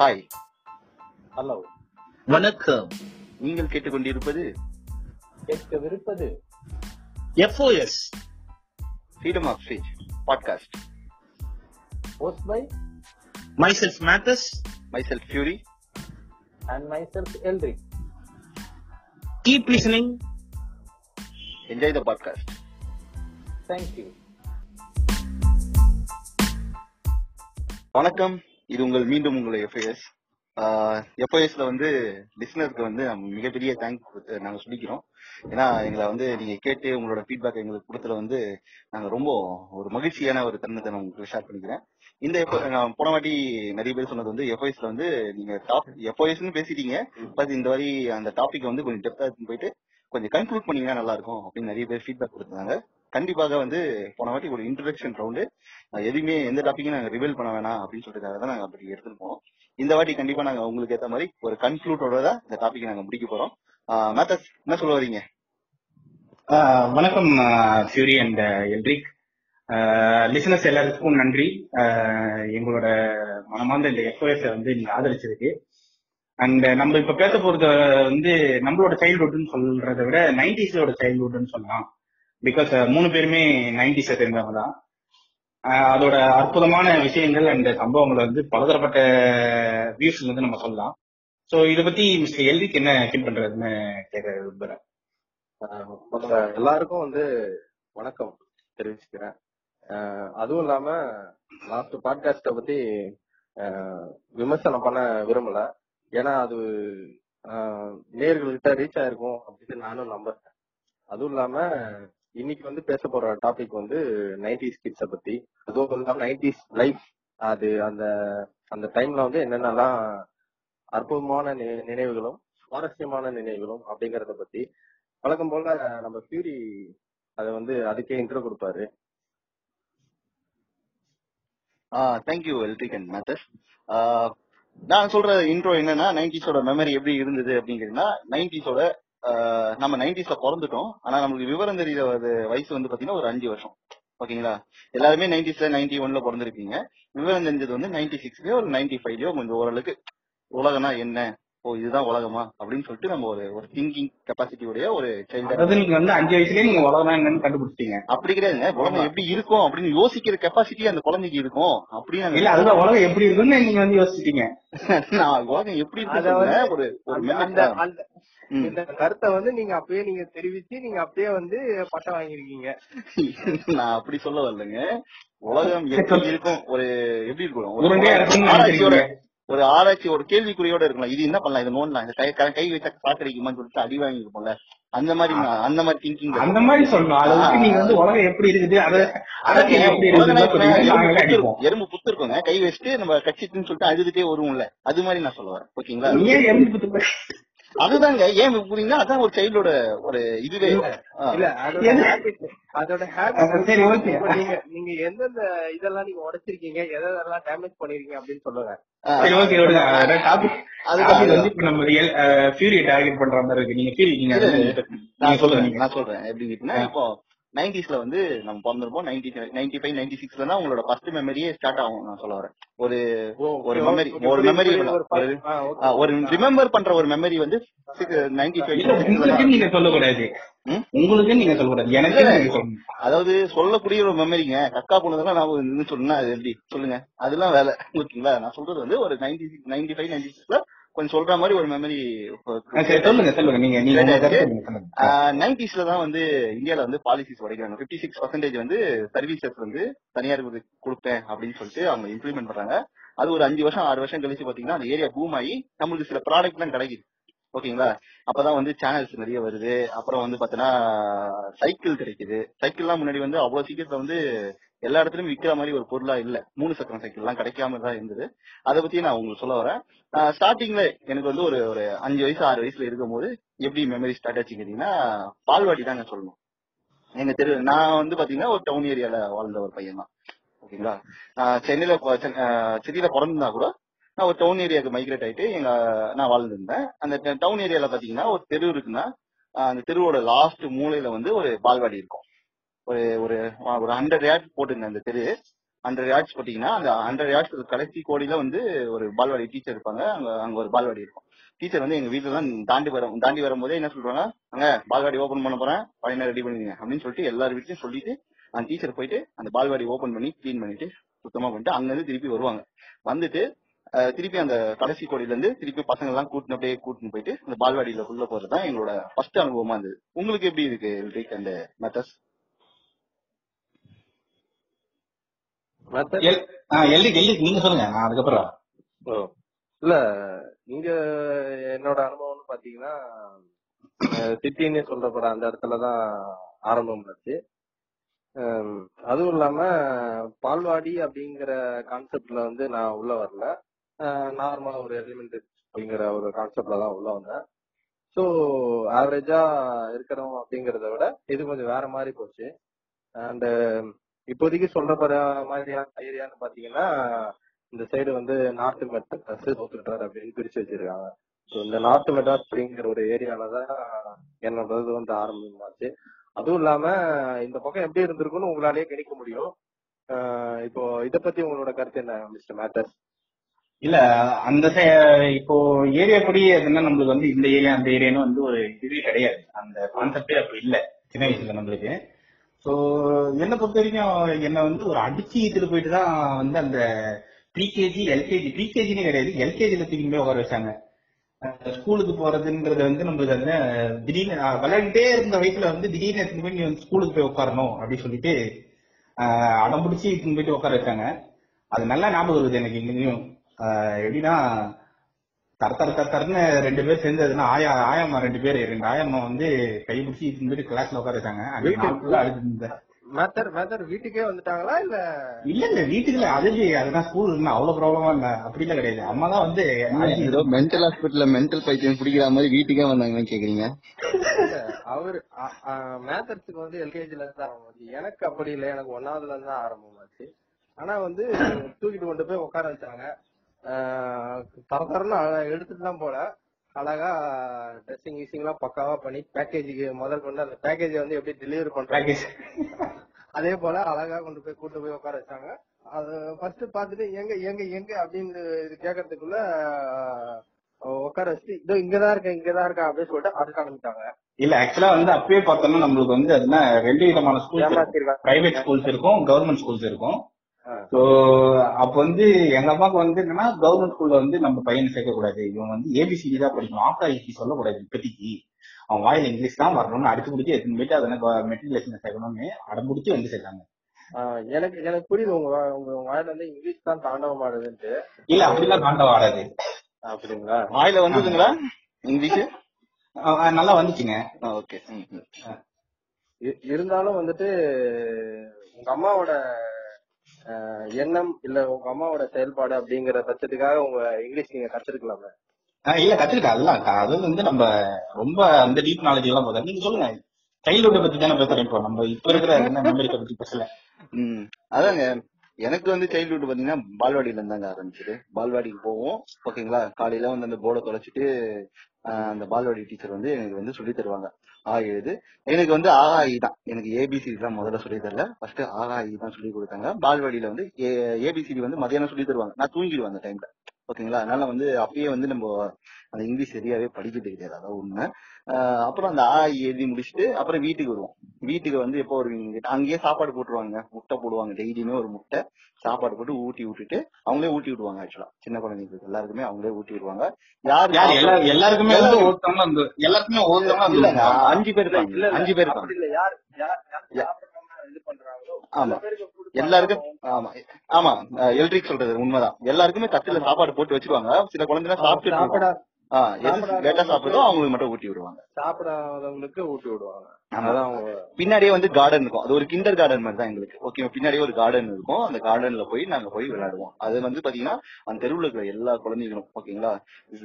Hi hello வணக்கம். நீங்கள் கேட்டுக்கொண்டிருப்பது கேட்கவிருப்பது FOS freedom of speech podcast post by myself Mathews myself Fury and myself Elric keep listening enjoy the podcast thank you வணக்கம். இது உங்கள் மீண்டும் உங்கள் எஃப்ஐஎஸ் எஃப்ஐஎஸ்ல வந்து லிசனருக்கு வந்து மிகப்பெரிய தேங்க் நாங்க சொல்லிக்கிறோம். ஏன்னா எங்களை வந்து நீங்க கேட்டு உங்களோட ஃபீட்பேக் எங்களுக்கு கொடுத்ததுல வந்து நாங்க ரொம்ப ஒரு மகிழ்ச்சியான ஒரு தருணத்தை நான் உங்களுக்கு ஷேர் பண்ணிக்கிறேன். இந்த நான் போன வாட்டி நிறைய பேர் சொன்னது வந்து எஃப்ஐஎஸ்ல வந்து நீங்க டாப் எஃப்ஐஎஸ்னு பேசிட்டீங்க. பட் இந்த வாரி அந்த டாபிக் வந்து கொஞ்சம் டெப்தா போயிட்டு கொஞ்சம் கன்க்ளூட் பண்ணீங்கன்னா நல்லா இருக்கும் அப்படின்னு நிறைய பேர் ஃபீட்பேக் கொடுத்தாங்க கண்டிப்பாக வந்து போன வாட்டி ஒரு இன்ட்ரடக்ஷன் ரவுண்டு எதுவுமே எந்த டாப்பிக்கும் நாங்க ரிவீல் பண்ண வேணாம் அப்படின்னு சொல்றதுக்காக தான் நாங்க அப்படி எடுத்துட்டு போனோம் இந்த வாட்டி கண்டிப்பா நாங்க உங்களுக்கு ஏத்த மாதிரி ஒரு கன்க்ளூட்டோட தான் இந்த டாபிக் நாங்க முடிக்க போறோம். மேத்தஸ் என்ன சொல்ல வரீங்க? வணக்கம் ஃபியூரி அண்ட் எல்ரிக். லிசனர்ஸ் எல்லாருக்கும் நன்றி. எங்களோட மனமார்ந்த இந்த எஃப்ஓஎஸ் வந்து நீங்க ஆதரிச்சதுக்கு. அண்ட் நம்ம இப்ப பேச போறது வந்து நம்மளோட சைல்ட்ஹுட்னு சொல்றதை விட நைன்டிஸோட சைல்ட்ஹுட்னு சொல்லலாம். பிகாஸ் uh, மூணு பேருமே நைன்டிஸை சேர்ந்தவங்க தான். அதோட அற்புதமான விஷயங்கள் அண்ட் சம்பவங்களை வந்து பலதரப்பட்ட வியூஸ் வந்து நம்ம சொல்லலாம். ஸோ இதை பத்தி மிஸ்டர் எல்விக்கு என்ன ஃபீல் பண்றதுன்னு கேட்க விரும்புறேன் எல்லாருக்கும் வந்து வணக்கம் தெரிவிச்சுக்கிறேன். அதுவும் இல்லாம லாஸ்ட் பாட்காஸ்ட பத்தி விமர்சனம் பண்ண விரும்பல. ஏன்னா அது நேர்கள்கிட்ட ரீச் ஆயிருக்கும் அப்படின்னு நானும் நம்புறேன். அதுவும் இல்லாம இன்னைக்கு வந்து பேச போற டாபிக் வந்து நைன்டிஸ் கிட்ஸ பத்தி. அதுவும் இல்லாம நைன்டிஸ் லைஃப் அது அந்த அந்த டைம்ல வந்து என்னென்னலாம் அற்புதமான நி- நினைவுகளும் சுவாரஸ்யமான நினைவுகளும் அப்படிங்கறத பத்தி வழக்கம் போல நம்ம பியூரி அதை வந்து அதுக்கே இன்ட்ரோ கொடுப்பாரு. தேங்க்யூ எல்ட்ரிக் அண்ட் மேத்தஸ் நான் சொல்ற இன்ட்ரோ என்னன்னா நைன்டிஸோட மெமரி எப்படி இருந்தது அப்படிங்கிறதுனா நைன்டிஸோட நம்ம நைன்டிஸ்ல பிறந்துட்டோம். ஆனா நமக்கு விவரம் தெரியுற வயசு வந்து பாத்தீங்கன்னா ஒரு அஞ்சு வருஷம். ஓகேங்களா? எல்லாருமே நைன்டிஸ்ல நைன்டி ஒன்ல பிறந்திருப்பீங்க. விவரம் தெரிஞ்சது வந்து நைன்டி சிக்ஸ்லயோ ஒரு நைன்டி ஃபைவ்லயோ கொஞ்சம் ஓரளவுக்கு உலகம்னா என்ன? ஓ இதுதான் உலகமா? அப்படின்னு சொல்லிட்டு நம்ம ஒரு ஒரு திங்கிங் கெப்பாசிட்டி உடைய ஒரு சைல்டு நீங்க வந்து அஞ்சு வயசுலயே நீங்க உலகம் என்னன்னு கண்டுபிடிச்சிட்டீங்க. அப்படி கிடையாதுங்க. உலகம் எப்படி இருக்கும் அப்படின்னு யோசிக்கிற கெப்பாசிட்டி அந்த குழந்தைக்கு இருக்கும். அப்படின்னு இல்ல அதுதான் உலகம் எப்படி இருக்குன்னு நீங்க வந்து யோசிச்சிட்டீங்க. நான் உலகம் எப்படி இருக்கு ஒரு ஒரு. இந்த கருத்தை வந்து நீங்க அப்பயே நீங்க தெரிவிச்சு நீங்க அப்பயே வந்து பட்டம் வாங்கியிருக்கீங்க. நான் அப்படி சொல்ல வரலங்க. உலகம் எப்படி இருக்கும்? ஒரு எப்படி இருக்கும் ஒரு ஆராய்ச்சி ஒரு கேள்விக்குறியோட இருக்கலாம். இது என்ன பண்ணலாம்? இது நோண்டலாம். இந்த கை கை- வச்சா சாக்கடிக்குமான்னு சொல்லிட்டு அடி வாங்கி இருப்போம்ல அந்த மாதிரி அந்த மாதிரி திங்கிங் அந்த மாதிரி சொல்லணும். நீங்க வந்து உலகம் எப்படி இருக்குது எறும்பு புத்து இருக்குங்க. கை வச்சுட்டு நம்ம கட்சிட்டுன்னு சொல்லிட்டு அழுதுட்டே வருவோம்ல. அது மாதிரி நான் சொல்ல வரேன். ஓகேங்களா? எறும்பு அதுதாங்க ஏன் புரியுங்கன்னா அதான் ஒரு சைல்டோட ஒரு இதுவே. இல்ல அதோட நீங்க நீங்க எந்தெந்த இதெல்லாம் நீங்க உடைச்சிருக்கீங்க எதெல்லாம் டேமேஜ் பண்ணிருக்கீங்க அப்படின்னு சொல்லுங்க. சரி ஓகே வந்து நம்ம டார்கெட் பண்ற மாதிரி இருக்கு. நீங்க ஃபீல் நீங்க நான் சொல்லுங்க. சொல்றேன் நீங்க நான் சொல்றேன். எப்படி இப்போ நைன்டிஸ்ல வந்து நம்ம பிறந்திருப்போம். நைன்டி நைன்டி ஃபைவ் நைன்டி சிக்ஸ்ல தான் உங்களோட ஃபர்ஸ்ட் மெமரியே ஸ்டார்ட் ஆகும் நான் சொல்ல வரேன். ஒரு ஒரு memory, ஒரு memory ஒரு ரிமெம்பர் பண்ற ஒரு மெமரி வந்து நைன்டி ஃபைவ் நீங்க சொல்லக்கூடாது? உங்களுக்கு நீங்க சொல்லக்கூடாது. எனக்கு நீங்க சொல்லணும் அதாவது சொல்லக்கூடிய ஒரு மெமரிங்க கக்கா போனதெல்லாம் நான் இது சொன்னா அது எப்படி? சொல்லுங்க. அதெல்லாம் வேலை. ஓகேங்களா? நான் சொல்றது வந்து ஒரு ninety six ninety five ninety சிக்ஸ்ல கொஞ்சம் சொல்ற மாதிரி ஒரு மெமரி சொல்லுங்க சொல்லுங்க. நீங்க நைன்டிஸ்ல தான் வந்து இந்தியால வந்து பாலிசிஸ் உடைக்கிறாங்க. 56% சிக்ஸ் பர்சன்டேஜ் வந்து சர்வீசஸ் வந்து தனியாருக்கு கொடுப்பேன் அப்படின்னு சொல்லிட்டு அவங்க இம்ப்ளிமெண்ட் பண்றாங்க. அது ஒரு அஞ்சு வருஷம் ஆறு வருஷம் கழிச்சு பாத்தீங்கன்னா அந்த ஏரியா பூம் ஆகி நம்மளுக்கு சில ப்ராடக்ட் எல்லாம் கிடைக்குது. ஓகேங்களா? அப்பதான் வந்து சேனல்ஸ் நிறைய வருது. அப்புறம் வந்து பாத்தீங்கன்னா சைக்கிள் கிடைக்குது. சைக்கிள்லாம் முன்னாடி வந்து அவ்வளவு சீக்கிரத்துல வந்து எல்லா இடத்துலயும் விக்கிற மாதிரி ஒரு பொருளா இல்ல. மூணு சக்கரம் சைக்கிள் எல்லாம் கிடைக்காம தான் இருந்தது. அதை பத்தி நான் உங்களுக்கு சொல்ல வரேன். ஸ்டார்டிங்ல எனக்கு வந்து ஒரு ஒரு அஞ்சு வயசு ஆறு வயசுல இருக்கும்போது எப்படி மெமரி ஸ்டார்ட் ஆச்சு கேட்டீங்கன்னா பால்வாடி தாங்க சொல்லணும். எங்க தெரு நான் வந்து பாத்தீங்கன்னா ஒரு டவுன் ஏரியால வாழ்ந்த ஒரு பையன் தான் ஓகேங்களா சென்னையில சென்னையில பிறந்திருந்தா கூட நான் ஒரு டவுன் ஏரியாவுக்கு மைக்ரேட் ஆயிட்டு எங்க நான் வாழ்ந்துருந்தேன். அந்த டவுன் ஏரியால பாத்தீங்கன்னா ஒரு தெரு இருக்குன்னா அந்த தெருவோட லாஸ்ட் மூலையில வந்து ஒரு பால்வாடி இருக்கும். ஒரு ஒரு ஒரு ஹண்ட்ரட் யார்ட்ஸ் போட்டுங்க அந்த தெரு. ஹண்ட்ரட் யார்ட்ஸ் போட்டீங்கன்னா அந்த ஹண்ட்ரட் யார்ட்ஸ் கடைசி கோடியில வந்து ஒரு பால்வாடி டீச்சர் இருப்பாங்க. அங்க அங்க ஒரு பால்வாடி இருக்கும். டீச்சர் வந்து எங்க வீட்டுல தான் தாண்டி வரும் தாண்டி வரும்போதே என்ன சொல்றாங்க? அங்க பால்வாடி ஓபன் பண்ண போறேன். பையனை ரெடி பண்ணிடுங்க அப்படின்னு சொல்லிட்டு எல்லார் வீட்லயும் சொல்லிட்டு அந்த டீச்சர் போயிட்டு அந்த பால்வாடி ஓபன் பண்ணி கிளீன் பண்ணிட்டு சுத்தமா பண்ணிட்டு அங்க இருந்து திருப்பி வருவாங்க. வந்துட்டு திருப்பி அந்த கடைசி கோடியில இருந்து திருப்பி பசங்க எல்லாம் கூட்டின்னு அப்படியே கூட்டின்னு போயிட்டு அந்த பால்வாடியில உள்ள போறதுதான் எங்களோட ஃபர்ஸ்ட் அனுபவமா இருந்தது. உங்களுக்கு எப்படி இருக்கு அந்த மெத்தட்ஸ் மெத்தட் எல்- ஆ, எல்ரிக் எல்ரிக் நீங்க சொல்லுங்க. நான் அதுக்கப்புறம். இல்ல இங்க என்னோட அனுபவம்னு பாத்தீங்கன்னா சிட்டின்னு சொல்றப்பட அந்த இடத்துலதான் ஆரம்பம் ஆச்சு. அதுவும் இல்லாம பால்வாடி அப்படிங்கிற கான்செப்ட்ல வந்து நான் உள்ள வரல. நார்மலா ஒரு எலிமெண்ட் அப்படிங்கிற ஒரு கான்செப்ட்ல தான் உள்ள வந்தேன். ஸோ ஆவரேஜா இருக்கிறோம் அப்படிங்கறத விட இது கொஞ்சம் வேற மாதிரி போச்சு. அண்ட் இப்போதைக்கு சொல்ற மாதிரியான ஏரியான்னு பாத்தீங்கன்னா இந்த சைடு வந்து நார்த் மெட்ராஸ் சவுத் மெட்ராஸ் அப்படின்னு பிரிச்சு வச்சிருக்காங்க. ஸோ இந்த நார்த் மெட்ராஸ் அப்படிங்கிற ஒரு ஏரியால தான் என்னோட இது வந்து ஆரம்பமாச்சு. அதுவும் இல்லாம இந்த பக்கம் எப்படி இருந்திருக்கும்னு உங்களாலேயே கணிக்க முடியும். இப்போ இத பத்தி உங்களோட கருத்து என்ன மிஸ்டர் மேட்டர்ஸ்? இல்ல அந்த சை- இப்போ ஏரியா படி அதுன்னா நம்மளுக்கு வந்து இந்த ஏரியா அந்த ஏரியான்னு வந்து ஒரு இதுவே கிடையாது. அந்த கான்செப்டே அப்படி இல்ல சின்ன வயசுல நம்மளுக்கு. சோ என்ன பொறுத்த வரைக்கும் என்ன வந்து ஒரு அடிச்சு இழுத்துட்டு போயிட்டு தான் வந்து அந்த ப்ரீகேஜி எல்கேஜி ப்ரீகேஜினே கிடையாது எல்கேஜில தூக்கி போய் உட்கார வச்சாங்க. ஸ்கூலுக்கு போறதுன்றது வந்து நம்மளுக்கு வந்து திடீர்னு அஹ் விளையாடிட்டே இருந்த வயசுல வந்து திடீர்னு எடுத்துட்டு போய் நீ வந்து ஸ்கூலுக்கு போய் உட்காரணும் அப்படின்னு சொல்லிட்டு ஆஹ் அடம் பிடிச்சி இட்டுன்னு போயிட்டு உட்கார வச்சாங்க. அது நல்லா ஞாபகம் இருக்குது எனக்கு இங்கேயும் எப்படின்னா தர தர தர தரன்னு ரெண்டு பேர் சேர்ந்ததுன்னா ஆயா ஆயாம்மா ரெண்டு பேர் ரெண்டு ஆயாம்மா வந்து கை பிடிச்சி இட்டுன்னு போயிட்டு கிளாஸ்ல வீட்டுக்கு- இருந்தேன். மேத்தர் மேத்தர் வீட்டுக்கே வந்துட்டாங்களா இல்ல? இல்ல இல்ல வீட்டுக்குள்ள அது அதுதான் ஸ்கூல் இருந்தா அவ்வளவு ப்ராப்ளமா இல்ல. அப்படிலாம் கிடையாது. அம்மா தான் வந்து ஏதோ மென்டல் ஹாஸ்பிட்டல்ல மென்டல் பைத்தியம் பிடிக்கிற மாதிரி வீட்டுக்கே வந்தாங்கன்னு கேக்குறீங்க. அவரு மேத்தர்ஸுக்கு வந்து எல்கேஜில இருந்து ஆரம்பமாச்சு எனக்கு அப்படி இல்லை. எனக்கு ஒன்னாவதுல இருந்து தான் ஆரம்பமாச்சு ஆனா வந்து தூக்கிட்டு கொண்டு போய் உட்கார வச்சாங்க. தர தரன்னு எடுத்துட்டு தான் போல. அழகா ட்ரெஸ்ஸிங் கீசிங் எல்லாம் பக்காவா பண்ணி பேக்கேஜுக்கு முதல் கொண்டு அந்த பேக்கேஜ் வந்து எப்படி டெலிவரி பண்றாங்க அதே போல அழகா கொண்டு போய் கூட்டு போய் உட்கார வச்சாங்க. அது ஃபர்ஸ்ட் பாத்துட்டு எங்க எங்க எங்க அப்படின்னு இது கேக்குறதுக்குள்ள உட்கார வச்சு இதோ இங்கதான் இருக்கேன் இங்கதான் இருக்கேன் அப்படின்னு சொல்லிட்டு அதுக்கு ஆரம்பிச்சாங்க. இல்ல ஆக்சுவலா வந்து அப்பயே பார்த்தோம்னா நம்மளுக்கு வந்து அதுனா ரெண்டு விதமான ஸ்கூல்ஸ் பிரைவேட் ஸ்கூல்ஸ் இருக்கும் கவர்மெண்ட் ஸ்கூல்ஸ் இருக்கும். சோ அப்ப வந்து எங்க அம்மாக்கு வந்து என்னன்னா கவர்மெண்ட் ஸ்கூல்ல வந்து நம்ம பையனை சேர்க்க கூடாது. இவன் வந்து ஏபிசிடி தான் படிக்கணும். ஆஃப்டா ஐசி சொல்லக்கூடாது இப்போதைக்கு. அவன் வாயில இங்கிலீஷ் தான் வரணும்னு அடிச்சு முடிச்சு எடுத்துன்னு போயிட்டு அதனால மெட்ரிகுலேஷன் சேர்க்கணும்னு அடம் முடிச்சு வந்து சேர்த்தாங்க எனக்கு எனக்கு புரியுது. உங்க உங்க வாயில வந்து இங்கிலீஷ் தான் தாண்டவம் ஆடுதுன்ட்டு. இல்ல அப்படிலாம் காண்டம் ஆடாது. அப்படிங்களா? வாயில வந்ததுங்களா? இங்கிலீஷ்? நல்லா வந்துச்சுங்க. ஓகே. இருந்தாலும் வந்துட்டு உங்க அம்மாவோட எண்ணம் இல்ல உங்க அம்மாவோட செயல்பாடு அப்படிங்கிற பட்சத்துக்காக உங்க இங்கிலீஷ் நீங்க கத்துருக்கலாமே அஹ் இல்ல கத்துக்கிட்டேன் அதெல்லாம் அது வந்து நம்ம ரொம்ப அந்த டீப் நாலேஜ் எல்லாம் போதும் நீங்க சொல்லுங்க. சைல்ட்ஹுட் பத்தி தானே பேசுறேன் இப்போ. நம்ம இப்ப இருக்கிற என்ன மெமரிக்க பத்தி பேசல. ம். அதாங்க எனக்கு வந்து சைல்ட்ஹுட் பாத்தீங்கன்னா பால்வாடியில இருந்தாங்க ஆரம்பிச்சது. பால்வாடிக்கு போவோம். ஓகேங்களா? காலையில வந்து அந்த போர்டை தொலைச்சிட்டு அந்த பால்வாடி டீச்சர் வந்து எனக்கு வந்து சொல்லி தருவாங்க. ஆ எழுது. எனக்கு வந்து ஆ இ தான். எனக்கு ஏபிசிடி தான் முதல்ல சொல்லி தரல. ஃபர்ஸ்ட் ஆ ஆ, இ தான் சொல்லி கொடுத்தாங்க. பால்வாடியில வந்து ஏபிசிடி வந்து மதியானம் சொல்லி தருவாங்க. நான் தூங்கிடுவேன் அந்த டைம்ல ஓகேங்களா அதனால வந்து அப்பயே வந்து நம்ம அந்த இங்கிலீஷ் சரியாவே படிக்கிறது கிடையாது அதான் உண்மை. அப்புறம் அந்த ஆ எழுதி முடிச்சுட்டு அப்புறம் வீட்டுக்கு வருவோம். வீட்டுக்கு வந்து எப்போ வருவீங்க அங்கேயே சாப்பாடு போட்டுருவாங்க. முட்டை போடுவாங்க. டெய்லியுமே ஒரு முட்டை. சாப்பாடு போட்டு ஊட்டி விட்டுட்டு அவங்களே ஊட்டி விடுவாங்க ஆக்சுவலா சின்ன குழந்தைங்களுக்கு எல்லாருக்குமே அவங்களே ஊட்டி விடுவாங்க. யார் யார்? எல்லாருக்குமே எல்லாருக்குமே இல்லங்க அஞ்சு பேர் இல்ல அஞ்சு பேர் பண்றாங்களோ ஆமா. எல்லாருக்கும் ஆமா. ஆமா. எல்ட்ரிக் சொல்றது உண்மைதான். எல்லாருக்குமே தட்டுல சாப்பாடு போட்டு வச்சிருவாங்க. சில குழந்தைங்க சாப்பிட்டு லேட்டா சாப்பிடுதோ அவங்களுக்கு மட்டும் ஊட்டி விடுவாங்க. சாப்பிடாதவங்களுக்கு ஊட்டி விடுவாங்க. பின்னாடியே வந்து கார்டன் இருக்கும். அது ஒரு கிண்டர் கார்டன் மாதிரி தான் எங்களுக்கு. ஓகே பின்னாடியே ஒரு கார்டன் இருக்கும். அந்த கார்டன்ல போய் நாங்க போய் விளையாடுவோம். அது வந்து பாத்தீங்கன்னா அந்த தெருவுல இருக்கிற எல்லா குழந்தைகளும் ஓகேங்களா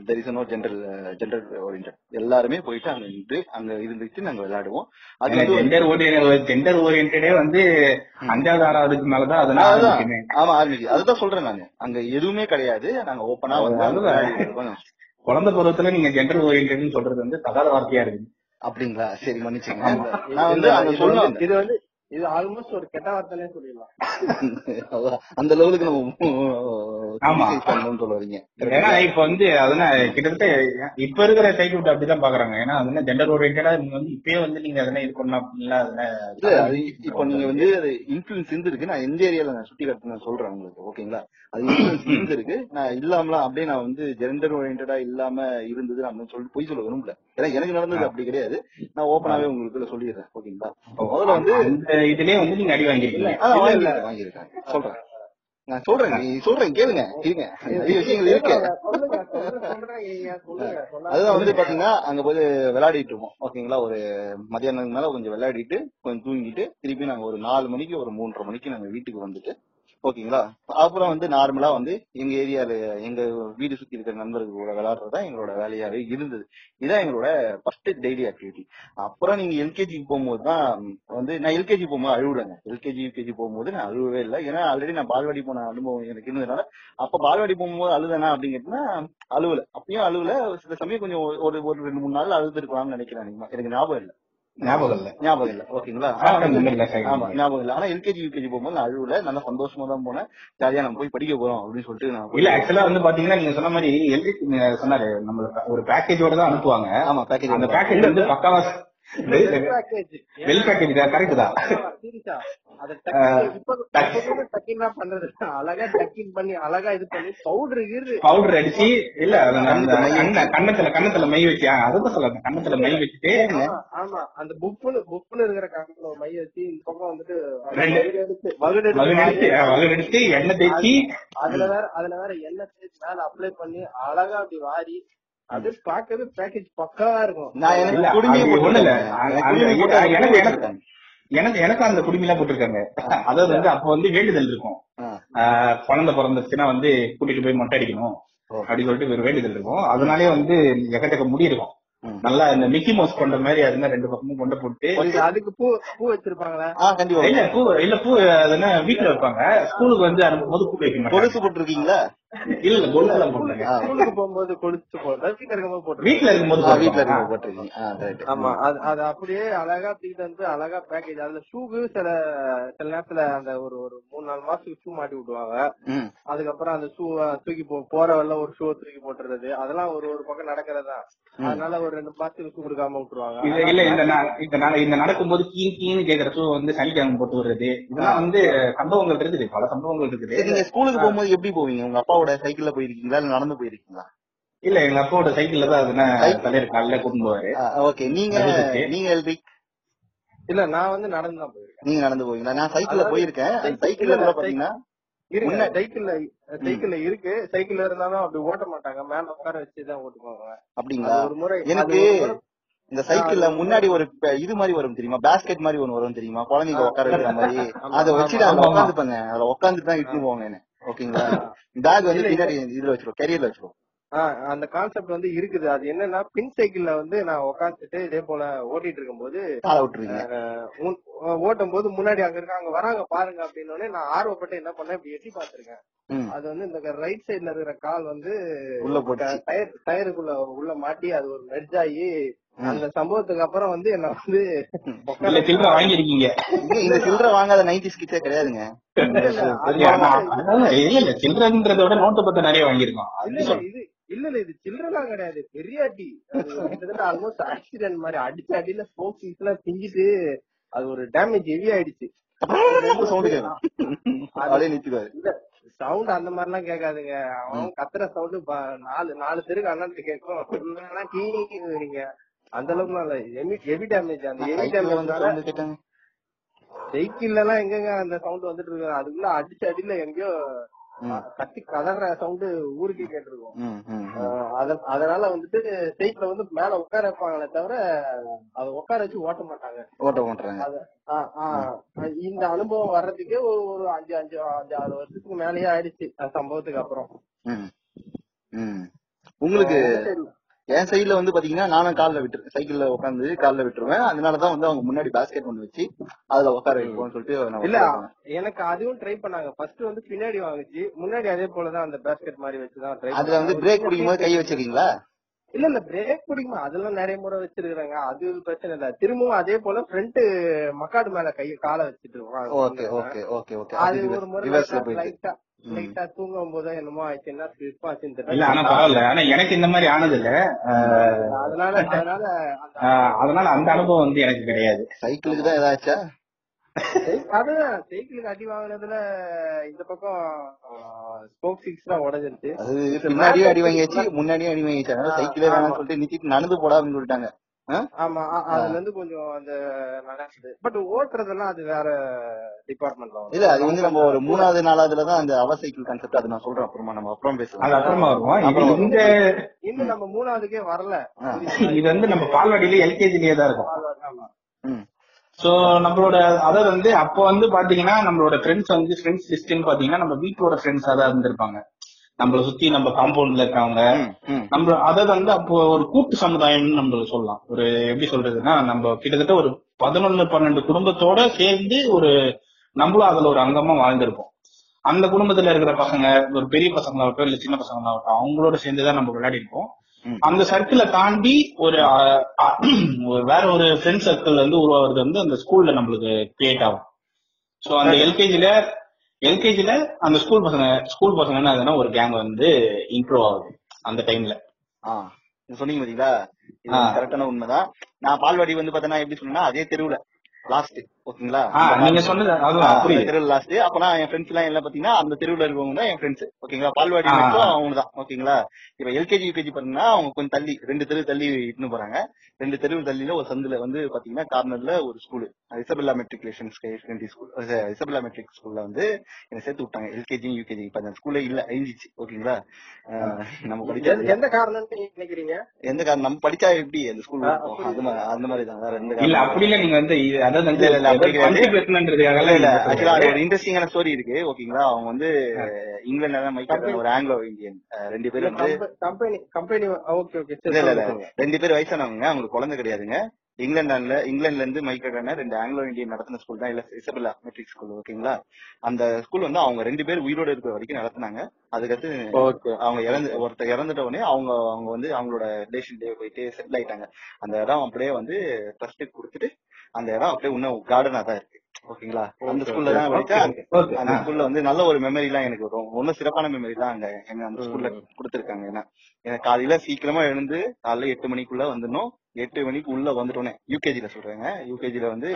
there is no general general orient எல்லாருமே போயிட்டு அங்க நின்று அங்க இருந்துட்டு நாங்க விளையாடுவோம். அது ஜெண்டர் ஓரியன்ட் ஜெண்டர் ஓரியன்டே வந்து அஞ்சாவது ஆறாவதுக்கு மேலதான் அதெல்லாம் அதான். ஆரம்பிக்குமே. ஆமா ஆரம்பிச்சு அதுதான் சொல்றேன் நானு. அங்க எதுவுமே கிடையாது. நாங்க ஓப்பனா வந்து குழந்தை பருவத்துல நீங்க ஜெண்டர் ஓரியன்ட்னு சொல்றது வந்து தகாத வார்த்தையா இருக்கு அப்படிங்களா சரி மன்னிச்சுங்க ஆமா. நான் வந்து இது வந்து-. இது ஆல்மோஸ்ட் ஒரு கெட்ட வார்த்தைனே சொல்லிடலாம். அதான், அந்த லெவலுக்கு நம்ம ஆமா. criticize பண்ணணும்னு சொல்ல வரீங்க. ஏன்னா இப்ப வந்து அதெல்லாம் கிட்டத்தட்ட இப்ப இருக்கிற சைக்கிள் அப்படிதான் பாக்குறாங்க. ஏன்னா அதெல்லாம் ஜெண்டர் ஓரியன்டா நீங்க வந்து இப்பயே வந்து நீங்க அதெல்லாம் இது பண்ணலாம் அப்படின்லாம் இல்ல அதெல்லாம் அது இப்போ நீங்க வந்து அது இன்ஃபுளுன்ஸ் இருந்திருக்கு நான் எந்த ஏரியால நான் சுத்தி காட்டு நான் சொல்றேன் உங்களுக்கு ஓகேங்களா அது இன்ஃபுளுன்ஸ் இருந்திருக்கு நான் இல்லாமலாம் அப்படியே நான் வந்து ஜெண்டர் ஓரியன்டா இல்லாம இருந்தது நான் சொல்லி பொய் சொல்ல விரும்பல. ஏன்னா எனக்கு நடந்தது அப்படி கிடையாது. நான் ஓப்பனாவே உங்களுக்கு சொல்லிடுறேன் ஓகேங்களா முதல்ல வந்து இதுலயே வந்து நீங்க அடி வாங்கிருக்கீங்க. வாங்கியிருக்கேன் சொல்றேன். நான் சொல்றேன் நீ சொல்றேன் கேளுங்க நிறைய விஷயங்கள் இருக்கு. அதுதான் வந்து பாத்தீங்கன்னா அங்க போய் விளையாடிட்டு இருப்போம். ஓகேங்களா? ஒரு மதியானம் மேல கொஞ்சம் விளையாடிட்டு கொஞ்சம் தூங்கிட்டு திருப்பி நாங்க ஒரு நாலு மணிக்கு ஒரு மூன்றரை மணிக்கு நாங்க வீட்டுக்கு வந்துட்டு ஓகேங்களா? அப்புறம் வந்து நார்மலா வந்து எங்க ஏரியால எங்க வீடு சுத்தி இருக்கிற நண்பர்கள் கூட விளையாடுறதா எங்களோட வேலையாவே இருந்தது. இதான் எங்களோட ஃபர்ஸ்ட் டெய்லி ஆக்டிவிட்டி அப்புறம் நீங்க எல்கேஜிக்கு போகும்போது தான் வந்து நான் எல்கேஜி போகும்போது அழுவுறேங்க. எல்கேஜி யூகேஜி போகும்போது நான் அழுவவே இல்லை. ஏன்னா ஆல்ரெடி நான் பால்வாடி போன அனுபவம் எனக்கு இருந்ததுனால அப்ப பால்வாடி போகும்போது அழுதனா அப்படிங்கிறதுனா அழுவல. அப்பயும் அழுவல. சில சமயம் கொஞ்சம் ஒரு- ஒரு ரெண்டு மூணு நாள் அழுதுருக்கலாம்னு நினைக்கிறேன். எனக்கு ஞாபகம் இல்லை. ஞாபகம் இல்ல. ஞாபகம் இல்ல. ஓகேங்களா? ஆமா ஞாபகம் இல்ல. ஆனா எல்கேஜி யூகேஜி போகும்போது நான் அழுவல. நல்லா சந்தோஷமா தான் போனேன். ஜாலியா நம்ம போய் படிக்க போறோம் அப்படின்னு சொல்லிட்டு நான் போய்- இல்ல ஆக்சுவலா வந்து பாத்தீங்கன்னா நீங்க சொன்ன மாதிரி எல்ரி சொன்னாரு நம்ம ஒரு பேக்கேஜோட தான் அனுப்புவாங்க. ஆமா பேக்கேஜ் அந்த பேக்கேஜ் வந்து பக்காவா அழகா டக்கின் பண்ணி அழகா இது பண்ணி பவுடர் பவுடர் அடிச்சு இல்ல கண்ணத்துல கண்ணத்துல மை வச்சு அதுதான் சொல்ல கண்ணத்துல மை வச்சுட்டு ஆமா, அந்த புப்புன்னு புப்புன்னு இருக்கிற காரணத்துல மை வச்சு இந்த பக்கம் வந்துட்டு ரெண்டு. வகுடு எடுத்து வகுடு மகன் எடுத்து எடுத்து ஆ, மகன் எடுத்து எண்ணெய் தேய்ச்சி. அதுல வேற அதுல வேற எண்ணெய் தேய்ச்சி மேல அப்ளை பண்ணி அழகா அப்படி வாரி அது பாக்கவே பேக்கேஜ் பக்காவா இருக்கும். நான் எனக்கு. எனக்கு அந்த- குடுமி போட்டிருக்காங்க. அதாவது வந்து அப்ப வந்து வேண்டுதல் இருக்கும். குழந்தை பிறந்துச்சுன்னா வந்து கூட்டிட்டு போய் மொட்டை அடிக்கணும். அப்படின்னு சொல்லிட்டு ஒரு வேண்டுதல் இருக்கும். அதனாலயே வந்து எக்கச்சக்க முடி இருக்கும். நல்லா இந்த மிக்கி மவுஸ் கொண்ட மாதிரி அது மாதிரி ரெண்டு பக்கமும் கொண்டு போட்டு அதுக்கு பூ பூ வச்சிருப்பாங்களா? இல்ல பூ இல்ல பூ அது என்ன வீட்டுல வைப்பாங்க. ஸ்கூலுக்கு வந்து அனுப்பும்போது பூ வைக்க மாட்டாங்க. கொலுசு போட்டிருக்கீங்களா? இல்ல ஆ. ஸ்கூலுக்கு போகும்போது வீட்டுல இருக்கும்போது போட்டு வீட்டுல இருக்கும்போது வீட்ல போட்டிருக்கீங்க ஆமா அது அப்படியே அழகா தூக்கிட்டு வந்து அழகா பேக்கேஜ் அதுல ஷூக்கு சில சில நேரத்துல அந்த ஒரு ஒரு மூணு நாலு மாசத்துக்கு ஷூ மாட்டி விடுவாங்க அதுக்கப்புறம் அந்த ஷூ தூக்கி போ போற வரல ஒரு ஷூ தூக்கி போட்டுறது. அதெல்லாம் ஒரு ஒரு பக்கம் நடக்கிறதா அதனால ஒரு ரெண்டு மாசத்துக்கு ஷூ கொடுக்காம விட்டுருவாங்க. இல்ல இந்த இந்த நடக்கும்போது கீ கீன்னு கேக்குற ஷூ வந்து சனிக்கிழமை போட்டு வருது இதெல்லாம் வந்து சம்பவங்கள் இருக்குது பல சம்பவங்கள் இருக்குது. நீங்க ஸ்கூலுக்கு போகும்போது எப்படி போவீங்க? உங்க அப்பாவோட சைக்கிள்ல போயிருக்கீங்களா? இல்ல நடந்து போயிருக்கீங்களா? இல்ல எங்க அப்பாவோட சைக்கிள்ல தான் தலைவர் காலையில கூட்டிட்டு போவாரு ஓகே நீங்க இருக்கு. நீங்க எல்வி இல்ல நான் வந்து நடந்து தான் போயிருக்கேன். நீங்க நடந்து போவீங்களா? நான் சைக்கிள்ல போயிருக்கேன். சைக்கிள்ல கூட பாத்தீங்கன்னா முன்ன- சைக்கிள்ல சைக்கிள்ல இருக்கு. சைக்கிள்ல இருந்தாலும் அப்படி ஓட்ட மாட்டாங்க. மேல உட்கார வச்சுதான் ஓட்டுவாங்க. அப்படிங்களா? ஒரு முறை எனக்கு இந்த சைக்கிள்ல முன்னாடி ஒரு இது மாதிரி வரும் தெரியுமா? பேஸ்கெட் மாதிரி ஒண்ணு வரும் தெரியுமா? குழந்தைங்க உட்கார வைக்கிற மாதிரி. அதை வச்சுட்டு அதுல. உட்காந்துப்பாங்க. அதுல உட்காந்துட்டு தான் இட்டு போவாங்க என்ன ஓகேங்களா? பேக் வந்து பின்னாடி இதுல வச்சிருவோம் கேரியர்ல வச்சிருவோம். அந்த கான்செப்ட் வந்து இருக்குது. அது என்னன்னா பின் சைக்கிள்ல வந்து நான் உட்காந்துட்டு இதே போல ஓட்டிட்டு இருக்கும்போது அஹ், முன்- ஓட்டும் போது முன்னாடி அங்க இருக்காங்க வராங்க பாருங்க அப்படின்னு நான் ஆர்வப்பட்டு என்ன பண்ணேன் இப்படி எட்டி பாத்துருக்கேன். அது வந்து இந்த ரைட் சைடுல இருக்கிற கால் வந்து உள்ள போட்டு டயர் டயருக்குள்ள உள்ள மாட்டி அது ஒரு மெர்ஜ் ஆகி அந்த சம்பவத்துக்கு அப்புறம் வந்து என்ன வந்து இல்ல சில்லற வாங்கிருக்கீங்க இந்த சில்லறை வாங்காத நைன்டி கிட்ஸே கிடையாதுங்க. இல்ல சில்லறன்றத விட நோட்டு பத்து நிறைய வாங்கியிருக்கோம். இது இல்ல இல்ல இது சில்லறலாம் கிடையாது. பெரிய அடி. அது கிட்டத்தட்ட ஆல்மோஸ்ட் ஆக்சிடென்ட் மாதிரி அடிச்ச அடியில ஸ்போக் பீஸ் எல்லாம் பிஞ்சிட்டு அது ஒரு டேமேஜ் ஹெவி ஆயிடுச்சு. சவுண்ட் அந்த மாதிரி எல்லாம் கேட்காதுங்க. அவன் கத்துற சவுண்ட் நாலு நாலு தெருக்கு அண்ணாட்டு கேட்கும். கீங்க அந்த அளவுக்கு இல்ல. ஹெவி ஹெவி டேமேஜ் அந்த ஹெவி வந்து டேமேஜ் கேட்டாங்க சைக்கிள்ல எல்லாம் எங்கங்க அந்த சவுண்ட் வந்துட்டு இருக்கு? அதுக்குள்ள அடிச்ச அடியில எங்கேயோ. கத்தி கதற சவுண்ட் ஊருக்கே கேட்டிருக்கும். அதனால வந்துட்டு சைக்கிள வந்து மேல உட்கார வைப்பாங்களே தவிர அத உட்கார வச்சு ஓட்ட மாட்டாங்க. ஓட்ட ஆஹ் இந்த அனுபவம் வர்றதுக்கே ஒரு ஒரு அஞ்சு அஞ்சு அஞ்சு ஆறு வருஷத்துக்கு மேலயே ஆயிடுச்சு. அந்த சம்பவத்துக்கு அப்புறம். உங்களுக்கு என் சைடுல வந்து பாத்தீங்கன்னா நானும் கால்ல விட்டு சைக்கிள்ல உட்காந்து கால்ல விட்டுருவேன். அதனாலதான் வந்து அவங்க முன்னாடி பாஸ்கெட் ஒண்ணு வச்சு அதுல உட்கார வைப்போம்னு சொல்லிட்டு இல்ல. எனக்கு அதுவும் ட்ரை பண்ணாங்க. ஃபர்ஸ்ட் வந்து பின்னாடி வாங்குச்சு. முன்னாடி அதே போலதான் அந்த பேஸ்கெட் மாதிரி வச்சுதான் அதுல வந்து பிரேக் பிடிக்கும் போது கை வச்சிருக்கீங்களா? இல்ல இல்ல பிரேக் பிடிக்குமா? அதெல்லாம் நிறைய முறை வச்சிருக்காங்க அது பிரச்சனை இல்ல. திரும்பவும் அதே போல ஃப்ரண்ட் மக்காடு மேல கை காலை வச்சுட்டு ஓகே ஓகே ஓகே ஓகே. அது ஒரு முறை லைட்டா. லைட்டா தூங்கும் போதோ என்னமோ ஆயிடுச்சுன்னா ஸ்லிப் ஆச்சுன்னு இல்ல ஆனா பரவாயில்ல. ஆனா எனக்கு இந்த மாதிரி ஆனது இல்ல. அதனால அதனால அதனால அந்த அனுபவம் வந்து எனக்கு கிடையாது. சைக்கிளுக்கு தான் ஏதாச்சா அதுதான் சைக்கிளுக்கு அடி வாங்கினதுல இந்த பக்கம் ஸ்போக் சிக்ஸ் தான் உடஞ்சிருச்சு. பின்னாடியும் அடி வாங்கியாச்சு முன்னாடியும் அடி வாங்கியாச்சு. அதனால சைக்கிளே வேணாம்னு. சொல்லிட்டு நிறுத்திட்டு நடந்து போடா அப்படின்னு சொல்லிட்டாங்க? ஆமா அதுல இருந்து கொஞ்சம் அந்த நடக்குது பட் ஓட்டுறதெல்லாம் அது வேற டிபார்ட்மெண்ட்ல இல்ல அது வந்து நம்ம ஒரு மூணாவது நாலாவதுல தான் அந்த அவர் சைக்கிள் கான்செப்ட் அது நான் சொல்றேன். அப்புறமா நம்ம அப்புறம் அது பேசலாம் அப்புறமா வருவோம் இந்த இன்னும் நம்ம மூணாவதுக்கே வரல. இது வந்து நம்ம பால்வாடியில எல்கேஜிலேயே தான் இருக்கும். சோ நம்மளோட அதாவது வந்து அப்போ வந்து பாத்தீங்கன்னா நம்மளோட ஃப்ரெண்ட்ஸ் வந்து ஃப்ரெண்ட்ஸ் லிஸ்ட்னு பாத்தீங்கன்னா நம்ம வீட்டோட ஃப்ரெண்ட்ஸா தான் இருந்திருப்பாங்க நம்மள சுத்தி நம்ம காம்பவுண்ட்ல இருக்கவங்க. நம்ம அதாவது வந்து அப்போ ஒரு கூட்டு சமுதாயம்னு நம்ம சொல்லலாம் ஒரு எப்படி சொல்றதுன்னா நம்ம கிட்டத்தட்ட ஒரு பதினொன்னு பன்னெண்டு குடும்பத்தோட சேர்ந்து ஒரு நம்மளும் அதுல ஒரு அங்கமா வாழ்ந்திருப்போம் அந்த குடும்பத்துல இருக்கிற பசங்க ஒரு பெரிய பசங்களாகட்டும் இல்ல சின்ன பசங்களாகட்டும் அவங்களோட சேர்ந்துதான் நம்ம விளையாடி இருப்போம். அந்த சர்க்கிளை தாண்டி ஒரு வேற ஒரு ஃப்ரெண்ட் சர்க்கிள் வந்து உருவாகிறது வந்து அந்த ஸ்கூல்ல நம்மளுக்கு கிரியேட் ஆகும். சோ அந்த எல்கேஜில எல்கேஜில அந்த ஸ்கூல் பசங்க ஸ்கூல் பசங்க என்ன ஒரு கேங் வந்து இம்ப்ரூவ் ஆகுது அந்த டைம்ல சொன்னீங்க பாத்தீங்களா. கரெக்டான உண்மைதான். நான் பால்வாடி வந்து பாத்தீங்கன்னா எப்படி சொன்னா அதே தெருவுல லாஸ்ட் ஓகேங்களா? நீங்க சொன்னது லாஸ்ட் அப்பனா என் ஃப்ரெண்ட்ஸ் எல்லாம் பாத்தீங்கன்னா அந்த தெருவுல இருக்கவங்க தான் என் ஃப்ரெண்ட்ஸ் ஓகேங்களா? பால்வாடி. அவங்க தான். ஓகேங்களா? இப்ப எல்கேஜி யூகேஜி பாத்தீங்கன்னா அவங்க கொஞ்சம் தள்ளி ரெண்டு தெரு தள்ளி இட்டுன்னு போறாங்க. ரெண்டு தெரு தள்ளியில ஒரு சந்துல வந்து பாத்தீங்கன்னா கார்னர்ல ஒரு school Isabella matriculation school Isabella matric ஸ்கூல்ல வந்து என்ன சேர்த்து விட்டாங்க. எல்கேஜி யூகேஜி இப்ப அந்த ஸ்கூல்ல இல்ல அழிஞ்சிச்சு. ஓகேங்களா? நம்ம படிச்சது எந்த காரணம்னு நினைக்கிறீங்க? எந்த காரணம் நம்ம படிச்சா எப்படி அந்த ஸ்கூல் அந்த மாதிரி தான். வேற எந்த இல்ல காரணமும் அப்படி இல்ல. நீங்க வந்து இது- அதாவது ஒரு இன்ட்ரெஸ்டிங்கான ஸ்டோரி இருக்கு ஓகேங்களா அவங்க வந்து இங்கிலாந்துல தான் மைக்கேல் ஒரு ஆங்கிலோ இந்தியன் ரெண்டு பேர் வந்து கம்பெனி கம்பெனி ஓகே ஓகே இல்ல இல்ல இல்ல. ரெண்டு பேர் வயசானவங்க அவங்களுக்கு குழந்தை கிடையாதுங்க. இங்கிலாந்துல இங்கிலாந்துல இருந்து மைக்கேல் ரெண்டு ஆங்கிலோ இந்தியன் நடத்தின ஸ்கூல் தான் இல்ல இசபெல்லா மெட்ரிக் ஸ்கூல் ஓகேங்களா அந்த ஸ்கூல் வந்து அவங்க ரெண்டு பேர் உயிரோட இருக்கிற வரைக்கும் நடத்தினாங்க. அதுக்கடுத்து அவங்க இறந்து ஒருத்தர் இறந்துட்ட உடனே அவங்க அவங்க வந்து அவங்களோட ரிலேஷன் டே போயிட்டு செட்டில் ஆயிட்டாங்க. அந்த இடம் அப்படியே வந்து ட்ரஸ்ட்டுக்கு கொடுத்துட்டு அந்த இடம் அப்படியே இன்னும் கார்டனா தான் இருக்கு. ஓகேங்களா? அந்த ஸ்கூல்ல தான். படிச்சேன் அந்த ஸ்கூல்ல வந்து நல்ல ஒரு மெமரி எல்லாம் எனக்கு வரும். ஒன்னும் சிறப்பான மெமரி தான் அங்க எங்க அந்த ஸ்கூல்ல. கொடுத்திருக்காங்க. ஏன்னா எனக்கு காலையில சீக்கிரமா எழுந்து காலையில எட்டு மணிக்குள்ள வந்துடணும். எட்டு மணிக்கு உள்ள வந்துட்டோன்னே யூகேஜில சொல்றேங்க. யூகேஜில வந்து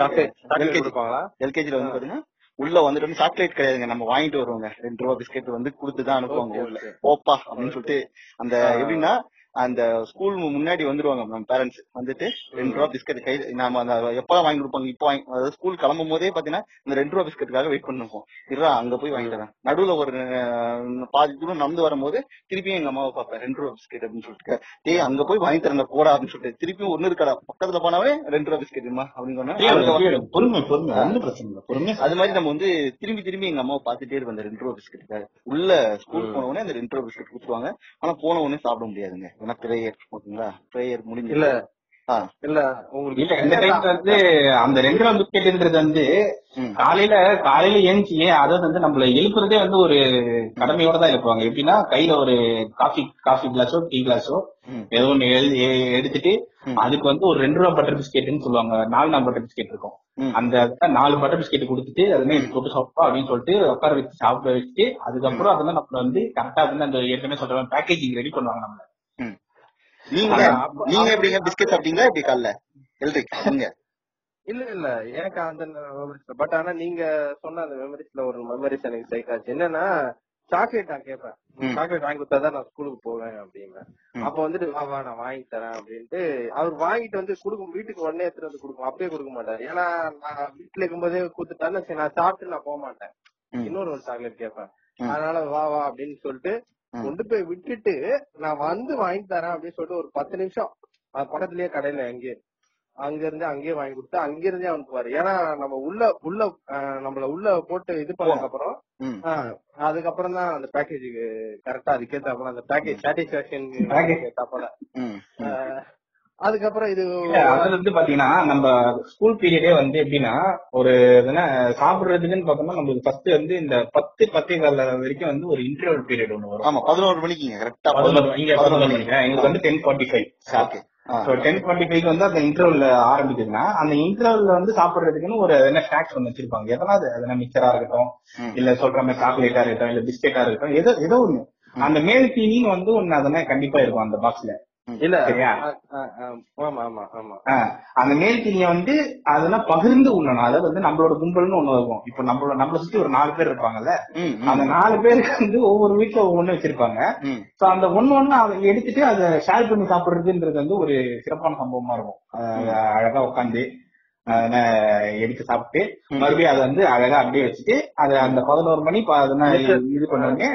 கொடுப்பாங்களா? எல்கேஜில வந்து பாத்தீங்கன்னா உள்ள வந்துட்டு சாக்லேட் கிடையாதுங்க நம்ம வாங்கிட்டு வருவோங்க ரெண்டு ரூபா பிஸ்கெட் வந்து கொடுத்து தான் அனுப்புவாங்க உள்ள. போப்பா அப்படின்னு சொல்லிட்டு அந்த. எப்படின்னா அந்த ஸ்கூல் முன்னாடி வந்துருவாங்க நம்ம பேரண்ட்ஸ் வந்துட்டு ரெண்டு ரூபா பிஸ்கட் கை நாம அந்த எப்பதான் வாங்கி கொடுப்பாங்க இப்போ வாங்கி அதாவது ஸ்கூல் கிளம்பும் போதே பாத்தீங்கன்னா இந்த ரெண்டு ரூபா பிஸ்கட்டுக்காக வெயிட் பண்ணிருப்போம் இருடா அங்க போய் வாங்கி தரேன் நடுவுல ஒரு பாதி தூரம் நடந்து வரும்போது திருப்பியும் எங்க அம்மாவை பார்ப்பேன். ரெண்டு ரூபா பிஸ்கெட் அப்படின்னு சொல்லிட்டு. டேய் அங்க போய் வாங்கி தரேன் போடா அப்படின்னு சொல்லிட்டு. திருப்பியும் ஒண்ணு இருக்கடா பக்கத்துல போனாவே ரெண்டு ரூபா பிஸ்கெட்டுமா அப்படின்னு அது மாதிரி நம்ம வந்து திரும்பி திரும்பி எங்க அம்மாவை பார்த்துட்டே இருப்போம் அந்த ரெண்டு ரூபா பிஸ்கெட்டுக்காக உள்ள ஸ்கூல் போன உடனே அந்த ரெண்டு ரூபா பிஸ்கெட் கொடுத்துருவாங்க. ஆனா போன உடனே சாப்பிட முடியாதுங்க. ஏன்னா பிரேயர் ஓகேங்களா பிரேயர் முடிஞ்சு இல்ல ஆ. இல்ல உங்களுக்கு இல்ல இந்த டைம்ல வந்து அந்த ரெண்டு ரூபா பிஸ்கெட்ன்றது வந்து. காலையில காலையில ஏஞ்சி அதாவது வந்து நம்மள எழுப்புறதே வந்து ஒரு கடமையோட தான் எழுப்புவாங்க எப்படின்னா கையில ஒரு காஃபி காஃபி கிளாஸோ டீ கிளாஸோ. ஏதோ ஒண்ணு எழுதி எடுத்துட்டு. அதுக்கு வந்து ஒரு ரெண்டு ரூபா பட்டர் பிஸ்கெட்னு சொல்லுவாங்க நாலு நாலு பட்டர் பிஸ்கெட் இருக்கும். அந்த நாலு பட்டர் பிஸ்கெட் கொடுத்துட்டு எடுத்து போட்டு சாப்பிட்டோம் அப்படின்னு சொல்லிட்டு உட்கார வச்சு சாப்பிட வச்சுட்டு அதுக்கப்புறம் அதெல்லாம் நம்மள வந்து கரெக்டா வந்து அந்த ஏற்கனவே சொல்ற பேக்கேஜிங் ரெடி பண்ணுவாங்க நம்ம நீங்க நீங்க எப்படிங்க பிஸ்கெட் சாப்பிட்டீங்களா எப்படி காலைல? எல்ட்ரிக் நீங்க. இல்ல இல்ல. எனக்கு அந்த மெமரிஸ் பட் ஆனா நீங்க சொன்ன அந்த மெமரிஸ்ல ஒரு மெமரிஸ் எனக்கு ஸ்ட்ரைக் ஆச்சு என்னன்னா சாக்லேட் நான் கேட்பேன். சாக்லேட் வாங்கி கொடுத்தாதான் நான் ஸ்கூலுக்கு போவேன் அப்படின்னு. அப்ப வந்துட்டு வா வா நான் வாங்கி தரேன் அப்படின்ட்டு அவர் வாங்கிட்டு வந்து கொடுக்கும் வீட்டுக்கு உடனே எடுத்துட்டு வந்து கொடுக்கும். அப்பயே கொடுக்க மாட்டாரு. ஏன்னா நான் வீட்டுல இருக்கும்போதே கொடுத்துட்டாருன்னு சரி நான் சாப்பிட்டு நான் போக மாட்டேன். இன்னொரு ஒரு சாக்லேட் கேட்பேன். அதனால வா வா அப்படின்னு சொல்லிட்டு. கொண்டு போய் விட்டுட்டு நான் வந்து வாங்கி தரேன் அப்படின்னு சொல்லிட்டு ஒரு பத்து நிமிஷம் பக்கத்துலயே கடையில அங்கேயே அங்க இருந்து அங்கேயே வாங்கி கொடுத்து அங்க இருந்தே அவனுக்கு பாரு ஏன்னா நம்ம உள்ள உள்ள நம்மள உள்ள போட்டு இது பண்ணதுக்கு அப்புறம் அதுக்கப்புறம் தான் அந்த பேக்கேஜுக்கு கரெக்டா அதுக்கேத்தாப்புல அந்த பேக்கேஜ் சாட்டிஸ்பாக்சன். ஏத்தாப்புல அதுக்கப்புறம் இது அதுல இருந்து பாத்தீங்கன்னா நம்ம ஸ்கூல் பீரியடே வந்து எப்படின்னா ஒரு என்ன சாப்பிடுறதுக்குன்னு பார்த்தோம்னா நம்மளுக்கு ஃபர்ஸ்ட் வந்து இந்த பத்து பத்தே கால வரைக்கும் வந்து ஒரு இன்டர்வல் பீரியட் ஒண்ணு வரும். ஆமா பதினோரு மணிக்குங்க கரெக்டா பதினொரு இங்க பதினொரு மணிக்கு எங்களுக்கு வந்து ten forty five okay ten forty five வந்து அந்த இன்டர்வல் ஆரம்பிக்குதுன்னா அந்த இன்டர்வல்ல வந்து சாப்பிடுறதுக்குன்னு ஒரு என்ன ஸ்நாக்ஸ் ஒன்று வச்சிருப்பாங்க. எதனா அது எதனா மிக்சரா இருக்கட்டும். இல்ல சொல்ற மாதிரி சாக்லேட்டா இருக்கட்டும் இல்ல பிஸ்கெட்டா இருக்கட்டும் ஏதோ ஏதோ ஒண்ணு. அந்த மேல் தீனின்னு வந்து ஒண்ணு அதெல்லாம் கண்டிப்பா இருக்கும் அந்த பாக்ஸ்ல இல்ல. சரியா? அந்த மேல் தீனிய வந்து அதெல்லாம் பகிர்ந்து உண்ணணும். அதாவது வந்து நம்மளோட கும்பல்னு ஒண்ணு இருக்கும். இப்போ நம்மளோட நம்மள சுத்தி ஒரு நாலு பேர் இருப்பாங்கல்ல? அந்த நாலு பேருக்கு வந்து ஒவ்வொரு வீட்டுல ஒவ்வொன்னு வச்சிருப்பாங்க. சோ அந்த ஒண்ணு ஒண்ணு அதை எடுத்துட்டு அதை ஷேர் பண்ணி சாப்பிடுறதுன்றது வந்து ஒரு சிறப்பான சம்பவமா இருக்கும். அழகா உட்காந்து எடுத்து சாப்பிட்டு. மறுபடியும் அதை வந்து அழகா அப்படியே வச்சுட்டு அதை அந்த பதினோரு மணி ப- அதெல்லாம் இது பண்ண உடனே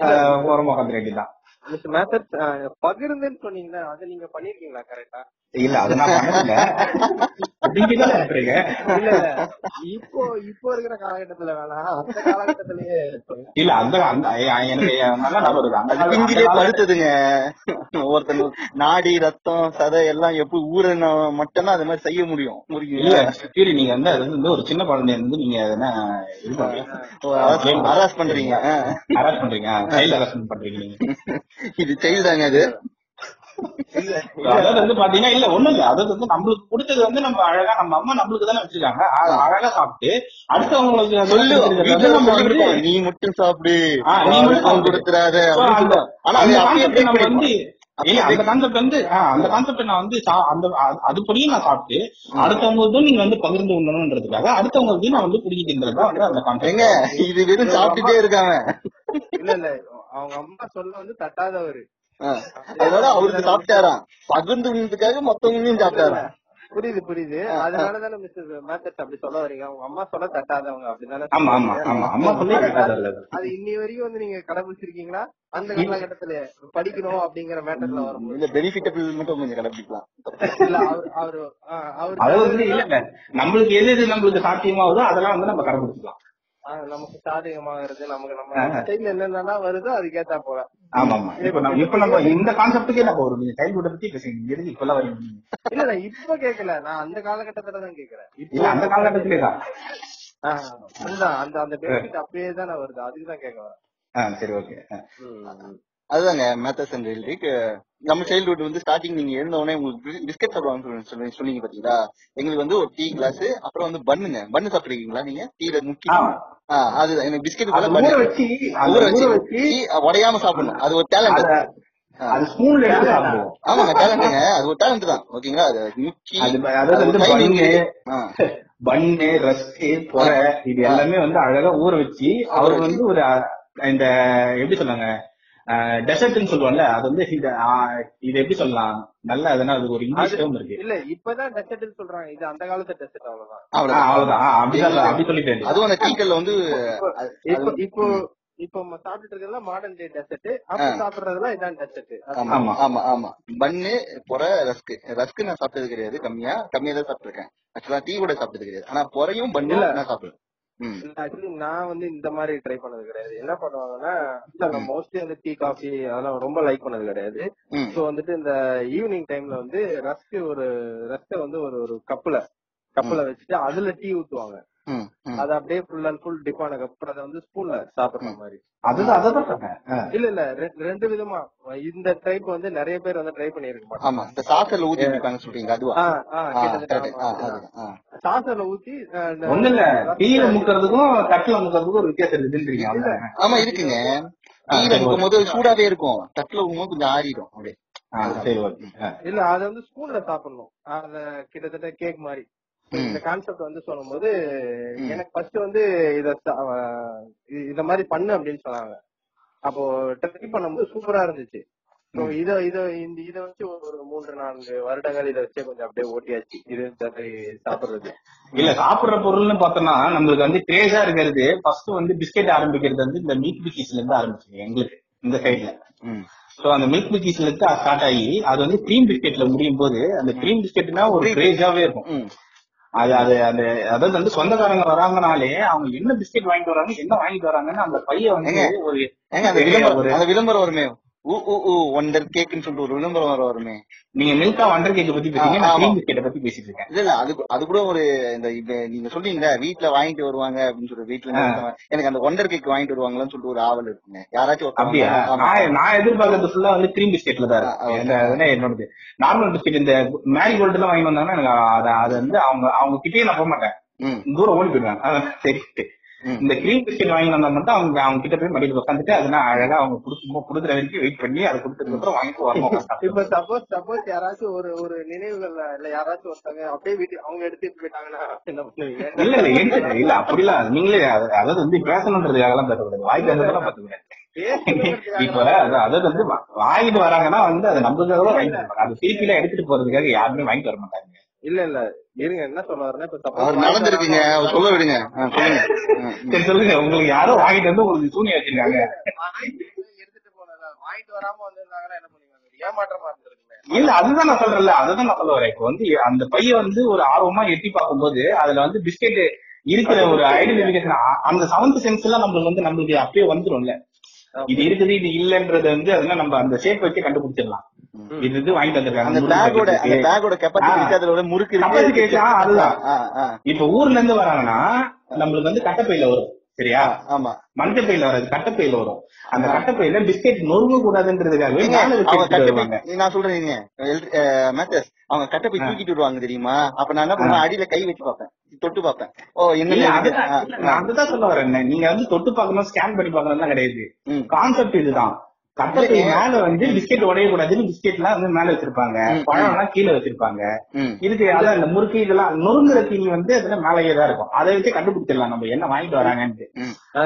அஹ் ஓரமா உட்காந்து வேண்டியதுதான். மிஸ்டர் மேத்தட் uh, பகிர்ந்துன்னு சொன்னீங்கன்னா அதை நீங்க பண்ணிருக்கீங்களா கரெக்டா இல்ல அதை நான் பண்றீங்க இல்ல இல்ல இப்போ இப்போ இருக்கிற காலகட்டத்துல வேணாம் அந்த காலகட்டத்திலேயே இல்ல அந்த அந்த ஐ- எனக்கு நல்லா ஞாபகம் இருக்கு. அந்த அது கால- பிஞ்சிலே அந்த கால- படுத்துதுங்க. ஒவ்வொருத்தங்க நாடி ரத்தம் சதை எல்லாம் எப்படி ஊறன மட்டும்தான் அது மாதிரி செய்ய முடியும். இல்ல சரி நீங்க வந்து அது வந்து ஒரு சின்ன குழந்தைய வந்து நீங்க இது பண்றீங்க. ஹராஸ் பண்றீங்க? சைல்ட் ஹராஸ்மெண்ட் பண்றீங்க. இது செயல் தாங்க அது. அதாவது வந்து பாத்தீங்கன்னா இல்ல ஒண்ணும் இல்ல அதாவது வந்து நம்மளுக்கு கொடுத்தது வந்து நம்ம அழகா நம்ம அம்மா நம்மளுக்கு தானே வச்சிருக்காங்க. அத அழகா சாப்பிட்டு அடுத்தவங்களுக்கு சொல்லு. நீ மட்டும் சாப்பிடு. நீ மட்டும் சொல்லுவாங்க. ஆனா நம்ம வந்து. இல்ல அந்த கான்செப்ட் வந்து அந்த கான்செப்ட் நான் வந்து சா- அந்த அதுபடியும் நான் சாப்பிட்டு அடுத்தவங்களுக்கும் நீங்க வந்து பகிர்ந்து உண்ணணும்ன்றதுக்காக அடுத்தவங்களுக்கு நான் வந்து பிடிக்கின்றதா வந்து அந்த கான்செப்ட் இது வெறும் சாப்பிட்டுட்டே இருக்காங்க. இல்ல இல்ல. அவங்க அம்மா சொல்ல வந்து தட்டாதவரு. அதோட அவருக்கு சாப்பிட்டாராம். பகிர்ந்து உண்ணதுக்காக மத்தவங்களையும் சாப்பிட்டாராம். புரியுது புரியுது. அதனாலதானே மிஸ்டர் மேத்தட் அப்படி சொல்ல வரீங்க? அவங்க அம்மா சொல்ல தட்டாதவங்க அப்படிதானே ஆமா ஆமா ஆமா. அம்மா சொல்லி கேட்காதல்ல அது. இன்னி வரைக்கும் வந்து நீங்க கடைபிடிச்சிருக்கீங்களா? அந்த காலகட்டத்துல படிக்கணும் அப்படிங்கிற மேட்டர்ல வரும்போது. இல்ல பெனிஃபிட் மட்டும் கொஞ்சம் கடைபிடிக்கலாம். இல்ல அவர் அவரு அதாவது இல்ல நம்மளுக்கு எது எது நம்மளுக்கு சாத்தியமாகுதோ அதெல்லாம் வந்து நம்ம கடைபிடிச்சிக்கலாம். நமக்கு சாதகமாகிறது நமக்கு நம்ம சைட்ல என்னென்ன வருதோ அதுக்கேத்தா போல ஆமா ஆமா இப்ப நம்ம இப்ப நம்ம இந்த கான்செப்டுக்கே நம்ம ஒரு சைல்ட்ஹுட் பத்தி பேசுறீங்க. எதுக்கு வரீங்க இல்ல நான் இப்ப கேக்கல. நான் அந்த காலகட்டத்துல தான் கேக்குறேன். இல்ல அந்த காலகட்டத்திலே தான். அதுதான். அந்த அந்த பெனிஃபிட் அப்பயே தானே வருது. அதுக்கு தான் கேட்க வரேன் சரி ஓகே. அதுதாங்க மேத்தஸ் அண்ட் எல்ரிக் நம்ம சைல்ட்ஹுட் வந்து ஸ்டார்டிங் நீங்க எழுந்த உடனே உங்களுக்கு பிஸ்கெட் சாப்பிடுவாங்கன்னு சொல்லி சொன்னீங்க பாத்தீங்களா? எங்களுக்கு வந்து ஒரு டீ கிளாஸ் அப்புறம் வந்து பண்ணுங்க. பண்ணு சாப்பிடுறீங்களா நீங்க? டீல முக்கி அது எனக்கு பிஸ்கெட் ஊற வச்சு உடையாம சாப்பிடணும். அது ஒரு டேலண்ட் அத ஸ்பூன்ல எடுத்து சாப்பிடுவோம். ஆமாங்க டேலண்ட்டுங்க அது ஒரு டேலண்ட் தான். ஓகேங்களா? அது முக்கி அது அதாவது வந்து பண்ணு. ரஸ்க் பொறை இது எல்லாமே வந்து அழகா ஊற வச்சு அவர் வந்து ஒரு இந்த எப்படி சொல்லுவாங்க டெசர்ட்னு சொல்லுவாங்கல்ல அது வந்து இது எப்படி சொல்லலாம்? நல்ல அதனா அது ஒரு இங்கிலீஷ் டேர்ம் இருக்கு. இல்ல இப்பதான் டெசர்ட்னு சொல்றாங்க. இது அந்த காலத்து டெசர்ட் அவ்வளவுதான். அவ்வளவுதான். அப்படிதான் அப்படி சொல்லிட்டேன் அதுவும் அந்த டீக்கல்ல வந்து இப்போ இப்போ இப்போ நம்ம சாப்பிட்டுட்டு இருக்கிறதுல மாடர்ன் டே டெசர்ட் அப்ப சாப்பிடுறதுல இதான் டெசர்ட் ஆமா ஆமா. ஆமா ஆமா. பன்னு பொறை ரஸ்க் ரஸ்க் நான் சாப்பிட்டது கிடையாது கம்மியா. கம்மியா தான் சாப்பிட்டிருக்கேன். ஆக்சுவலா டீ கூட சாப்பிட்டது கிடையாது. ஆனா பொறையும் பன்னு நான் சாப்பிடுவேன். ஆக்சுவலி நான் வந்து இந்த மாதிரி ட்ரை பண்ணது கிடையாது. என்ன பண்ணுவாங்கன்னா நான் மோஸ்ட்லி வந்து டீ காஃபி அதெல்லாம் ரொம்ப லைக் பண்ணது கிடையாது. சோ வந்துட்டு இந்த ஈவினிங் டைம்ல வந்து ரஸ்க் ஒரு ரஸ்க வந்து ஒரு ஒரு கப்புல கப்புல வச்சுட்டு அதுல டீ ஊத்துவாங்க. அது அப்படியே ஃபுல் அண்ட் ஃபுல் டிப் ஆன அப்புறம் அதை வந்து ஸ்பூன்ல சாப்பிடுற மாதிரி. அதுதான் அதை தான் சொன்னேன். ஆ. இல்ல இல்ல ரெ- ரெண்டு விதமா. இந்த டைப் வந்து நிறைய பேர் வந்து ட்ரை பண்ணிருக்க மாட்டாங்க. ஆமா இந்த சாசர்ல ஊத்தி இருக்காங்க சொல்றீங்க அதுவா. சாசர்ல ஊத்தி ஒண்ணு இல்ல. டீல முக்கிறதுக்கும் தட்டுல முக்கிறதுக்கும் ஒரு வித்தியாசம் இருக்குன்றீங்க. ஆமா இருக்குங்க. டீல முக்கும் போது சூடாவே இருக்கும். தட்டுல ஊக்கும் கொஞ்சம் ஆறிடும் அப்படியே. இல்ல அத வந்து ஸ்பூன்ல சாப்பிடணும். அத கிட்டத்தட்ட கேக் மாதிரி. இந்த கான்செப்ட் வந்து சொல்லும்போது. எனக்கு ஃபர்ஸ்ட் வந்து இத இத மாதிரி பண்ணு அப்படின்னு சொன்னாங்க. அப்போ ட்ரை பண்ணும்போது சூப்பரா இருந்துச்சு. இத இத இந்த இத வச்சு ஒரு மூன்று நான்கு வருடங்கள் இத வச்சு கொஞ்சம் அப்படியே ஓட்டியாச்சு. இது சாப்பிடுறது. இல்ல சாப்பிடுற பொருள்னு பார்த்தோம்னா நம்மளுக்கு வந்து கிரேஸா இருக்கிறது ஃபர்ஸ்ட் வந்து பிஸ்கெட் ஆரம்பிக்கிறது வந்து இந்த மில்க் பிக்கிஸ்ல இருந்து ஆரம்பிச்சு எங்களுக்கு இந்த சைடுல சோ அந்த மில்க் பிக்கிஸ்ல இருந்து ஸ்டார்ட் ஆகி அது வந்து கிரீம் பிஸ்கெட்ல முடியும் போது அந்த கிரீம் பிஸ்கெட்னா ஒரு கிரேஸாவே இருக்கும். அது அது அந்த அதாவது வந்து சொந்தக்காரங்க வராங்கனாலே அவங்க என்ன பிஸ்கெட் வாங்கிட்டு வராங்க என்ன வாங்கிட்டு வராங்கன்னு அந்த பைய வந்து ஒரு விளம்பரம் வருமே ஊ ஊ ஊ ஒண்டர் கேக்குன்னு சொல்லிட்டு ஒரு விளம்பரம் வர வருமே. நீங்க மில்கா வண்டர் கேக் பத்தி பேசுறீங்க நான். கிரீம் பத்தி பேசிட்டு இருக்கேன். இல்ல இல்ல அது அது கூட ஒரு இந்த நீங்க சொல்றீங்களா வீட்ல வாங்கிட்டு வருவாங்க அப்படின்னு சொல்லி வீட்ல எனக்கு அந்த ஒண்டர் கேக் வாங்கிட்டு வருவாங்களான்னு சொல்லிட்டு ஒரு ஆவல் இருக்குங்க யாராச்சும் அப்படியா. நான் எதிர்பார்க்கறது ஃபுல்லா வந்து கிரீம் பிஸ்கெட்ல தான் இருக்கு. என்னோடது. நார்மல் பிஸ்கெட் இந்த மேரி கோல்டு எல்லாம் வாங்கி வந்தாங்கன்னா எனக்கு அதை வந்து அவங்க அவங்க கிட்டயே நான் போக மாட்டேன். தூரம் ஓடி போயிடுவாங்க அதான் சரி. இந்த கிரீம் பிஸ்கெட் வாங்கி வந்தா மட்டும் அவங்க அவங்க கிட்ட போய் மடியில் உட்காந்துட்டு அதெல்லாம் அழகா அவங்க கொடுக்கும் கொடுக்குற வரைக்கும் வெயிட் பண்ணி அதை கொடுத்ததுக்கு அப்புறம் வாங்கிட்டு வரணும் இப்ப சப்போஸ் சப்போஸ் யாராச்சும் ஒரு ஒரு நினைவுகள்ல இல்ல யாராச்சும் ஒருத்தங்க அப்படியே வீட்டு அவங்க எடுத்துட்டு போயிட்டாங்கன்னா இல்ல இல்ல எடுத்து இல்ல அப்படிலாம் நீங்களே அது- அதாவது வந்து பேசணுன்றதுக்காக எல்லாம் பேசக்கூடாது. வாய்க்கு வந்ததெல்லாம் பாத்துக்கூடாது இப்ப அது- அதாவது வந்து வாங்கிட்டு வராங்கன்னா வந்து அது நம்மளுக்காக வாங்கிட்டு வராங்க அது திருப்பி எடுத்துட்டு போறதுக்காக யாருமே வாங்கிட்டு வர மாட்டாங்க. இல்ல இல்ல. இருங்க என்ன சொல்ல வரேன்னா இப்ப நடந்திருக்குங்க. சொல்ல விடுங்க. சொல்லுங்க. சொல்லுங்க. உங்களுக்கு யாரோ வாங்கிட்டு வந்து உங்களுக்கு சூனியம் வச்சிருக்காங்க. எடுத்துட்டு போனல வாங்கிட்டு வராம வந்திருந்தாங்கன்னா என்ன பண்ணுவீங்க ஏமாற்றமா இருந்திருக்குமே இல்ல அதுதான் நான் சொல்றேன்ல. அதுதான் நான் சொல்ல வரேன். இப்போ வந்து அந்த பையன் வந்து ஒரு ஆர்வமா எட்டி பார்க்கும்போது அதுல வந்து பிஸ்கெட் இருக்கிற ஒரு ஐடென்டிபிகேஷன் அந்த செவன்த் சென்ஸ் எல்லாம் நம்மளுக்கு வந்து நம்மளுக்கு அப்பயே வந்துரும்ல. இது இருக்குது இது இல்லன்றது வந்து அதெல்லாம் நம்ம அந்த ஷேப் வச்சு கண்டுபிடிச்சிடலாம். இது வாங்கிட்டு வந்திருக்காங்க. இப்ப ஊர்ல இருந்து வராங்கன்னா நம்மளுக்கு வந்து கட்டப்பையில வரும். சரியா? ஆமா. மஞ்சப்பையில வராது கட்டப்பையில வரும். அந்த கட்டப்பையில பிஸ்கெட் நொறுங்க கூடாதுன்றதுக்காகவே நான் சொல்றேன் மேத்தஸ் அவங்க கட்டப்பை. தூக்கிட்டு வருவாங்க தெரியுமா? அப்ப நான் என்ன பண்ணுவேன்? அடியில கை வச்சு பார்ப்பேன். தொட்டு பார்ப்பேன். ஓ என்ன? அதுதான் சொல்ல வரேன். நீங்க வந்து தொட்டு பார்க்கணும் ஸ்கேன் பண்ணி பார்க்கணும் கிடையாது. ம். கான்செப்ட் இதுதான். இல்லைங்க. மேல வந்து பிஸ்கெட் உடைய கூடாதுன்னு பிஸ்கெட் எல்லாம் வந்து மேல வச்சிருப்பாங்க. பழம் எல்லாம் கீழே வச்சிருப்பாங்க. இதுக்கு அதான் இந்த முறுக்கு இதெல்லாம் நொறுங்குற தீனி வந்து அதுல மேலேயே தான் இருக்கும். அதை வச்சு கண்டுபிடிச்சிடலாம். நம்ம என்ன வாங்கிட்டு வராங்கன்ட்டு.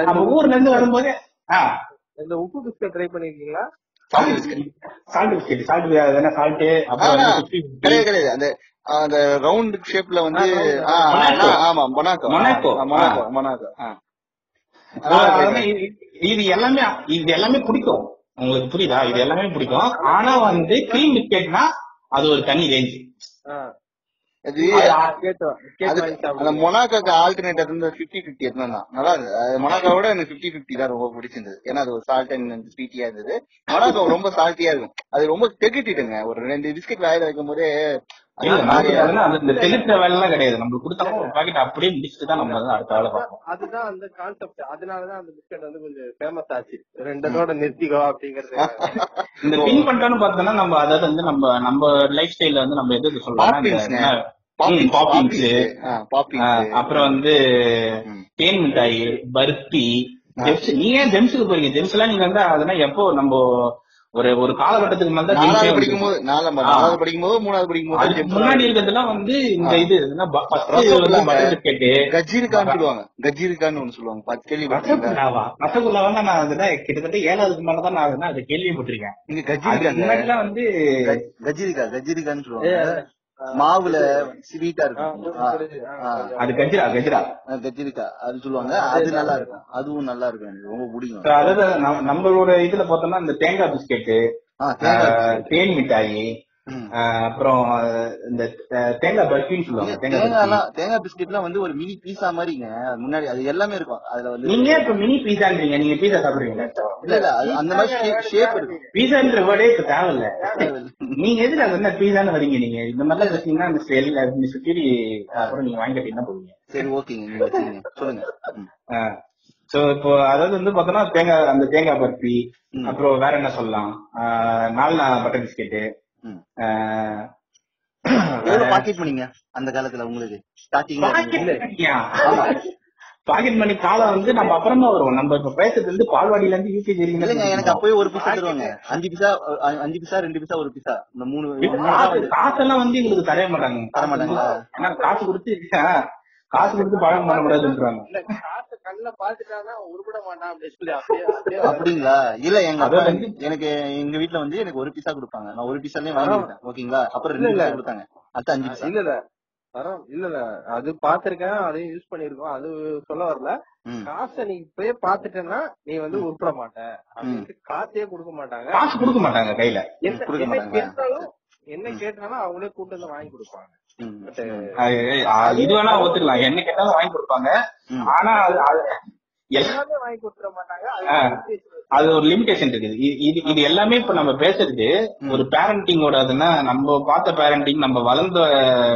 நம்ம ஊர்ல இருந்து வரும்போது ஆஹ் இந்த உப்பு பிஸ்கட் ட்ரை பண்ணிருக்கீங்களா? சால்ட் பிஸ்கெட் சால்ட் என்ன சால்ட் அப்புறம் ஆ, வந்து 50 கிடையாது கிடையாது. அந்த அந்த ரவுண்ட் ஷேப்ல வந்து ஆமா மொனாக்கோ மொனாக்கோ. மொனாக்கோ மொனாக்கோ இது எல்லாமே இது எல்லாமே பிடிக்கும் உங்களுக்கு புரியுதா? இது எல்லாமே பிடிக்கும். ஆனா வந்து கிரீம் பிஸ்கெட்னா அது ஒரு தனி ரேஞ்ச் மொனாக்கோக்கு வந்து ஃபிஃப்டி ஃபிஃப்டி தான். நல்லா மொனாக்கோட எனக்கு ஃபிஃப்டி ஃபிஃப்டி தான் ரொம்ப பிடிச்சிருந்தது. ஏன்னா அது ஒரு சால்ட் அண்ட் ஸ்வீட்டியா இருந்தது. மொனாக்கோ ரொம்ப சால்ட்டியா இருக்கும். அது ரொம்ப தெகிட்டிட்டுங்க ஒரு ரெண்டு பிஸ்கெட் வாயில வைக்கும் போதே கிடையாது. நம்மளுக்கு கொடுத்தாலும் ஒரு பாக்கெட் அப்படியே முடிச்சுட்டு தான் நம்ம அடுத்த வேலை பார்ப்போம். அதுதான் அந்த கான்செப்ட் அதனாலதான் அந்த பிஸ்கட் வந்து கொஞ்சம் ஃபேமஸ் ஆச்சு. ரெண்டோட நிறுத்திக்கோ அப்படிங்கறது. இந்த பின் பார்த்தோம்னா நம்ம அதாவது வந்து நம்ம நம்ம லைஃப் ஸ்டைல்ல வந்து நம்ம எது சொல்லலாம் அப்புறம் வந்து. தேன் மிட்டாய் பர்பி ஜெம்ஸ். நீங்க ஏன் ஜெம்ஸுக்கு போறீங்க? ஜெம்ஸ் எல்லாம் நீங்க வந்து அதெல்லாம் எப்போ நம்ம ஒரு ஒரு காலகட்டத்துக்கு மேல நாலாவது படிக்கும் போது. நாலாவது படிக்கும் போது மூணாவது படிக்கும் போது அதுக்கு முன்னாடி இருக்கிறதெல்லாம் வந்து இந்த. இது கஜீருக்கான்னு சொல்லுவாங்க. கஜீருக்கான்னு ஒண்ணு சொல்லுவாங்க. பத்து கேள்விப்பட்டிருக்கீங்களா? ரசகுல்லாவா? ரசகுல்லா வந்து நான் கிட்டத்தட்ட ஏழாவதுக்கு மேலதான் நான் அதை கேள்விப்பட்டிருக்கேன். இங்க முன்னாடிலாம் வந்து கஜீரிக்கா கஜீரிக்கான்னு சொல்லுவாங்க. மாவுல ஸ்வீட்டா இருக்கும். அது கஜ்ரா கஜ்ரா ஆ, கஜ்ஜிரிக்கா அது சொல்லுவாங்க. அது நல்லா இருக்கும். அதுவும் நல்லா இருக்கும் எனக்கு. ரொம்ப பிடிக்கும். அதாவது நம்ம- நம்மளோட இதுல பார்த்தோம்னா இந்த தேங்காய் பிஸ்கெட் ஆ, தேங்காய் biscuit. தேன் மிட்டாய் அப்புறம் இந்த தேங்காய் பர்ஃபின்னு சொல்லுவாங்க தேங்காய் தேங்காய் பிஸ்கெட்லாம் வந்து ஒரு மினி பீஸா மாதிரிங்க. முன்னாடி அது எல்லாமே இருக்கும். அதுல வந்து நீங்க இப்ப மினி பீஸான்றீங்க நீங்க பீஸா சாப்பிடுறீங்களா? இல்ல இல்ல அந்த மாதிரி ஷேப் இருக்கும். பீஸான்ற வேர்டே இப்ப தேவையில்ல. நீங்க எதுல என்ன பீஸான்னு வரீங்க நீங்க? இந்த மாதிரிலாம் வச்சீங்கன்னா அந்த இந்த சுத்தி அப்புறம் நீங்க வாங்கி கட்டினா போவீங்க. சரி ஓகேங்க சொல்லுங்க. சோ இப்போ அதாவது வந்து பார்த்தோம்னா தேங்காய் அந்த தேங்காய் பர்ஃபி. அப்புறம் வேற என்ன சொல்லலாம்? நால்னா பட்டர் பிஸ்கெட்டு. எவ்வளவு பாக்கெட் பண்ணீங்க அந்த காலத்துல உங்களுக்கு. பாக்கெட் மணி காலம் வந்து நம்ம அப்புறமா வருவோம். நம்ம இப்ப பேசுறது வந்து பால்வாடியில இருந்து யூகேஜி இல்லைங்க எனக்கு அப்பவே ஒரு பீஸா தருவாங்க. அஞ்சு பீஸா அஞ்சு பீஸா ரெண்டு பீஸா ஒரு பீஸா இந்த மூணு காசெல்லாம் வந்து எங்களுக்கு தரவே மாட்டாங்க. தர மாட்டாங்களா? ஏன்னா காசு கொடுத்து காசு கொடுத்து பழம் பண்ண கூடாதுன்றாங்க கண்ணுல பாத்துட்டானா உருப்பிட மாட்டான் அப்படின்னு சொல்லி அப்படிங்களா? இல்ல எங்க எனக்கு எங்க வீட்ல வந்து எனக்கு ஒரு பீஸா கொடுப்பாங்க. நான் ஒரு பீஸாலே வாங்கிட்டேன். ஓகேங்களா? அப்புறம் ரெண்டு பீஸா கொடுத்தாங்க. அடுத்து அஞ்சு பீஸா இல்ல இல்ல. வரோம் இல்ல இல்ல. அது பாத்திருக்கேன் அதையும் யூஸ் பண்ணிருக்கோம் அது சொல்ல வரல. காசை நீ இப்பயே பாத்துட்டேன்னா நீ வந்து உருப்பிட மாட்ட அப்படின்ட்டு காசே கொடுக்க மாட்டாங்க. காசு கொடுக்க மாட்டாங்க கையில. என்ன? கேட்டாலும் என்ன கேட்டாலும் அவங்களே கூட்டு வந்து வாங்கி கொடுப்பாங்க. இது வேணா ஒத்துக்கலாம். என்ன கேட்டாலும் வாங்கி கொடுப்பாங்க. ஆனா அது- அது- எல்லாம் வாங்கி கொடுத்துட மாட்டாங்க. அது ஒரு லிமிடேஷன் இருக்குது. இது இது எல்லாமே இப்ப நம்ம பேசுறது ஒரு பேரண்டிங்கோட அதுன்னா நம்ம பார்த்த பேரண்டிங் நம்ம வளர்ந்த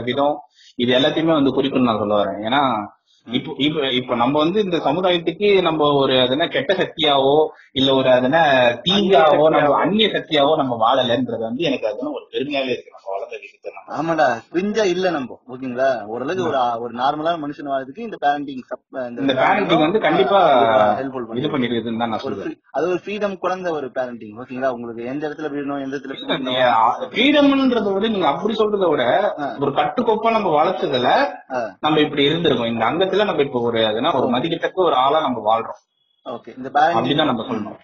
விதம் இது எல்லாத்தையுமே வந்து குறிக்கணும் நான் சொல்ல வரேன். ஏன்னா இப்போ இப்ப இப்ப நம்ம வந்து இந்த சமுதாயத்துக்கு நம்ம ஒரு அதுனா கெட்ட சக்தியாவோ இல்ல ஒரு அதுனா தீங்காவோ நம்ம அந்நிய சக்தியாவோ நம்ம வாழலைன்றது வந்து எனக்கு அதுனா ஒரு பெருமையாவே இருக்கு நம்ம வளர்ந்த விஷயத்த ஆமாடா கிரிஞ்சா இல்ல நம்ம ஓகேங்களா? ஓரளவுக்கு ஒரு ஒரு நார்மலான மனுஷன் வாழ்றதுக்கு இந்த பேரண்டிங் இந்த parenting வந்து கண்டிப்பா ஹெல்ப்ஃபுல் இது பண்ணிருக்குதுன்னு தான் நான் சொல்றேன் அது ஒரு ஃப்ரீடம் குழந்த ஒரு பேரண்டிங் ஓகேங்களா? உங்களுக்கு எந்த இடத்துல விடணும் எந்த இடத்துல. ஃப்ரீடம்ன்றத விட நீங்க அப்படி சொல்றதை விட ஒரு கட்டுக்கோப்பா நம்ம வளர்த்ததுல. நம்ம இப்படி இருந்திருக்கோம். இந்த அங்கத்துல நம்ம இப்ப ஒரு அதுனா ஒரு மதிக்கத்தக்க ஒரு ஆளா நம்ம வாழ்றோம். ஓகே இந்த பேரண்டிங் நம்ம சொல்லணும்.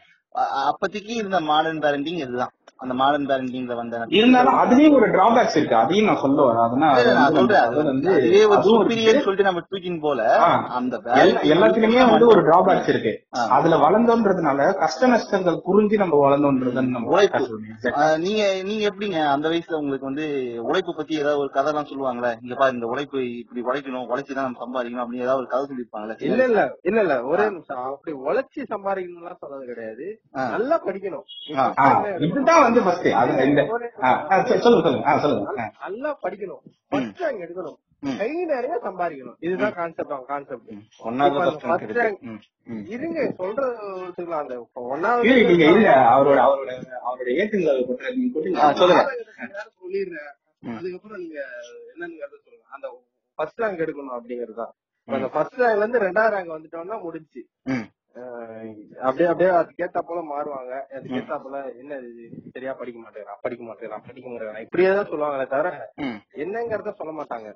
அப்போதைக்கு இருந்த மாடர்ன் பேரண்டிங் இதுதான். அந்த மாடர்ன் பேரண்டிங்ல வந்த இருந்தாலும் அதுலயும் ஒரு டிராபேக்ஸ் இருக்கு. அதையும் நான் சொல்ல வரேன். அதனால சொல்லிட்டு நம்ம தூக்கின் போல. அந்த எல்லாத்துலயுமே வந்து ஒரு டிராபேக்ஸ் இருக்கு. அதுல வளர்ந்தோன்றதுனால கஷ்ட நஷ்டங்கள் புரிஞ்சு நம்ம வளர்ந்தோன்றதுன்னு நம்ம உழைப்பு. நீங்க நீங்க எப்படிங்க அந்த வயசுல உங்களுக்கு வந்து உழைப்பு பத்தி ஏதாவது ஒரு கதை எல்லாம் சொல்லுவாங்களே? இங்க பாரு இந்த உழைப்பு இப்படி உழைக்கணும் உழைச்சுதான் நம்ம சம்பாதிக்கணும் அப்படின்னு ஏதாவது ஒரு கதை சொல்லிருப்பாங்களே இல்ல இல்ல இல்ல இல்ல. ஒரே நிமிஷம். அப்படி உழைச்சி சம்பாதிக்கணும்லாம் சொன்னது கிடையாது. நல்லா படிக்கணும். இதுதான் வந்து ஃபர்ஸ்ட் அது இந்த சொல்லுங்க சொல்லுங்க. ஆ, சொல்லுங்க. நல்லா படிக்கணும். ஃபர்ஸ்ட் ரேங்க் எடுக்கணும். கை நிறைய சம்பாதிக்கணும். இதுதான் கான்செப்ட் அவங்க கான்செப்ட் ஒன்னாவது. இருங்க சொல்றது அந்த ஒன்னாவது நீங்க இல்ல அவரோட அவரோட அவரோட ஏற்றுங்களை கொண்டு நீங்க சொல்லுங்க. சொல்லிடுறேன். அதுக்கப்புறம் நீங்க என்னன்னு சொல்லுங்க. அந்த ஃபர்ஸ்ட் ரேங்க் எடுக்கணும் அப்படிங்கிறது தான் இப்ப அந்த ஃபர்ஸ்ட் ரேங்க்ல இருந்து ரெண்டாவது ரேங்க் வந்துட்டோம்னா முடிஞ்சு. அப்படியே அப்படியே அதுக்கேத்தா போல மாறுவாங்க அதுக்கேத்தா போல என்ன சரியா படிக்க மாட்டேங்கிறான் படிக்க மாட்டேங்கிறான் படிக்க மாட்டேங்கிறான். இப்படியே தான் சொல்லுவாங்களே தவிர. என்னங்கறத சொல்ல மாட்டாங்க.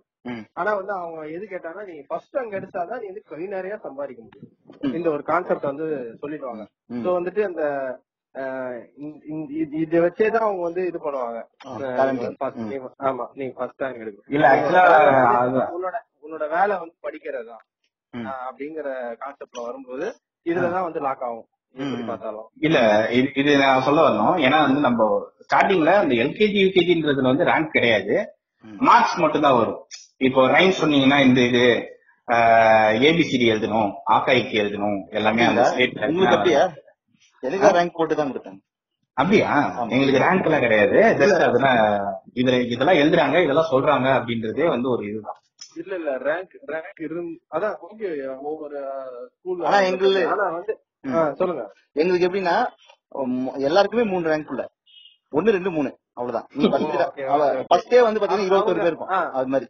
ஆனா வந்து அவங்க எது கேட்டாங்கன்னா நீ ஃபர்ஸ்ட் அங்க எடுத்தாதான் நீ வந்து கை நிறைய சம்பாதிக்க முடியும். இந்த ஒரு கான்செப்ட் வந்து சொல்லிடுவாங்க. சோ வந்துட்டு அந்த இது- வச்சேதான் அவங்க வந்து இது பண்ணுவாங்க. ஆமா நீ ஃபர்ஸ்ட் ரேங்க் எடுக்கணும். உன்னோட உன்னோட வேலை வந்து படிக்கிறதுதான். அப்படிங்கிற கான்செப்ட்ல வரும்போது இதுலதான் வந்து லாக் ஆகும். இல்ல இது இது நான் சொல்ல வரணும். ஏன்னா வந்து நம்ம ஸ்டார்டிங்ல அந்த எல்கேஜி யூகேஜின்றதுல வந்து ரேங்க் கிடையாது. மார்க்ஸ் மட்டும் தான் வரும். இப்போ ரைம் சொன்னீங்கன்னா இந்த இது ஏபிசிடி எழுதணும் ஆக்காய்க்கு எழுதணும் எல்லாமே அந்த ரேங்க் போட்டு தான் கொடுத்தாங்க அப்படியா. எங்களுக்கு ரேங்க் எல்லாம் கிடையாது. ஜஸ்ட் அதெல்லாம் இதுல இதெல்லாம் எழுதுறாங்க இதெல்லாம் சொல்றாங்க அப்படின்றதே வந்து ஒரு இதுதான். இல்ல இல்ல ரேங்க் ரேங்க் இருந்து அதான் ஓகே ஒவ்வொரு ஸ்கூல் ஆனா எங்களு- ஆனா வந்து சொல்லுங்க. எங்களுக்கு எப்படின்னா எல்லாருக்குமே மூணு ரேங்க் உள்ள. ஒன்னு ரெண்டு மூணு. அவ்வளவுதான். ஃபர்ஸ்டே வந்து பாத்தீங்கன்னா இருபத்தொரு பேர் இருக்கும். அது மாதிரி.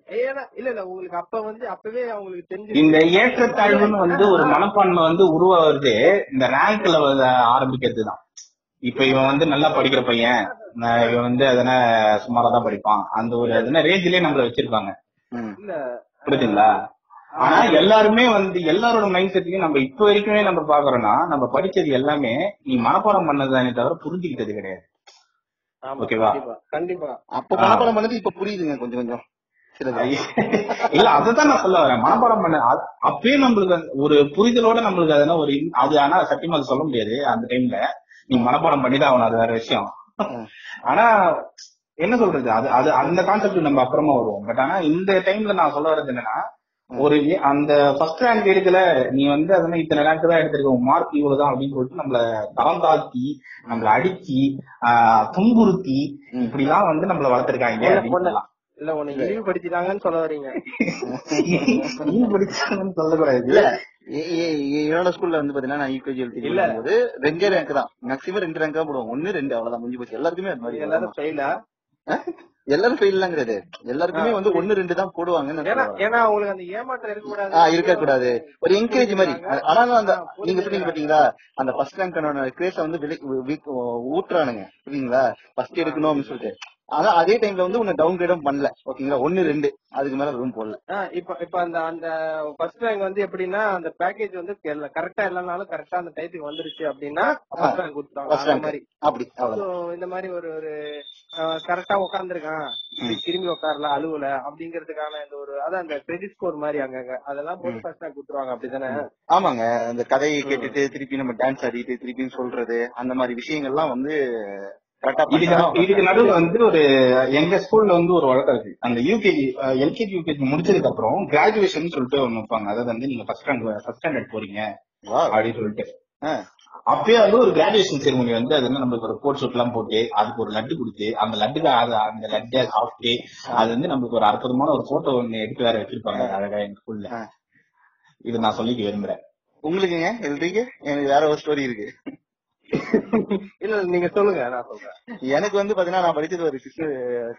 இல்ல இல்ல உங்களுக்கு அப்ப வந்து அப்பவே அவங்களுக்கு தெரிஞ்சு இந்த ஏற்றத்தாழ்வுன்னு வந்து ஒரு மனப்பான்மை வந்து உருவாகிறது இந்த ரேங்க்ல ஆரம்பிக்கிறது தான் இப்ப இவன் வந்து நல்லா படிக்கிற பையன் நான் இவன் வந்து அதனா சுமாரா தான் படிப்பான். அந்த ஒரு அதனா ரேஞ்சிலே நம்மள வச்சிருப்பாங்க. புரியுதுங்களா? ஆனா எல்லாருமே வந்து எல்லாரோட மைண்ட் செட்லயும் நம்ம இப்ப வரைக்குமே நம்ம பாக்குறோம்னா நம்ம படிச்சது எல்லாமே நீ மனப்பாடம் பண்ணதுதானே தவிர புரிஞ்சுக்கிட்டது கிடையாது. ஆமா ஓகேவா? கண்டிப்பா அப்ப மனப்பாடம் பண்ணது இப்ப புரியுதுங்க கொஞ்சம் கொஞ்சம். இல்ல அததான் நான் சொல்ல வரேன். மனப்பாடம் பண்ண அது- அப்பயே நம்மளுக்கு ஒரு புரிதலோட நம்மளுக்கு அதெல்லாம் ஒரு அது ஆனா சத்தியமா அது சொல்ல முடியாது அந்த டைம்ல நீ மனப்பாடம் பண்ணிதான் ஆகணும் அது வேற விஷயம். ஆனா என்ன சொல்றது? அது அது அந்த கான்செப்ட் நம்ம அப்புறமா வருவோம். பட் ஆனா இந்த டைம்ல நான் சொல்ல வர்றது என்னன்னா ஒரு அந்த ஃபர்ஸ்ட் ரேங்க் எடுக்கல நீ வந்து அதனால இத்தனை ரேங்க் தான் எடுத்திருக்க மார்க் இவ்வளவுதான் அப்படின்னு சொல்லிட்டு நம்மள தரம் தாழ்த்தி நம்மள அடிச்சு துன்புறுத்தி இப்படிலாம் வந்து நம்மள வளர்த்திருக்காங்க. இல்ல உன்னை இழிவுபடுத்திட்டாங்கன்னு சொல்ல வரீங்க. படிச்சாங்கன்னு சொல்லக்கூடாது. இல்ல என்னோட ஸ்கூல்ல வந்து பாத்தீங்கன்னா நான் யூகேஜி எல்கேஜி இல்ல. ரெண்டே ரேங்க் தான். மேக்ஸிமம் ரெண்டு ரேங்க் தான் போடுவோம். ஒன்னு ரெண்டு அவ்வளவுதான். முடிஞ்சு போச்சு. எல்லாருக்குமே எல்லாரும் ஃபெயிலா எல்லாரும் ஃபெயில் எல்லாம் கிடையாது எல்லாருக்குமே வந்து ஒன்னு ரெண்டு தான் போடுவாங்கன்னு நான் ஏன்னா அவங்களுக்கு அந்த ஏமாற்றம் இருக்க கூடாது ஆ இருக்க கூடாது ஒரு என்கரேஜ் மாதிரி. ஆனாலும் அந்த நீங்க சொன்னீங்க பாத்தீங்களா? அந்த ஃபர்ஸ்ட் ரேங்க் கிரேஸ வந்து ஊத்துறானுங்க புரியுங்களா ஃபர்ஸ்ட் எடுக்கணும் அப்படின்னு சொல்லிட்டு. ஆனா அதே டைம்ல வந்து உன்னை டவுன் கிரேடும் பண்ணல. ஓகேங்களா ஒன்னு ரெண்டு. அதுக்கு மேல ரூம் போடல. இப்ப இப்ப அந்த அந்த ஃபர்ஸ்ட் ரேங்க் வந்து எப்படின்னா அந்த பேக்கேஜ் வந்து கரெக்டா இல்லனாலும் கரெக்டா அந்த டைத்துக்கு வந்துருச்சு அப்படின்னா ஃபர்ஸ்ட் ரேங்க் கொடுத்தாங்க மாதிரி. அப்படி இந்த மாதிரி ஒரு ஒரு கரெக்டா உட்காந்துருக்கான் திரும்பி உட்காரல அழுவல அப்படிங்கறதுக்கான இந்த ஒரு அதான் அந்த கிரெடிட் ஸ்கோர் மாதிரி அங்கங்க. அதெல்லாம் போட்டு ஃபர்ஸ்ட் ரேங்க் கொடுத்துருவாங்க அப்படிதானே? ஆமாங்க. அந்த கதையை கேட்டுட்டு திருப்பி நம்ம டான்ஸ் ஆடிட்டு திருப்பி சொல்றது அந்த மாதிரி விஷயங்கள்லாம் வந்து இதுக்கு நடு- இதுக்கு நடுவுல வந்து ஒரு எங்க ஸ்கூல்ல வந்து ஒரு வழக்கம் இருக்கு. அந்த யூகேஜி எல்கேஜி யூகேஜி முடிச்சதுக்கு அப்புறம் கிராஜுவேஷன் சொல்லிட்டு ஒண்ணு வைப்பாங்க. அதாவது வந்து நீங்க ஃபர்ஸ்ட் ரேங்க் ஃபர்ஸ்ட் ஸ்டாண்டர்ட் போறீங்க அப்படின்னு சொல்லிட்டு. அப்பயே வந்து ஒரு கிராஜுவேஷன் செரிமனி வந்து அது வந்து நம்மளுக்கு ஒரு கோட் ஷூட் எல்லாம் போட்டு அதுக்கு ஒரு லட்டு கொடுத்து அந்த லட்டுக்கு அந்த லட்டை சாப்பிட்டு அது வந்து நம்மளுக்கு ஒரு அற்புதமான ஒரு போட்டோ ஒண்ணு எடுத்து வேற வச்சிருப்பாங்க. அழகா எங்க ஸ்கூல்ல. இது நான் சொல்லிக்க விரும்புறேன். உங்களுக்குங்க எழுதிங்க எனக்கு வேற ஒரு ஸ்டோரி இருக்கு. இல்ல நீங்க சொல்லுங்க நான் சொல்றேன். எனக்கு வந்து பாத்தீங்கன்னா நான் படிச்சது ஒரு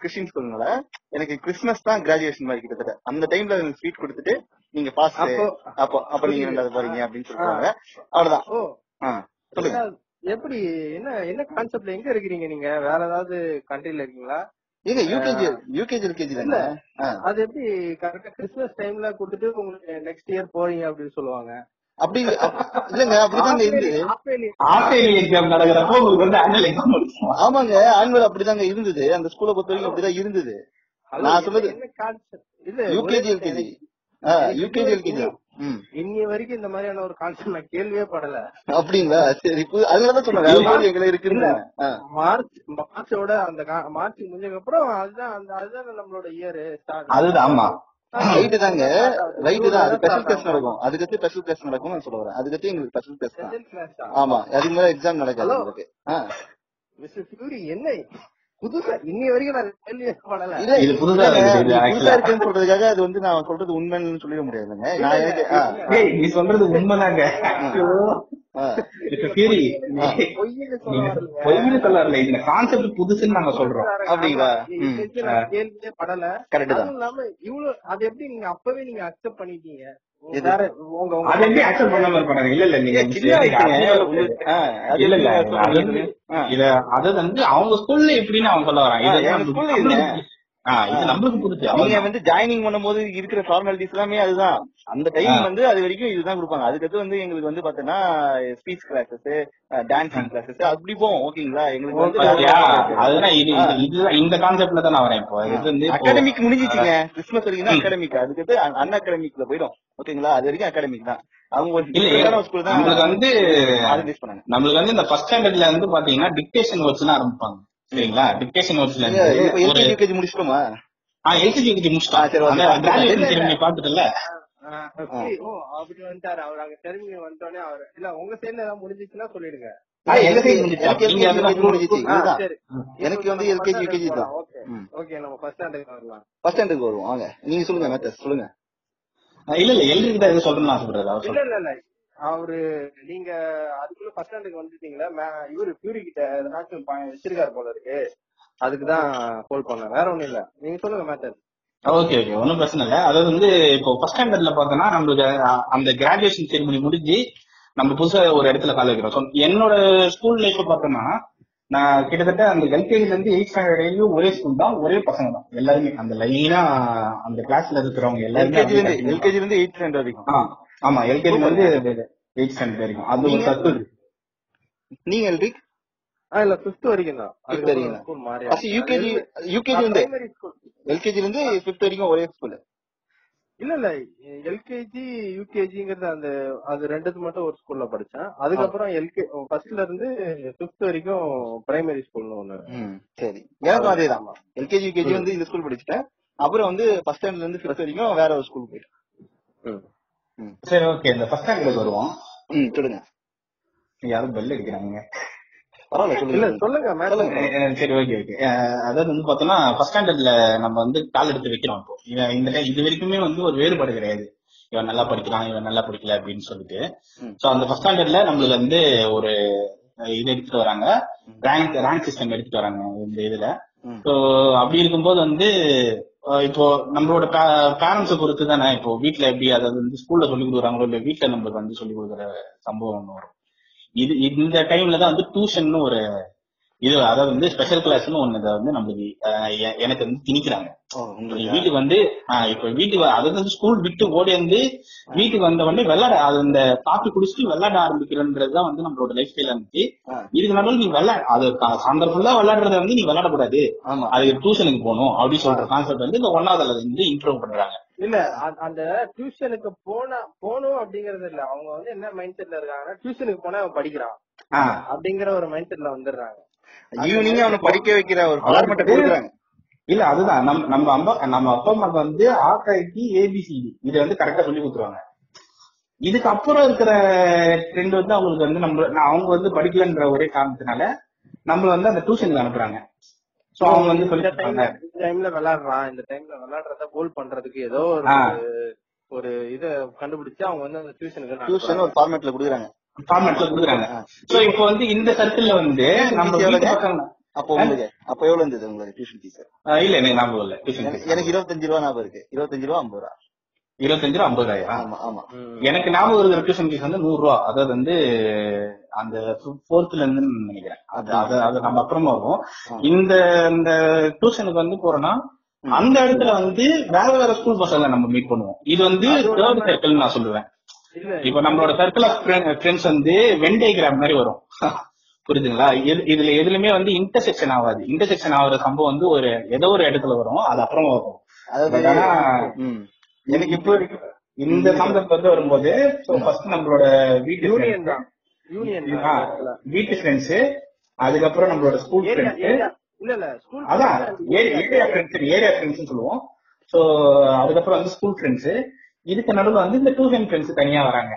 கிறிஸ்டின் ஸ்கூல்னால எனக்கு கிறிஸ்மஸ் தான் கிராஜுவேஷன் மாதிரி கிட்டத்தட்ட. அந்த டைம்ல ஸ்வீட் கொடுத்துட்டு நீங்க பாஸ் அப்போ அப்போ நீங்க ரெண்டாவது போறீங்க அப்படின்னு சொல்றாங்க. அவ்வளவுதான். சொல்லுங்க. எப்படி என்ன என்ன கான்செப்ட்ல எங்க இருக்கிறீங்க நீங்க? வேற ஏதாவது கண்ட்ரில இருக்கீங்களா? ஏங்க யூகேஜி யூகேஜி எல்கேஜி ஆ. அது எப்படி கரெக்டா கிறிஸ்மஸ் டைம்ல கொடுத்துட்டு உங்களுக்கு நெக்ஸ்ட் இயர் போறீங்க அப்படின்னு சொல்லுவாங்க. அப்படி அப்- இல்லங்க அப்படிதாங்க இருந்தது. ஆஸ்திரேலிய எக்ஸாம் நடக்கிறப்போ உங்களுக்கு வந்து ஆனுவல் எக்ஸாம் ஆமாங்க ஆனுவல் அப்படிதாங்க இருந்தது. அந்த ஸ்கூலை பொறுத்த வரைக்கும் அப்படிதான் இருந்தது. நான் சொல்றது யூகேஜி எல்கேஜி யூகேஜி எல்கேஜி இன்னி வரைக்கும் இந்த மாதிரியான ஒரு கான்செப்ட் நான் கேள்வியே படல. அப்படிங்களா? சரி அதனாலதான் சொன்னேன் எங்களை இருக்குன்னு. மார்ச் மார்ச்சோட அந்த மார்ச் முடிஞ்சதுக்கு அப்புறம் அதுதான் அந்த அதுதான் நம்மளோட இயர் ஸ்டார்ட் அதுதான் ஆமா. ரைட்டு தாங்க. ரைட்டு தான். அது ஸ்பெஷல் கிளாஸ் நடக்கும். அதுக்கடுத்து ஸ்பெஷல் கிளாஸ் நடக்கும் நான் சொல்ல வரேன் அதுக்கடுத்து எங்களுக்கு ஸ்பெஷல் கிளாஸ் தான். ஆமா. அதுக்கு மேல எக்ஸாம் நடக்காது? உங்களுக்கு என்ன? புதுசா இன்னி வரைக்கும் நான் கேள்வியே படல. இல்ல இது புதுசா இல்லங்க, இருக்குது, இது actually. புதுசா இருக்குன்னு சொல்றதுக்காக அது வந்து நான் சொல்றது உண்மைன்னு சொல்லிட முடியாதுங்க. நான் நீ சொல்றது உண்மைதாங்க. பொய்னு சொல்ல வரல. இந்த கான்செப்ட் புதுசுன்னு நாங்க சொல்றோம். அப்படிங்களா? கேள்வியே படல. கரெக்ட் தான். அதுவும் இல்லாம இவ்வளவு அது எப்படி நீங்க அப்பவே நீங்க அக்செப்ட் பண்ணிட்டீங்க? அவங்க ஸ்கூல்ல எப்படின்னு அவங்க சொல்ல வராங்க. நீங்க. வந்து ஜாயினிங் பண்ணும்போது இருக்கிற ஃபார்மாலிட்டிஸ் எல்லாமே அதுதான். அந்த டைம். வந்து அது வரைக்கும் இதுதான் கொடுப்பாங்க. அதுக்கடுத்து வந்து எங்களுக்கு வந்து பாத்தீங்கன்னா ஸ்பீச் கிளாஸஸ் டான்சிங் கிளாஸஸ் அப்படி போவோம். ஓகேங்களா எங்களுக்கு வந்து இந்த கான்செப்ட்ல தான் நான் வரேன் இப்போ. இது வந்து அகாடமிக் முடிஞ்சிச்சுங்க. கிறிஸ்மஸ் வரைக்கும் தான் அகாடமிக் அதுக்கடுத்து அன் அகாடமிக்ல போயிடும். ஓகேங்களா அது வரைக்கும் அகாடமிக் தான். நம்மளுக்கு வந்து நம்மளுக்கு வந்து இந்த ஃபர்ஸ்ட் ஸ்டாண்டர்ட்ல வந்து பாத்தீங்கன்னா டிக்டேஷன் வச்சுலாம் ஆரம்பிப்பாங்க. சரிங்களா? டிக்டேஷன் வச்சுல நீங்க இருந்து இப்ப ஒரு எல்கேஜி யூகேஜி முடிச்சிட்டோமா? எல்கேஜி யூகேஜி முடிச்சிட்டோம். ஆ, சரி, செரிமனி பாத்துட்டல ஆ. எனக்கு ஆ, வந்து எல்கேஜி யூகேஜி தான். ஓகே. ஓகே நம்ம ஃபர்ஸ்ட் ஸ்டாண்டர்ட் வரலாம். ஃபர்ஸ்ட் ஸ்டாண்டர்டுக்கு வருவோம். வாங்க. நீங்க சொல்லுங்க மெத்தட் சொல்லுங்க. இல்ல இல்ல. எல்கேஜி தான் சொல்லணும்னு ஆசைப்படுறது. இல்ல இல்ல. அவரு நீங்க அதுக்குள்ள ஃபர்ஸ்ட் ஸ்டாண்டர்ட் வந்துட்டீங்களா மே- இவரு பியூரி கிட்ட எதனாச்சும் ப- வச்சிருக்காரு போல இருக்கு. அதுக்குதான் கால் பண்ணேன். வேற ஒண்ணும் இல்ல. நீங்க சொல்லுங்க மேத்தர் ஓகே ஓகே ஒன்றும் பிரச்சனை இல்லை. அதாவது வந்து இப்போ ஃபர்ஸ்ட் ஸ்டாண்டர்ட்ல பார்த்தோம்னா நம்மளுக்கு அந்த கிராஜுவேஷன் செரிமனி முடிஞ்சு நம்ம புதுசா ஒரு இடத்துல கால வைக்கிறோம் என்னோட ஸ்கூல் லைஃப் பார்த்தோம்னா நான் கிட்டத்தட்ட அந்த எல்கேஜில இருந்து எயிட் ஸ்டாண்டர்ட் வரையும் ஒரே ஸ்கூல் தான் ஒரே பசங்க தான். எல்லாருமே அந்த லைனா அந்த கிளாஸ்ல இருக்கிறவங்க எல்லாருமே எல்கேஜி அப்படியே இருந்து continue எல்கேஜி இருந்து எயிட் ஸ்டாண்டர்ட் வரைக்கும். ஆ, ஆமா எல்கேஜி வந்து எயிட் ஸ்டாண்டர்ட் வரைக்கும் அது ஒரு நீங்க? சர்க்கிள் நீங்க எல்ரிக் ஆ இல்ல ஃபிஃப்த் வரைக்கும் தான் Fifth வரைக்கும். ஸ்கூல் மாறி ஃபர்ஸ்ட் யூகேஜி யூகேஜி இருந்து பிரைமரி ஸ்கூல் எல்கேஜி இருந்து ஃபிஃப்த் வரைக்கும் ஒரே ஸ்கூல் இல்ல இல்ல எல்கேஜி யூகேஜிங்கிறது அந்த அது ரெண்டுத்து மட்டும் ஒரு ஸ்கூல்ல படிச்சேன். அதுக்கப்புறம் எல்கே ஃபர்ஸ்ட்ல இருந்து ஃபிஃப்த் வரைக்கும் பிரைமரி ஸ்கூல்னு ஒண்ணு. சரி. எனக்கும் அதே தான். எல்கேஜி யூகேஜி வந்து இந்த ஸ்கூல் படிச்சுட்டேன். அப்புறம் வந்து ஃபர்ஸ்ட் ஸ்டாண்டர்ட்ல இருந்து ஃபிஃப்த் வரைக்கும் வேற ஒரு ஸ்கூல் போயிட்டேன். சரி ஓகே இந்த ஃபர்ஸ்ட் ஸ்டாண்டர்ட் வருவோம். ம் சொல்லுங்க. யாரும் பெல் அடிக்கிறாங்க. சரி ஓகே ஓகே அதாவது வந்து பார்த்தோம்னா ஃபர்ஸ்ட் ஸ்டாண்டர்ட்ல நம்ம வந்து கால் எடுத்து வைக்கிறோம் இப்போ. இந்த இது வரைக்குமே வந்து ஒரு வேறுபாடு கிடையாது. இவன் நல்லா படிக்கிறான் இவன் நல்லா படிக்கல அப்படின்னு சொல்லிட்டு. சோ அந்த ஃபர்ஸ்ட் ஸ்டாண்டர்ட்ல நம்மளுக்கு வந்து ஒரு இது எடுத்துட்டு வராங்க. ரேங்க் ரேங்க் சிஸ்டம் எடுத்துட்டு வராங்க இந்த இதுல. ஸோ அப்படி இருக்கும்போது வந்து இப்போ நம்மளோட பேரண்ட்ஸை பொறுத்து தானே இப்போ வீட்டுல எப்படி அதாவது வந்து ஸ்கூல்ல சொல்லி கொடுக்குறாங்களோ இல்ல வீட்டுல நம்மளுக்கு வந்து சொல்லி கொடுக்குற சம்பவம் வரும். இது இந்த டைம்ல தான் வந்து டியூஷன் ஒரு இது அதாவது வந்து ஸ்பெஷல் கிளாஸ்னு ஒண்ணு இதை வந்து நம்மளுக்கு எனக்கு வந்து திணிக்கிறாங்க. வீட்டுக்கு வந்து ஆஹ் இப்ப வீட்டுக்கு அதாவது வந்து ஸ்கூல் விட்டு ஓடி வந்து வீட்டுக்கு வந்த உடனே விளையாட அது அந்த காப்பி குடிச்சிட்டு விளையாட ஆரம்பிக்கிறன்றதுதான் வந்து நம்மளோட லைஃப் ஸ்டைல இருந்துச்சு. இதுக்கு நடுவில் நீ விளையாட அது சாயந்தரம் ஃபுல்லா விளையாடுறத வந்து நீ விளையாடக்கூடாது ஆமா. அதுக்கு டியூஷனுக்கு போகணும் அப்படின்னு சொல்ற கான்செப்ட் வந்து இந்த ஒன்னாவதுல வந்து இன்ட்ரோ பண்றாங்க. இல்ல அந்த டியூஷனுக்கு போனா போகணும் அப்படிங்கறது இல்ல. அவங்க வந்து என்ன மைண்ட் செட்ல இருக்காங்கன்னா டியூஷனுக்கு போனா அவன் படிக்கிறான். ஆஹ் அப்படிங்கிற ஒரு மைண்ட் செட்ல வந்துடுறாங்க. ஈவினிங் அவனை படிக்க வைக்கிற ஒரு ஃபார்மேட்டை கொடுக்குறாங்க. இல்ல அதுதான். நம்ம நம்ம அம்மா நம்ம அப்பா அம்மாக்கு வந்து ஆக்காய்க்கு ஏபிசிடி இதை வந்து கரெக்டா சொல்லி கொடுத்துருவாங்க. இதுக்கு அப்புறம் இருக்கிற ட்ரெண்ட் வந்து அவங்களுக்கு வந்து நம்ம நான் அவங்க வந்து படிக்கலன்ற ஒரே காரணத்தினால நம்மள வந்து அந்த டியூஷனுக்கு அனுப்புறாங்க. சோ அவங்க வந்து சொல்லி இந்த டைம்ல கொடுப்பாங்க இந்த டைம்ல விளையாடுறான். இந்த டைம்ல விளையாடுறத கோல் பண்றதுக்கு ஏதோ ஒரு. ஒரு இத கண்டுபிடிச்சு அவங்க வந்து அந்த டியூஷனுக்கு டியூஷன் ஒரு ஃபார்மேட்ல கொடுக்குறாங்க. ஃபார்மேட்ல கொடுக்குறாங்க சோ இப்போ வந்து இந்த சர்க்கிள்ல வந்து நம்ம வீட்டு? பசங்க அப்போ உங்களுக்கு அப்ப எவ்வளவு இருந்தது உங்களுக்கு டியூஷன் ஃபீஸ் இல்ல எனக்கு ஞாபகம் இல்ல. டியூஷன் எனக்கு இருபத்தஞ்சு ரூபா ஞாபகம் இருக்கு. இருபத்தஞ்சு ரூபா ஐம்பது ரூபா. இருபத்தஞ்சு ரூபா ஐம்பதாயிரம் ஆமா ஆமா. ம். எனக்கு ஞாபகம் இருக்கிற டியூஷன் ஃபீஸ் வந்து நூறு ரூபா. அதாவது வந்து அந்த ஃபோர்த்ல இருந்து நினைக்கிறேன். அது அது அது நம்ம அப்புறமா வரும். இந்த இந்த டியூஷனுக்கு வந்து போறோம்னா அந்த இடத்துல வந்து வேற வேற ஸ்கூல் பசங்களை நம்ம மீட் பண்ணுவோம். இது வந்து தேர்ட் சர்க்கிள் நான் சொல்லுவேன். இப்ப நம்மளோட சர்க்கிள் ஆஃப் ஃப்ரெண்ட்ஸ் வந்து வென் டயக்ராம் மாதிரி வரும். புரியுதுங்களா இது- இதுல எதுலயுமே வந்து இன்டர்செக்ஷன் ஆகாது. இன்டர்செக்ஷன் ஆகுற சம்பவம் வந்து ஒரு ஏதோ ஒரு இடத்துல வரும். அது அப்புறமா வரும். எனக்கு இப்போ இந்த கான்செப்ட் வந்து வரும்போது ஃபர்ஸ்ட் நம்மளோட வீட்டு யூனியன் தான். யூனியன் வீட்டு ஃப்ரெண்ட்ஸ் அதுக்கப்புறம் நம்மளோட ஸ்கூல் ஃப்ரெண்ட்ஸ் இல்ல இல்ல ஸ்கூல் அதான் ஏரியா ஃப்ரெண்ட்ஸ் ஏரியா ஃப்ரெண்ட்ஸ் சொல்லுவோம். சோ அதுக்கப்புறம் வந்து ஸ்கூல் ஃப்ரெண்ட்ஸ் இதுக்கு நடுவுல வந்து இந்த டியூஷன் ஃப்ரெண்ட்ஸ் தனியா வராங்க.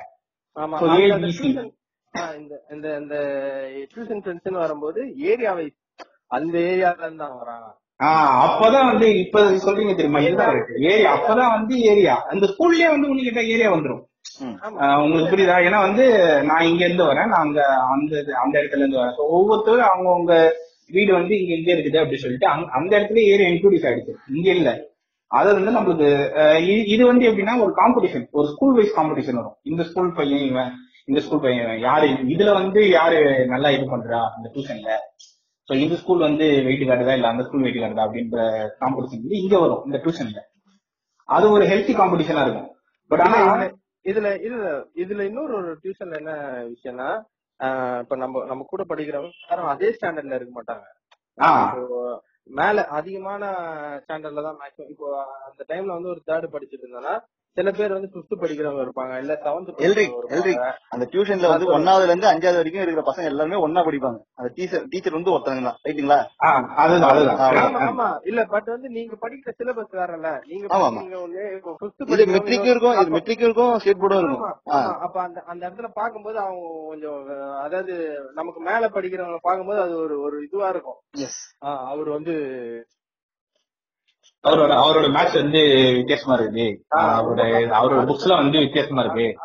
இந்த இந்த இந்த டியூஷன் ஃப்ரெண்ட்ஸ்னு வரும்போது ஏரியா வைஸ் அந்த ஏரியால இருந்து தான் வராங்க. ஆஹ் அப்பதான் வந்து இப்ப சொல்றீங்க தெரியுமா? ஏரியா. அப்பதான் வந்து ஏரியா. அந்த ஸ்கூல்லயே வந்து உங்களுக்கு ஏரியா வந்துரும். உங்களுக்கு புரியுதா? ஏன்னா வந்து நான் இங்க இருந்து வரேன். நான் அங்க அந்த அந்த இடத்துல இருந்து வரேன். ஒவ்வொருத்தரும் அவங்கவுங்க வீடு வந்து இங்க இங்க இருக்குது அப்படின்னு சொல்லிட்டு அந்த இடத்துல ஏரியா இன்க்ளூடிஸ் ஆயிடுச்சு. இங்க இல்ல. அது வந்து நம்மளுக்கு இது- வந்து எப்படின்னா ஒரு காம்படிஷன் ஒரு ஸ்கூல் வைஸ் காம்படிஷன் வரும். இந்த ஸ்கூல் பையன் இவன் இந்த ஸ்கூல் பையன் யாரு இதுல வந்து யாரு நல்லா இது பண்றா இந்த டியூஷன்ல சோ இந்த ஸ்கூல் வந்து வெயிட் காட்டுதா இல்ல அந்த ஸ்கூல் வெயிட் காட்டுதா அப்படின்ற காம்படிஷன் வந்து இங்க வரும் இந்த டியூஷன்ல அது ஒரு ஹெல்த்தி காம்படிஷனா இருக்கும். பட் ஆனா இதுல இதுல இதுல இன்னொரு ஒரு டியூஷன்ல என்ன விஷயம்னா இப்ப நம்ம நம்ம கூட படிக்கிறவங்க யாரும் அதே ஸ்டாண்டர்ட்ல இருக்க மாட்டாங்க. மேல அதிகமான ஸ்டாண்டர்ட்ல தான் மேக்ஸிமம் இப்போ அந்த டைம்ல வந்து ஒரு தேர்ட் படிச்சிட்டு இருந்தேன்னா சில பேர் வந்து ஃபிஃப்த் படிக்கிறவங்க இருப்பாங்க இல்ல செவன்த் எல்ரிக் எல்ரிக் அந்த டியூஷன்ல வந்து ஒன்னாவதுல இருந்து அஞ்சாவது வரைக்கும் இருக்கிற பசங்க எல்லாருமே ஒன்னா படிப்பாங்க. அந்த டீச்சர் டீச்சர் வந்து ஒருத்தங்க தான். ரைட்டுங்களா? ஆமா இல்ல பட் வந்து நீங்க படிக்கிற சிலபஸ் வேறல்ல. நீங்க இது மெட்ரிக்கும் இருக்கும் இது மெட்ரிக்கும் இருக்கும் ஸ்டேட் போர்டும் இருக்கும். அப்ப அந்த அந்த இடத்துல பாக்கும்போது அவங்க கொஞ்சம் அதாவது நமக்கு மேல படிக்கிறவங்க பாக்கும்போது அது ஒரு ஒரு இதுவா இருக்கும். அவர் வந்து அவரோட அவரோட மேட்ச் வந்து வித்தியாசமா இருக்கு. அவரோட அவரோட புக்ஸ்ல வந்து வித்தியாசமா இருக்கு.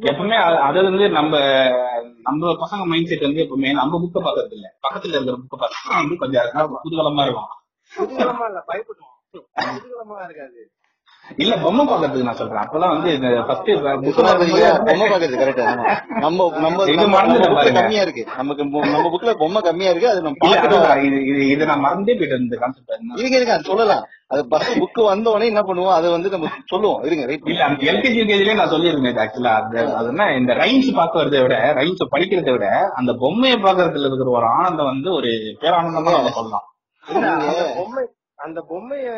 எப்பவுமே அது- வந்து நம்ம நம்ம பசங்க மைண்ட் செட் வந்து எப்பவுமே நம்ம புக்க பாக்குறது இல்ல. பக்கத்துல இருக்கிற புக்க பார்த்தா வந்து கொஞ்சம் குதூகலமா இருக்கும். புதுகலமா இல்ல பயப்படுவோம். புதுகலமா இருக்காது. இல்ல பொம்மை பாக்குறதுக்கு நான் சொல்றேன். அப்பெல்லாம் வந்து இந்த ஃபர்ஸ்ட் பொம்மை பாக்குறது கரெக்ட் நம்ம நம்ம இது பாருங்க. கம்மியா இருக்கு. நமக்கு நம்ம புக்ல பொம்மை கம்மியா இருக்கு அது நம்ம இது இது நான் மறந்தே போயிட்டேன் இந்த கான்செப்ட் இருங்க அது சொல்லலாம். அது ஃபர்ஸ்ட் புக் வந்த உடனே என்ன பண்ணுவோம்? அதை வந்து நம்ம சொல்லுவோம். இருங்க வெயிட் இல்ல அந்த எல்கேஜி யூகேஜிலே நான் சொல்லியிருந்தேன் ஆக்சுவலா அது அது என்ன இந்த ரைம்ஸ் பாக்குறதை விட ரைம்ஸ் படிக்கிறதை விட அந்த பொம்மையை பாக்குறதுல இருக்கிற ஒரு ஆனந்தம் வந்து ஒரு பேரானந்தமா நம்ம சொல்லலாம். பொம்மை அந்த பொம்மைய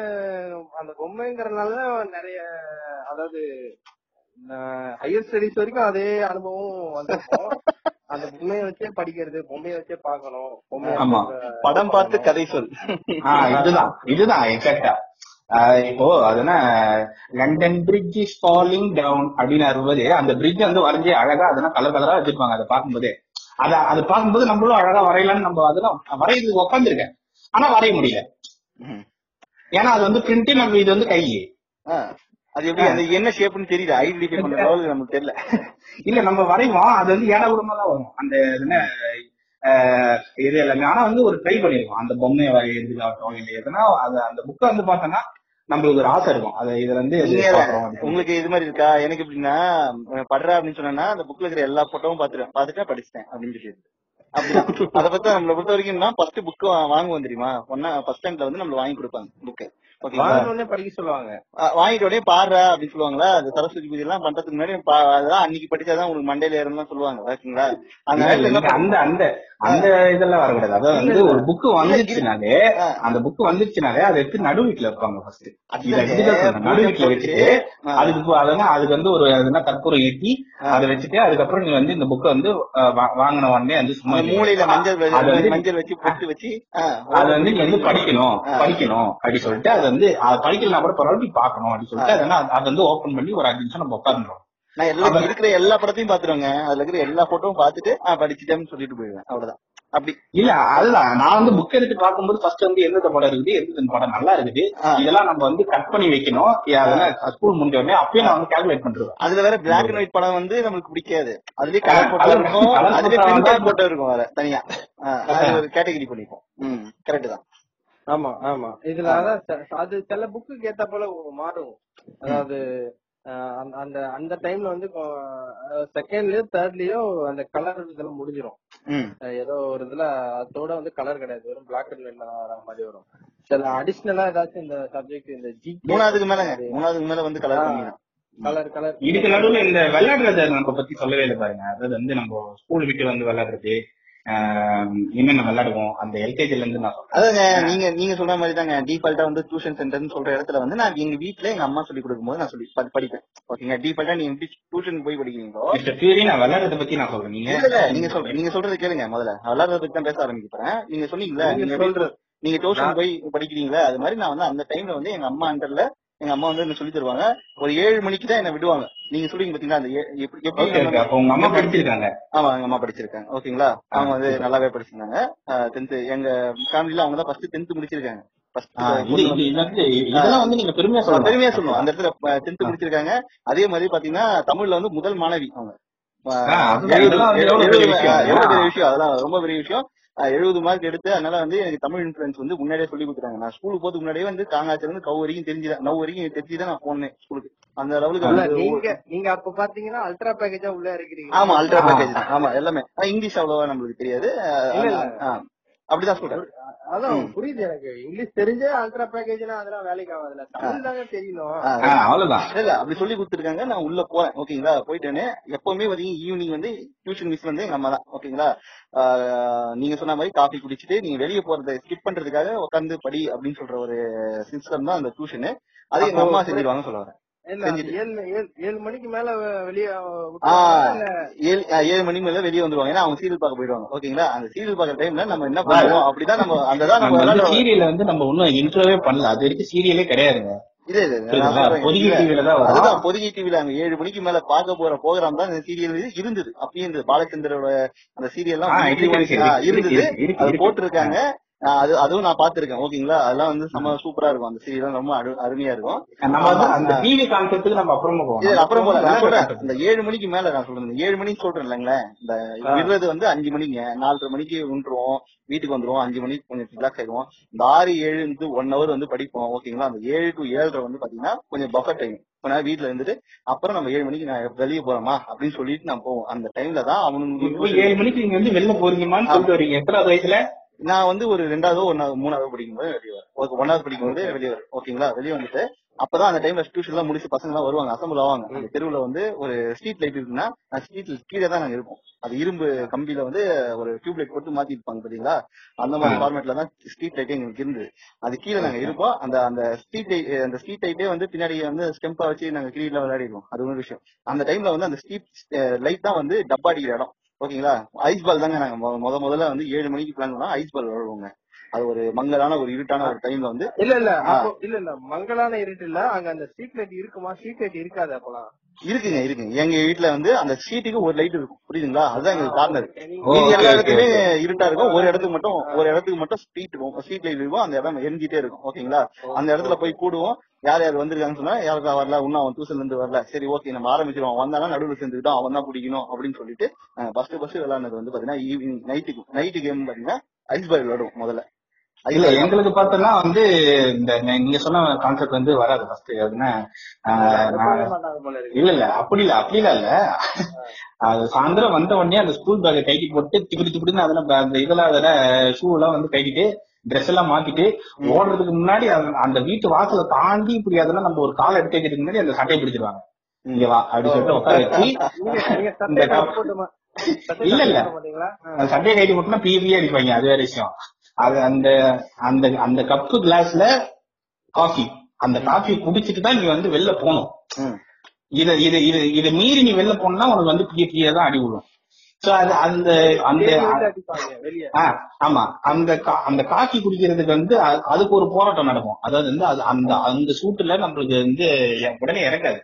அந்த பொம்மைங்கிறதுனால நிறைய அதாவது ஹையர் ஸ்டடிஸ் வரைக்கும் அதே அனுபவம் வந்திருக்கும். அந்த பொம்மையை வச்சே படிக்கிறது பொம்மையை வச்சே பார்க்கணும். பொம்மையை ஆமா. படம் பார்த்து கதை சொல். ஆஹ் இதுதான். இதுதான் எக்ஸாக்டா இப்போ அதுனா London bridge is falling down அப்படின்னு வரும்போது அந்த பிரிட்ஜ் வந்து வரைஞ்சி அழகா அதெல்லாம் கலர் கலரா வச்சிருப்பாங்க அதை பார்க்கும்போதே. அத அதை பார்க்கும்போது நம்மளும் அழகா வரையலாம்னு நம்ம அதெல்லாம் வரையறதுக்கு உட்காந்துருக்கேன் ஆனா வரைய முடியல. ஏன்னா அது வந்து பிரிண்ட் நம்ம இது வந்து கை. அது எப்படி அந்த என்ன ஷேப்னு தெரியல ஐடென்டிஃபை பண்ற லெவலுக்கு நமக்கு தெரியல. இல்ல நம்ம வரைவோம் அது வந்து ஏடா கூடமா தான் வரும். அந்த என்ன இது எல்லாமே. ஆனா வந்து ஒரு ட்ரை பண்ணிருக்கோம். அந்த பொம்மையை வரையறதுக்காகட்டும் இல்ல எதுனா அது அந்த புக்கை வந்து பார்த்தோம்னா நம்மளுக்கு ஒரு ஆசை இருக்கும். அதை இதுல இருந்து. உங்களுக்கு இது மாதிரி இருக்கா? எனக்கு எப்படின்னா படுறா அப்படின்னு சொன்னா அந்த புக்ல இருக்கிற எல்லா போட்டோவும் பாத்துட்டேன் பாத்துட்டா படிச்சிட்டேன் அப்படின்னு சொல்லி. அப்படிதான் அத பத்தி நம்மள பொறுத்த வரைக்கும் ஃபர்ஸ்ட் புக் வாங்குவோம் தெரியுமா? ஒன்னா ஃபர்ஸ்ட் ஸ்டாண்ட்ல வந்து நம்மள வாங்கி கொடுப்பாங்க புக்கு படிக்க சொல்லுவாங்க. வாங்கிட்ட உடனே பாடுறா அப்படின்னு சொல்லுவாங்களா? அந்த சரஸ்வதி பூஜை எல்லாம் பண்றதுக்கு முன்னாடி அதெல்லாம் அன்னைக்கு படிச்சாதான் உங்களுக்கு மண்டையில ஏறும்லாம் சொல்லுவாங்க ஓகேங்களா அந்த அந்த அந்த இதெல்லாம் வரக்கூடாது அதாவது வந்து ஒரு புக் வந்துருச்சுனாலே. அந்த புக் வந்துருச்சுனாலே அதை எடுத்து நடு வீட்டுல வைப்பாங்க ஃபர்ஸ்ட். நடு வீட்டுல வச்சுட்டு. அதுக்கு அதெல்லாம் அதுக்கு வந்து ஒரு அதுனா கற்பூரம் ஏத்தி அதை வச்சுட்டு அதுக்கப்புறம் நீ வந்து இந்த புக்கை வந்து வாங்கின உடனே வந்து சும்மா மூலையில மஞ்சள் மஞ்சள் வச்சு பொட்டு வச்சு அது வந்து நீ வந்து படிக்கணும். படிக்கணும் அப்படி சொல்லிட்டு அது வந்து அது படிக்கலாம் கூட பரவாயில்ல பாக்கணும் அப்படி சொல்லிட்டு அது வந்து ஓபன் பண்ணி ஒரு அஞ்சு நிமிஷம் நம்ம உட்காந்துரும் நான் எல்லா இருக்கிற எல்லா படத்தையும் பாத்துருவேங்க அதுல இருக்கிற எல்லா போட்டோவும் பாத்துட்டு படிச்சுட்டேன்னு சொல்லிட்டு போயிடுவேன். அவ்வளவுதான். அப்படி. இல்ல அதுதான். நான் வந்து புக் எடுத்து பார்க்கும்போது ஃபர்ஸ்ட் வந்து எந்தெந்த படம் இருக்குது எந்தெந்த படம் நல்லா இருக்குது. இதெல்லாம் நம்ம வந்து கட் பண்ணி வைக்கணும். ஸ்கூல் முடிஞ்ச உடனே அப்பயே நான் வந்து கால்குலேட் பண்ணிருவேன். அதுல வேற பிளாக் அண்ட் ஒயிட் படம் வந்து நம்மளுக்கு பிடிக்காது. அதுலயே கலர் போட்டோ இருக்கும் அதுலயே போட்டோ இருக்கும் வேற தனியா. அது ஒரு கேட்டகரி பண்ணிப்போம். கரெக்ட் தான். ஆமா ஆமா. இதுல அதான் அது சில புக்குக்கு ஏத்த போல மாறும். அதாவது அந்த- அந்த அந்த டைம்ல வந்து செகண்ட்லயோ தேர்ட்லயோ அந்த கலர் இதெல்லாம் முடிஞ்சிரும். ம். அஹ் ஏதோ ஒரு இதுல அதோட வந்து கலர் கிடையாது. வெறும் பிளாக் அண்ட் ஒயிட்ல வர மாதிரி வரும். சில அடிஷ்னலா ஏதாச்சும் இந்த சப்ஜெக்ட் இந்த ஜி மூணாவதுக்கு மேலங்க மூணாவதுக்கு மேல வந்து கலர் கலர் கலர் இதுக்கு நடுவுல இந்த விளையாடுறத நம்ம பத்தி சொல்லவே இல்லை பாருங்க. அதாவது வந்து நம்ம ஸ்கூல் விட்டு வந்து விளையாடுறது என்னென்ன விளையாடுவோம். அந்த எல்கேஜில இருந்து நான் சொல்றேன். அதாங்க நீங்க நீங்க சொல்ற மாதிரி தாங்க டிஃபால்ட்டா வந்து டியூஷன் சென்டர்னு சொல்ற இடத்துல வந்து நான் எங்க வீட்ல எங்க அம்மா சொல்லி கொடுக்கும்போது நான் சொல்லி படிப்பேன். ஓகேங்க டிஃபால்ட்டா நீங்க எப்படி டியூஷன் போய் படிக்கிறீங்களோ? நான் விளையாடுறத பத்தி நான் சொல்றேன். நீங்க? இல்ல நீங்க சொல்ற நீங்க சொல்றது கேளுங்க முதல்ல. விளையாடுறத பத்தி தான் பேச ஆரம்பிக்கிறேன். நீங்க சொன்னீங்களா நீங்க சொல்ற நீங்க டியூஷன் போய் படிக்கிறீங்களா? அது மாதிரி நான் வந்து அந்த டைம்ல வந்து எங்க அம்மா அண்டர்ல எங்க அம்மா வந்து சொல்லி தருவாங்க? ஒரு ஏழு மணிக்கு தான் என்ன விடுவாங்க. நீங்க சொல்றீங்க பாத்தீங்களா? அந்த எப்படி உங்க அம்மா படிச்சிருக்காங்க. ஆமா எங்க அம்மா படிச்சிருக்காங்க. ஓகேங்களா? அவங்க வந்து நல்லாவே படிச்சிருந்தாங்க. டென்த் எங்க ஃபேமிலில அவங்க தான் ஃபர்ஸ்ட் டென்த் முடிச்சிருக்காங்க. பெருமையா சொல்லணும் சொல்லணும் அந்த இடத்துல டென்த் முடிச்சிருக்காங்க. அதே மாதிரி பாத்தீங்கன்னா தமிழ்ல வந்து முதல் மாணவி அவங்க. விஷயம்? அதெல்லாம் ரொம்ப பெரிய விஷயம். எழுபது மார்க் எடுத்து அதனால வந்து எனக்கு தமிழ் இன்ஃபுளுன்ஸ் வந்து முன்னாடியே சொல்லி கொடுத்துட்டாங்க. நான் ஸ்கூலுக்கு போறதுக்கு முன்னாடியே வந்து காங்காச்சில இருந்து கவு வரைக்கும் தெரிஞ்சுதான் நவ் வரைக்கும் தெரிஞ்சுதான் நான் போனேன் ஸ்கூலுக்கு அந்த லெவலுக்கு நீங்க நீங்க அப்ப பாத்தீங்கன்னா அல்ட்ரா பேக்கேஜா உள்ள இருக்கிறீங்க. ஆமா அல்ட்ரா. பேக்கேஜ் ஆமா எல்லாமே. இங்கிலீஷ் அவ்வளவா நம்மளுக்கு தெரியாது. அப்படிதான் சொல்றேன் அதான். புரியுது எனக்கு. இங்கிலீஷ் தெரிஞ்சே அல்ட்ரா பேக்கேஜ்னா அதெல்லாம் வேலைக்கு ஆகாதுல தமிழ் தாங்க தெரியணும். அவ்வளவுதான். இல்ல அப்படி சொல்லி கொடுத்துருக்காங்க. நான் உள்ள போறேன். ஓகேங்களா? போயிட்டேன்னு எப்பவுமே பாத்தீங்க ஈவினிங் வந்து டியூஷன் மிஸ் வந்து எங்க அம்மா தான் ஓகேங்களா? ஆஹ் நீங்க சொன்ன மாதிரி காஃபி குடிச்சிட்டு நீங்க வெளியே போறதை ஸ்கிப் பண்றதுக்காக உட்காந்து படி அப்படின்னு சொல்ற ஒரு சிஸ்டம் தான் அந்த டியூஷனு அது எங்க அம்மா செஞ்சிருவாங்க சொல்ல வரேன். ஏழு மணிக்கு மேல வெளிய ஏழு ஆ, ஏழு மணி மேல வெளியே வந்துருவாங்க. ஏன்னா அவங்க சீரியல் பார்க்க போயிடுவாங்க. ஓகேங்களா? அந்த சீரியல் பார்க்குற டைம்ல நம்ம என்ன பண்ணுவோம்? அப்படிதான் நம்ம அந்த தான் நம்ம நம்ம வந்து நம்ம இன்ட்ரோவே பண்ணல. அது வரைக்கும் சீரியலே கிடையாதுங்க? சொல்றேன். பொதிகை டிவில தான் அதுதான் வரும் பொதிகை டிவில அங்க ஏழு மணிக்கு மேல பார்க்க போற ப்ரோக்ராம் தான் இந்த சீரியல் இருந்தது. அப்பயே இருந்தது பாலச்சந்திரோட அந்த சீரியல் இருக்கு, இருந்தது. அது. போட்டிருக்காங்க. அது அதுவும் நான் பாத்திருக்கேன் ஓகேங்களா? அதெல்லாம் வந்து செம்ம சூப்பரா இருக்கும். அந்த சீரியல் ரொம்ப அரு- அருமையா இருக்கும். நம்ம வந்து அந்த. டிவி கான்செப்ட்டுக்கு நம்ம அப்புறமா போவோம். அப்புறம் போல நான் சொல்றேன். இந்த ஏழு மணிக்கு மேல நான் சொல்றேன். ஏழு மணிக்கு சொல்றேன் இல்லைங்களேன் இந்த. விடுறது வந்து அஞ்சு மணிங்க. நாலரை மணிக்கு விட்டுருவோம் வீட்டுக்கு வந்துருவோம். அஞ்சு மணிக்கு கொஞ்சம் ரிலாக்ஸ் ஆயிடுவோம். இந்த ஆறு ஏழு வந்து ஒன் ஹவர் வந்து படிப்போம். ஓகேங்களா? அந்த ஏழு டு ஏழரை வந்து பாத்தீங்கன்னா கொஞ்சம் பஃபர் டைம் கொஞ்ச நேரம் வீட்டுல இருந்துட்டு அப்புறம் நம்ம ஏழு மணிக்கு நான் வெளியே போறோமா அப்படின்னு சொல்லிட்டு நான் போவோம். அந்த டைம்ல தான் அவனுக்கு ஏழு மணிக்கு நீங்க வந்து வெளில போறீங்கம்மான்னு சொல்லிட்டு வரீங்க. எத்தனாவது வயசுல? நான் வந்து ஒரு ரெண்டாவதோ ஒன்னாவது மூணாவது படிக்கும்போது வெளியே வரேன் ஒன்னாவது படிக்கும்போது வெளியே வரேன் ஓகேங்களா வெளியே வந்துட்டு அப்பதான் அந்த டைம்ல டியூஷன் எல்லாம் முடிச்சு பசங்க எல்லாம் வருவாங்க அசம்பிள் ஆவாங்க. அந்த தெருவுல வந்து ஒரு ஸ்ட்ரீட் லைட் இருக்குன்னா அந்த ஸ்ட்ரீட் கீழே தான் நாங்க இருப்போம். அது இரும்பு கம்பியில வந்து ஒரு டியூப் லைட் போட்டு மாத்தி இருப்பாங்க பாத்தீங்களா? அந்த மாதிரி. ஃபார்மேட்ல தான் ஸ்ட்ரீட் லைட்டே எங்களுக்கு இருந்தது அது கீழே நாங்க இருப்போம். அந்த அந்த ஸ்ட்ரீட் லைட் அந்த ஸ்ட்ரீட் லைட்டே வந்து பின்னாடி வந்து ஸ்டெம்பா வச்சு நாங்க கிரீட்ல விளையாடிடுவோம். அது ஒரு விஷயம். அந்த டைம்ல வந்து அந்த ஸ்ட்ரீட் லைட் தான் வந்து டப்பா அடிக்கிற இடம். ஓகேங்களா? ஐஸ் பால் தாங்க நாங்க முத முதல்ல வந்து ஏழு மணிக்கு பிளான் பண்ணா ஐஸ் பால் விளையாடுவோங்க. அது ஒரு மங்கலான ஒரு இருட்டான ஒரு டைம்ல வந்து இல்ல இல்ல. இல்ல இல்ல. மங்களான இருட்டு இல்ல. அங்க அந்த ஸ்ட்ரீட் லைட் இருக்குமா? ஸ்ட்ரீட் லைட் இருக்காது அப்பலாம். இருக்குங்க இருக்குங்க. எங்க வீட்ல வந்து அந்த ஸ்ட்ரீட்டுக்கு ஒரு லைட் இருக்கும். புரியுதுங்களா? அதுதான் எங்களுக்கு கார்னர் மீதி எல்லா இடத்துலயுமே இருட்டா இருக்கும். ஒரு இடத்துக்கு மட்டும் ஒரு இடத்துக்கு மட்டும் ஸ்ட்ரீட் இருக்கும் ஸ்ட்ரீட் லைட் இருக்கும். அந்த இடம் எரிஞ்சிட்டே இருக்கும். ஓகேங்களா? அந்த இடத்துல போய் கூடுவோம். யார் யார் வந்திருக்காங்கன்னு சொன்னா யாருக்கா வரல? இன்னும் அவன் டியூஷன்ல இருந்து வரல. சரி ஓகே நம்ம ஆரம்பிச்சிருவோம். வந்தானா நடுவில் சேர்ந்துக்கிட்டோம் அவன் தான் பிடிக்கணும் அப்படின்னு சொல்லிட்டு ஃபர்ஸ்ட் ஃபர்ஸ்ட் விளையாடுனது வந்து பாத்தீங்கன்னா ஈவினிங் நைட்டுக்கு நைட்டு கேம் பாத்தீங்கன்னா ஐஸ் பால் விளையாடுவோம் முதல்ல. இல்ல எங்களுக்கு பார்த்தோம்னா வந்து இந்த நீங்க சொன்ன கான்செப்ட் வந்து வராது ஃபர்ஸ்ட் இருக்கு. இல்ல இல்ல அப்படி இல்ல அப்படிலாம் இல்ல அது சாயந்தரம் வந்த உடனே அந்த ஸ்கூல் பேக்கை கைட்டி போட்டு திப்பிடி திப்பிடின்னு அதெல்லாம் அந்த இதெல்லாம் அதெல்லாம் ஷூ எல்லாம் வந்து கைட்டிட்டு ட்ரெஸ் எல்லாம் மாத்திட்டு ஓடுறதுக்கு முன்னாடி அந்த- வீட்டு வாசலை தாண்டி இப்படி அதெல்லாம் நம்ம ஒரு கால் எடுத்து வைக்கிறதுக்கு முன்னாடி அந்த சட்டையை பிடிச்சிருவாங்க. இங்க வா அப்படி சொல்லிட்டு உட்கார வச்சு இந்த இல்ல, இல்ல. சட்டையை கைட்டி போட்டுனா பிஏபியே அடிப்பாங்க அது வேற விஷயம். அது அந்த அந்த அந்த கப்பு கிளாஸ்ல காஃபி அந்த காஃபி குடிச்சிட்டு தான் நீ வந்து வெளில போகணும். இத இத இது இத மீறி நீ வெளில போனா உனக்கு வந்து பிஏ பிஏ தான் அடி விழும். சோ அது அந்த அந்த தேடி வந்து அடிப்பாங்க வெளிய. ஆ, ஆமா. அந்த அந்த காஃபி குடிக்கிறதுக்கு வந்து அதுக்கு ஒரு போராட்டம் நடக்கும். அதாவது வந்து அது அந்த அந்த சூட்டுல நம்மளுக்கு வந்து உடனே இறக்காது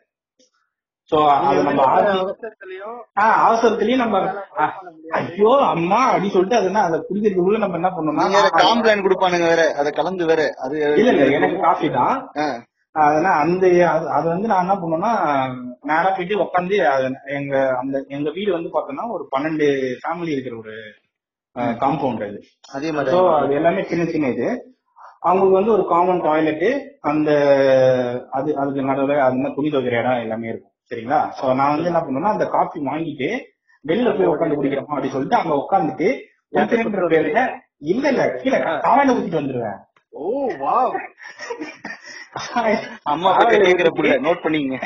சோ அது நம்ம அவசரத்துலயும் ஆஹ் அவசரத்துலயும் நம்ம ஐயோ அம்மா அப்படி சொல்லிட்டு அது என்ன அதை குடிக்கிறதுக்குள்ள நம்ம என்ன பண்ணோம்னா காம்ப்ளான் கொடுப்பானுங்க வேற அதை கலந்து வேற அது இல்ல இல்ல எனக்கு காஃபி தான். அதனால அந்த அது- அது வந்து நான் என்ன பண்ணுவேன்னா நேரா போயிட்டு உட்காந்து எங்க அந்த எங்க வீடு வந்து பார்த்தோம்னா ஒரு பன்னெண்டு ஃபேமிலி இருக்கிற ஒரு காம்பவுண்ட் அது. அதே மாதிரி அது எல்லாமே சின்ன சின்ன இது. அவங்களுக்கு வந்து ஒரு காமன் டாய்லெட் அந்த அது அதுக்கு நடுவில் அது என்ன துணி துவைக்கிற இடம் எல்லாமே இருக்கும். சரிங்களா? ஸோ நான் வந்து என்ன பண்ணுவேன்னா அந்த காஃபி வாங்கிட்டு வெளில போய் உட்காந்து குடிக்கிறோம் அப்படி சொல்லிட்டு அங்க உட்காந்துட்டு பேர்ல இல்ல இல்ல கீழே காவாயில ஊத்திட்டு வந்துருவேன். Oh wow. அம்மா கேக்குற புள்ள நோட் பண்ணீங்க.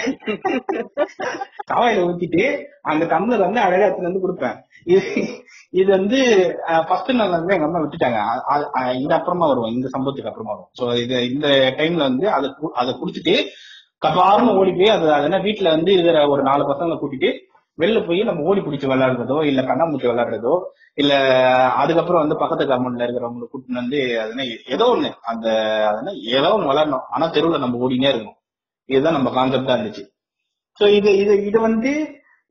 காவாயில ஊத்திட்டு அந்த டம்ளர் வந்து அழகா எடுத்துட்டு வந்து கொடுப்பேன். இது இது வந்து ஃபர்ஸ்ட் நாள் வந்து எங்க அம்மா விட்டுட்டாங்க. இந்த அப்புறமா வருவோம் இந்த சம்பவத்துக்கு அப்புறமா வரும் சோ இது இந்த டைம்ல வந்து அதை அதை குடிச்சிட்டு கபார்னு ஓடி போய் அது அதனா வீட்டுல வந்து இருக்கிற ஒரு நாலு பசங்களை கூட்டிட்டு வெளில போய் நம்ம ஓடி பிடிச்சி விளையாடுறதோ இல்ல கண்ணாமூச்சி விளையாடுறதோ இல்ல அதுக்கப்புறம் வந்து பக்கத்து கவர்மெண்ட்ல இருக்கிறவங்களை கூட்டிட்டு வந்து அதுனா ஏதோ ஒண்ணு அந்த அதுனா ஏதோ ஒண்ணு விளையாடணும். ஆனா தெருவுல நம்ம ஓடினே இருக்கணும். இதுதான் நம்ம கான்செப்டா இருந்துச்சு. ஸோ இது இது இது வந்து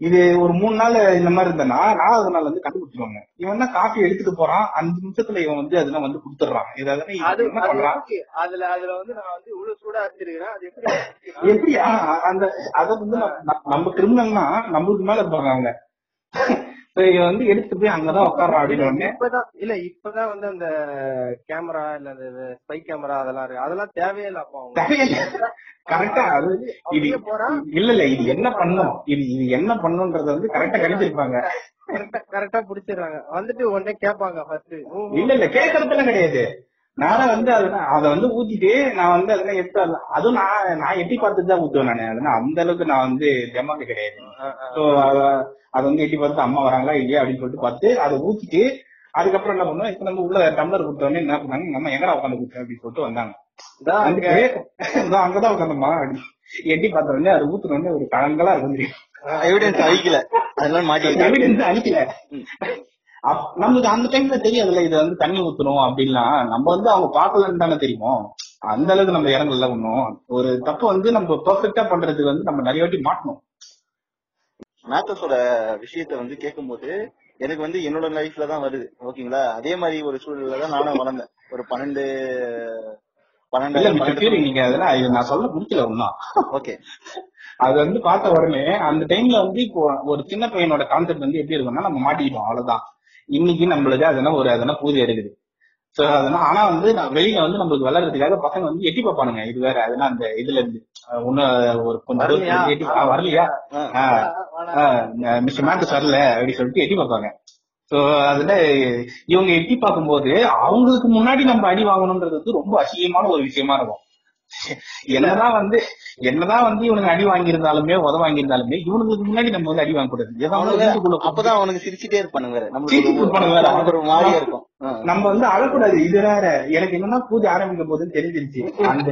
இது ஒரு மூணு நாள் இந்த மாதிரி இருந்தேன்னா நாலாவது நாள் வந்து கண்டுபிடிச்சிருவாங்க. இவன் தான் காஃபி எடுத்துட்டு போறான் அஞ்சு நிமிஷத்துல இவன் வந்து அதெல்லாம் வந்து கொடுத்துட்றான் எப்படி? அதுல அதுல வந்து நான் வந்து இவ்வளவு சூடா வச்சிருக்கிறேன் அது எப்படி எப்படி ஆ, அந்த அத வந்து நம்ம கிரிமினல்னா நம்மளுக்கு மேல இருப்பாங்க அவங்க. இவன் வந்து எடுத்துட்டு போய் அங்கதான் உட்கார்றான் அப்படின்னு இப்பதான் இல்ல இப்பதான் வந்து அந்த கேமரா இல்ல அந்த ஸ்பை கேமரா அதெல்லாம் இருக்கு. அதெல்லாம் தேவையே இல்ல அப்போ தேவையில்லை. கரெக்டா அது இது இல்ல இல்ல இது என்ன பண்ணும்? இது இது என்ன பண்ணுன்றத வந்து கரெக்டா கணிச்சிருப்பாங்க. கரெக்டா கரெக்டா புடிச்சிடுறாங்க. வந்துட்டு உடனே கேட்பாங்க ஃபர்ஸ்ட் இல்ல இல்ல கேட்கறதுலாம் கிடையாது. நானே வந்து அது அதை வந்து ஊத்திட்டு நான் வந்து அதெல்லாம் எடுத்து அதுவும் நான் நான் எட்டி பார்த்துட்டு தான் ஊத்துவேன் நானு. அதனால அந்த அளவுக்கு நான் வந்து ஜமாக்கு கிடையாது. சோ அதை வந்து எட்டி பார்த்து அம்மா வராங்களா இல்லையா அப்படின்னு சொல்லிட்டு பார்த்து அதை ஊத்திட்டு அதுக்கப்புறம் என்ன பண்ணுவோம் இப்ப நம்ம உள்ள டம்ளர் கொடுத்தோடனே என்ன பண்ணாங்க எங்க அம்மா எங்கடா உட்காந்து கொடுத்தேன் அப்படின்னு சொல்லிட்டு வந்தாங்க. அங்கதான் உட்காந்தம்மா எட்டி பார்த்த உடனே அது ஊத்துன உடனே ஒரு கலங்கலா இருக்கும் எவிடன்ஸ் அழிக்கல. அதெல்லாம் மாட்டி எவிடன்ஸ் அழிக்கல. அப்- நம்மளுக்கு அந்த டைம்ல தெரியாதுல்ல இது வந்து தண்ணி ஊத்தணும் அப்படின்லாம் நம்ம வந்து அவங்க பாக்கலன்னு தானே தெரியும்? அந்த அளவுக்கு நம்ம இறங்கல ஒண்ணும். ஒரு தப்பு வந்து நம்ம பெர்ஃபெக்டா பண்றதுக்கு வந்து நம்ம நிறைய வாட்டி மாட்டணும். மேத்தஸோட விஷயத்த வந்து கேட்கும்போது எனக்கு வந்து என்னோட லைஃப்ல தான் வருது ஓகேங்களா? அதே மாதிரி ஒரு சூழல்ல தான் நானும் வளர்ந்தேன். ஒரு பன்னெண்டு பன்னெண்டு நீங்க அதெல்லாம் நான் சொல்ல முடிக்கல ஒன்னும் ஓகே. அது வந்து பார்த்த உடனே அந்த டைம்ல வந்து இப்போ ஒரு சின்ன பையனோட கான்செப்ட் வந்து எப்படி இருக்கும்னா நம்ம மாட்டிக்கிட்டோம் அவ்வளவுதான். இன்னைக்கு நம்மளுக்கு அதெல்லாம் ஒரு அதெல்லாம் பூஜை இருக்குது சோ அதனால ஆனா வந்து நான் வெளியில வந்து நம்மளுக்கு விளையாடுறதுக்காக பசங்க வந்து எட்டி பார்ப்பானுங்க. இது வேற அதெல்லாம் அந்த இதுல இருந்து ஒண்ணு ஒரு கொஞ்சம் வரலையா? மிஸ்டர் மேட்டஸ் வரல அப்படின்னு சொல்லிட்டு எட்டி பார்ப்பாங்க. சோ அதுல இவங்க எட்டி பார்க்கும்போது அவங்களுக்கு முன்னாடி நம்ம அடி வாங்கணும்ன்றது ரொம்ப அசிங்கமான ஒரு விஷயமா இருக்கும். என்னதான் வந்து என்னதான் வந்து இவனுங்க அடி வாங்கியிருந்தாலுமே உத வாங்கியிருந்தாலுமே இவனுங்களுக்கு முன்னாடி நம்ம வந்து அடி வாங்க கூடாது அப்பதான் அவனுக்கு சிரிச்சிட்டே இருப்பானுங்க வேற நம்மளுக்கு ஒரு- வேற. அவனுக்கு ஒரு மாதிரியா இருக்கும். நம்ம வந்து அழக்கூடாது. இது வேற. எனக்கு என்னன்னா பூஜை ஆரம்பிக்க போதுன்னு தெரிஞ்சிருச்சு. அந்த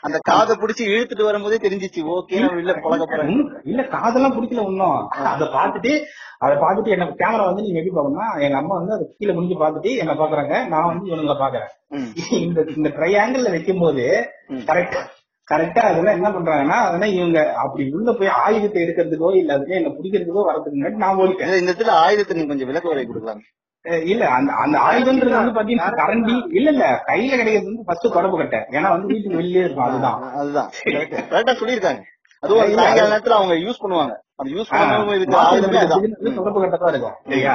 அந்த- காதை புடிச்சு இழுத்துட்டு வரும்போதே தெரிஞ்சிச்சு ஓகே இல்ல பழக போறேன். இல்ல. காதெல்லாம் பிடிக்கல ஒன்னும் அதை பார்த்துட்டு அதை பார்த்துட்டு என்ன கேமரா வந்து நீங்க எப்படி பார்க்கணும்னா எங்க அம்மா வந்து அதை கீழே முடிஞ்சு பார்த்துட்டு என்ன பாக்குறாங்க நான் வந்து இவனுங்களை பாக்குறேன். இந்த இந்த ட்ரையாங்கிள் வைக்கும் போது. கரெக்டா கரெக்டா அதெல்லாம் என்ன பண்றாங்கன்னா அதெல்லாம் இவங்க அப்படி உள்ள போய் ஆயுதத்தை எடுக்கிறதுக்கோ இல்ல அதுக்கு என்ன பிடிக்கிறதுக்கோ வரதுக்கு முன்னாடி நான் ஓடிட்டேன். இந்த இடத்துல ஆயுதத்தை நீங்க கொஞ்சம் விளக்க உரை கொடுக்கலாம். இல்ல அந்த அந்த ஆயுதம்ன்றது வந்து பாத்தீங்கன்னா கரண்டி இல்ல இல்ல கையில கிடைக்கிறது வந்து ஃபர்ஸ்ட் தொடப்பு கட்டை. ஏன்னா வந்து வீட்டுக்கு வெளியே இருக்கும் அதுதான். அதுதான். கரெக்டா சொல்லியிருக்காங்க. அதுவும் சாயங்கால நேரத்துல அவங்க யூஸ் பண்ணுவாங்க. அந்த யூஸ் பண்ணும்போது தொடப்பு கட்டை தான் இருக்கும். சரியா?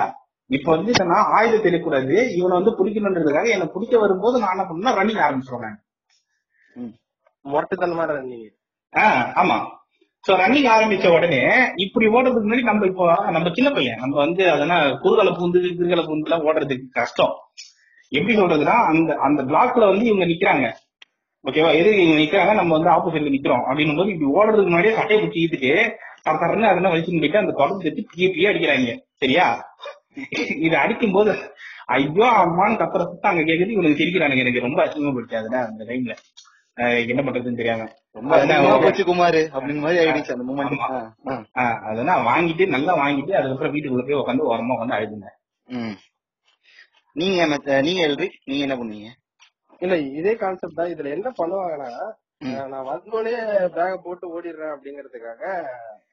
இப்ப வந்து என்னன்னா ஆயுதம் தெரியக்கூடாது இவனை வந்து பிடிக்கணுன்றதுக்காக என்ன பிடிக்க வரும்போது நான் என்ன பண்ணா ரன்னிங் ஆரம்பிச்சிருவேன். நீங்க ஆஹ் ஆமா. சோ ரன்னிங் ஆரம்பிச்ச உடனே இப்படி ஓடுறதுக்கு முன்னாடி நம்ம இப்போ நம்ம சின்ன பையன் நம்ம வந்து அதனா குறுகலை பூந்து கிருகலை பூந்து எல்லாம் ஓடுறதுக்கு கஷ்டம். எப்படி சொல்றதுன்னா அந்த அந்த பிளாக்ல வந்து இவங்க நிக்கிறாங்க. ஓகேவா எது இவங்க நிக்கிறாங்க? நம்ம வந்து ஆப்போசிட்ல நிக்கிறோம். அப்படின்னும் போது இப்படி ஓடுறதுக்கு முன்னாடியே சட்டையை பிடிச்சி இழுத்துட்டு தரன்னு அதெல்லாம் வலிச்சுன்னு போயிட்டு அந்த தொடர்ந்து எடுத்து பிய பிய அடிக்கிறாங்க. சரியா? இது அடிக்கும் போது ஐயோ அம்மான்னு கத்துற அங்க கேக்குது. இவனுக்கு சிரிக்கிறானுங்க. எனக்கு ரொம்ப அசிங்கப்படுச்சு அதுல அந்த டைம்ல என்ன பண்றதுன்னு தெரியாம. போச்சு குமார். அப்படின்னு மாதிரி ஆயிடுச்சு அந்த மூமெண்ட் அதெல்லாம் வாங்கிட்டு நல்லா வாங்கிட்டு அதுக்கப்புறம் வீட்டுக்குள்ள போய் உட்காந்து ஓரமா உட்காந்து அழுதுங்க. நீங்க நீங்க எல்ரி நீங்க என்ன பண்ணுவீங்க இல்ல இதே கான்செப்ட் தான். இதுல என்ன பண்ணுவாங்கன்னா நான் வந்தோடனே பேக போட்டு ஓடிடுறேன் அப்படிங்கறதுக்காக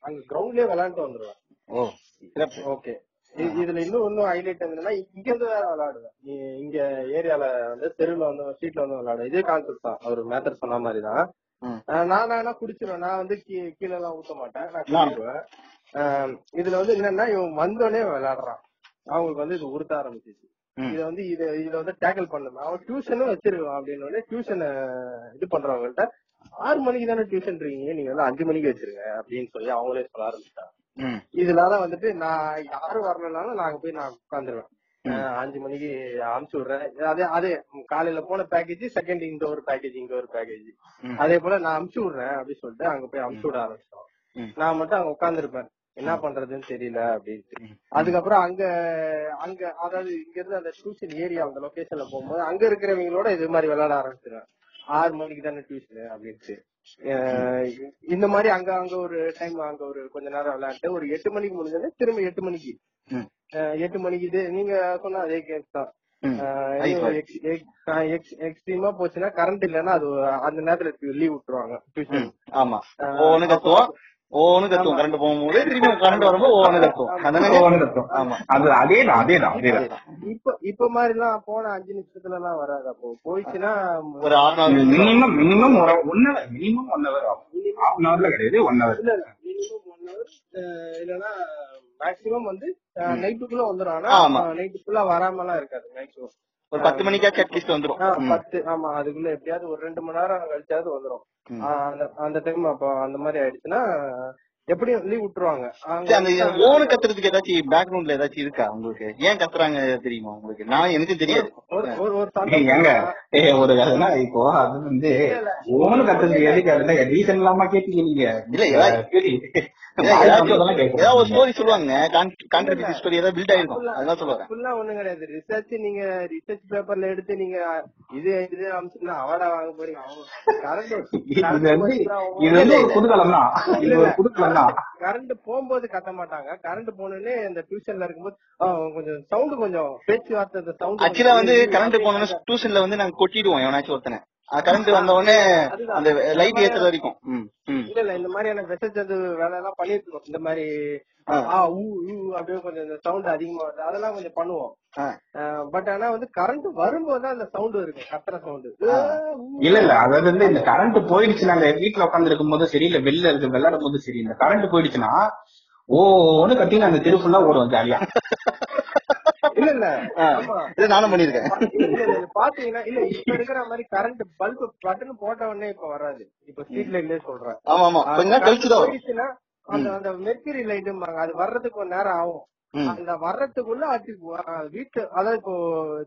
அங்க கிரவுண்ட்லயே விளையாண்டு வந்துருவேன். ஓ. ஓகே. இதுல இன்னும் ஒன்னும் ஹைலைட் என்னன்னா இங்க இருந்து வேற விளையாடுவேன். இங்க ஏரியால வந்து தெருவுல வந்து ஸ்ட்ரீட்ல வந்து விளையாடுவேன். இதே கான்செப்ட் தான். அவர் மேத்தர் சொன்ன மாதிரி தான். ம். அஹ் நான் நான் என்ன குடிச்சிருவேன். நான் வந்து கீழே எல்லாம் ஊத்த மாட்டேன். நான். குடிச்சிருவேன். இதுல வந்து என்னன்னா இவன் வந்தோடனே விளையாடுறான். அவங்களுக்கு வந்து இது உறுத்த ஆரம்பிச்சிச்சு. இத வந்து இத இதுல வந்து டேக்கிள் பண்ணும் அவன் டியூஷனும் வச்சிருக்கான் அப்படின்னு உடனே டியூஷனை இது பண்றவங்கள்ட்ட ஆறு மணிக்கு தானே டியூஷன் இருக்கீங்க? நீங்க வந்து அஞ்சு மணிக்கு வச்சிருங்க அப்படின்னு சொல்லி அவங்களே சொல்ல ஆரம்பிச்சிட்டாங்க. இதனால வந்துட்டு நான் யாரும் வரலனாலும் நாங்க போய் நான் உட்காந்துருவேன். அஞ்சு மணிக்கு அனுப்பிச்சு விடுறேன். அதே அதே காலையில போன பேக்கேஜ் செகண்ட் இங்க ஒரு பேக்கேஜ் இங்க ஒரு பேக்கேஜ். அதே போல நான் அனுப்பிச்சு விடுறேன் அப்படின்னு சொல்லிட்டு அங்க போய் அனுப்பிச்சு விட ஆரம்பிச்சோம். நான் மட்டும் அங்க உட்காந்துருப்பேன் என்ன பண்றதுன்னு தெரியல அப்படின்ட்டு. அதுக்கப்புறம் அங்க அங்க அதாவது இங்க இருந்து அந்த டியூஷன் ஏரியா அந்த லொகேஷன்ல போகும்போது அங்க இருக்கிறவங்களோட இது மாதிரி விளையாட ஆரம்பிச்சிருவேன். ஆறு மணிக்கு தானே டியூஷன் அப்படின்ட்டு. இந்த மாதிரி அங்க அங்க ஒரு டைம் அங்க ஒரு கொஞ்ச நேரம் விளையாண்டு ஒரு எட்டு மணிக்கு முடிஞ்சோடனே திரும்ப எட்டு மணிக்கு. எட்டு மணிக்கு இது நீங்க சொன்ன அதே கேஸ் தான். எக்ஸ்ட்ரீமா போச்சுன்னா கரண்ட் இல்லைன்னா அது அந்த நேரத்துல லீவ் விட்டுருவாங்க. ஆமா. ஓன்னு கத்துவோம் கரண்ட் போகும்போது திரும்பி கரண்ட் வரும்போது ஓன்னு கத்துவோம். ஆமா. அது அதேதான் அதேதான் அதேதான். இப்ப இப்ப மாதிரி எல்லாம் போன அஞ்சு நிமிஷத்துல எல்லாம் வராது அப்போ போயிடுச்சுன்னா ஒரு ஆறு நாள் மினிமம் மினிமம் ஒரு one hour minimum one hour ஆகும். ஹாஃப் அன் ஹவர்ல கிடையாது ஒன் ஹவர் இல்ல மினிமம் ஒன் ஹவர் இல்லைன்னா மேக்ஸிமம் வந்து நைட்டுக்குள்ள வந்துடும் ஆனா. நைட்டுக்குள்ள வராமலாம் இருக்காது மேக்ஸிமம் ஒரு பத்து மணிக்காச்சும் அட்லீஸ்ட் வந்துரும். பத்து ஆமா அதுக்குள்ள எப்படியாவது ஒரு ரெண்டு மணி நேரம் கழிச்சாவது வந்துரும். அந்த டைம் அப்ப அந்த மாதிரி ஆயிடுச்சுன்னா எப்படியும் லீவ் விட்டுருவாங்க. ஓனு கத்துறதுக்கு ஏதாச்சும் பேக்ரவுண்ட்ல ஏதாச்சும் இருக்கா உங்களுக்கு? ஏன் கத்துறாங்க தெரியுமா உங்களுக்கு? நான் எனக்கு தெரியாது. ஒரு கதைனா இப்போ அது வந்து ஓனு கத்துறது எதுக்கு அதுல ரீசன் இல்லாம கேட்டீங்க நீங்க. இல்ல, ஏதாவது- ஒரு ஸ்டோரி சொல்லுவாங்க கான்ட்ரிபியூட் ஸ்டோரி ஏதாவது பில்ட் ஆயிருக்கும். அதான் சொல்லுவாங்க. ஃபுல்லா ஒண்ணும் கிடையாது. ரிசர்ச் நீங்க ரிசர்ச் பேப்பர்ல எடுத்து நீங்க இது இது அமிச்சுனா அவார்டா வாங்க போறீங்க. இது வந்து இது வந்து ஒரு புதுக்கலம் தான் இது ஒரு புதுக்கலம் கரண்ட் போகும்போது கத்த மாட்டாங்க. கரண்ட் போனோடனே இந்த டியூஷன்ல இருக்கும்போது கொஞ்சம் சவுண்ட் கொஞ்சம் பேச்சுவார்த்தை சவுண்ட் ஆக்சுவலா வந்து கரண்ட் போனோம்னா டியூஷன்ல வந்து நாங்க கொட்டிடுவோம். எவனாச்சும் ஒருத்தனை. கரண்ட் வந்த உடனே அந்த லைட் ஏத்துற வரைக்கும். இல்ல இல்ல இந்த மாதிரியான விசேஷ வேலை எல்லாம் பண்ணிருக்கோம் இந்த மாதிரி ஆ. ஊ ஊ அப்படியே கொஞ்சம் சவுண்ட் அதிகமா வருது. அதெல்லாம் கொஞ்சம் பண்ணுவோம். பட் ஆனா வந்து கரண்ட் வரும்போது தான் அந்த சவுண்ட் இருக்கும் கத்துற சவுண்ட் இல்ல இல்ல. அதாவது வந்து இந்த கரண்ட் போயிடுச்சு. நாங்க வீட்டுல உட்கார்ந்து இருக்கும் போது சரி இல்ல வெளில இருக்கு விளையாடும் போது சரி இந்த கரண்ட் போயிடுச்சுன்னா ஓன்னு கட்டின்னு அந்த தெரு ஃபுல்லா ஓடுவோம் ஜாலியா இல்ல இல்ல. இது நானும் பண்ணிருக்கேன் பாத்தீங்கன்னா இல்ல இப்ப இருக்கிற மாதிரி கரண்ட் பல்ப் பட்டன் போட்ட உடனே இப்ப வராது. இப்ப ஸ்ட்ரீட் லைட்லயே சொல்றேன். ஆமா ஆமா. கொஞ்ச நேரம் கழிச்சு தான் வரும். போயிடுச்சுன்னா அந்த அந்த மெர்க்கரி லைட்டும்பாங்க அது வர்றதுக்கு கொஞ்ச நேரம் ஆகும். அந்த வர்றதுக்குள்ள அடி வீட்டு அதாவது இப்போ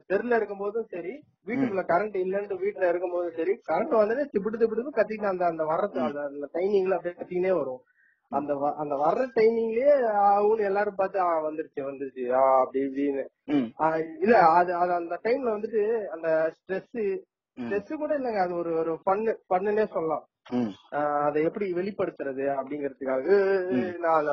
தெருல இருக்கும் போதும் சரி வீட்டுக்குள்ள கரண்ட் இல்லன்னு வீட்டுல இருக்கும் போதும் சரி கரண்ட் வந்ததே திப்பிட்டு திப்பிட்டு கத்திட்டு அந்த அந்த வர்றது அந்த டைமிங்ல அப்படியே கத்திக்கினே வரும். அந்த அந்த வர்ற டைமிங்லயே ஆகும்னு எல்லாரும் பார்த்து ஆ, வந்துருச்சு வந்துருச்சு ஆ, அப்படி இப்படின்னு. இல்ல அது அது அந்த டைம்ல வந்துட்டு அந்த ஸ்ட்ரெஸ் ஸ்ட்ரெஸ் கூட இல்லைங்க அது ஒரு ஒரு பண்ணு பண்ணுன்னே சொல்லலாம். ஆஹ் அதை எப்படி வெளிப்படுத்துறது அப்படிங்கறதுக்காக நான்.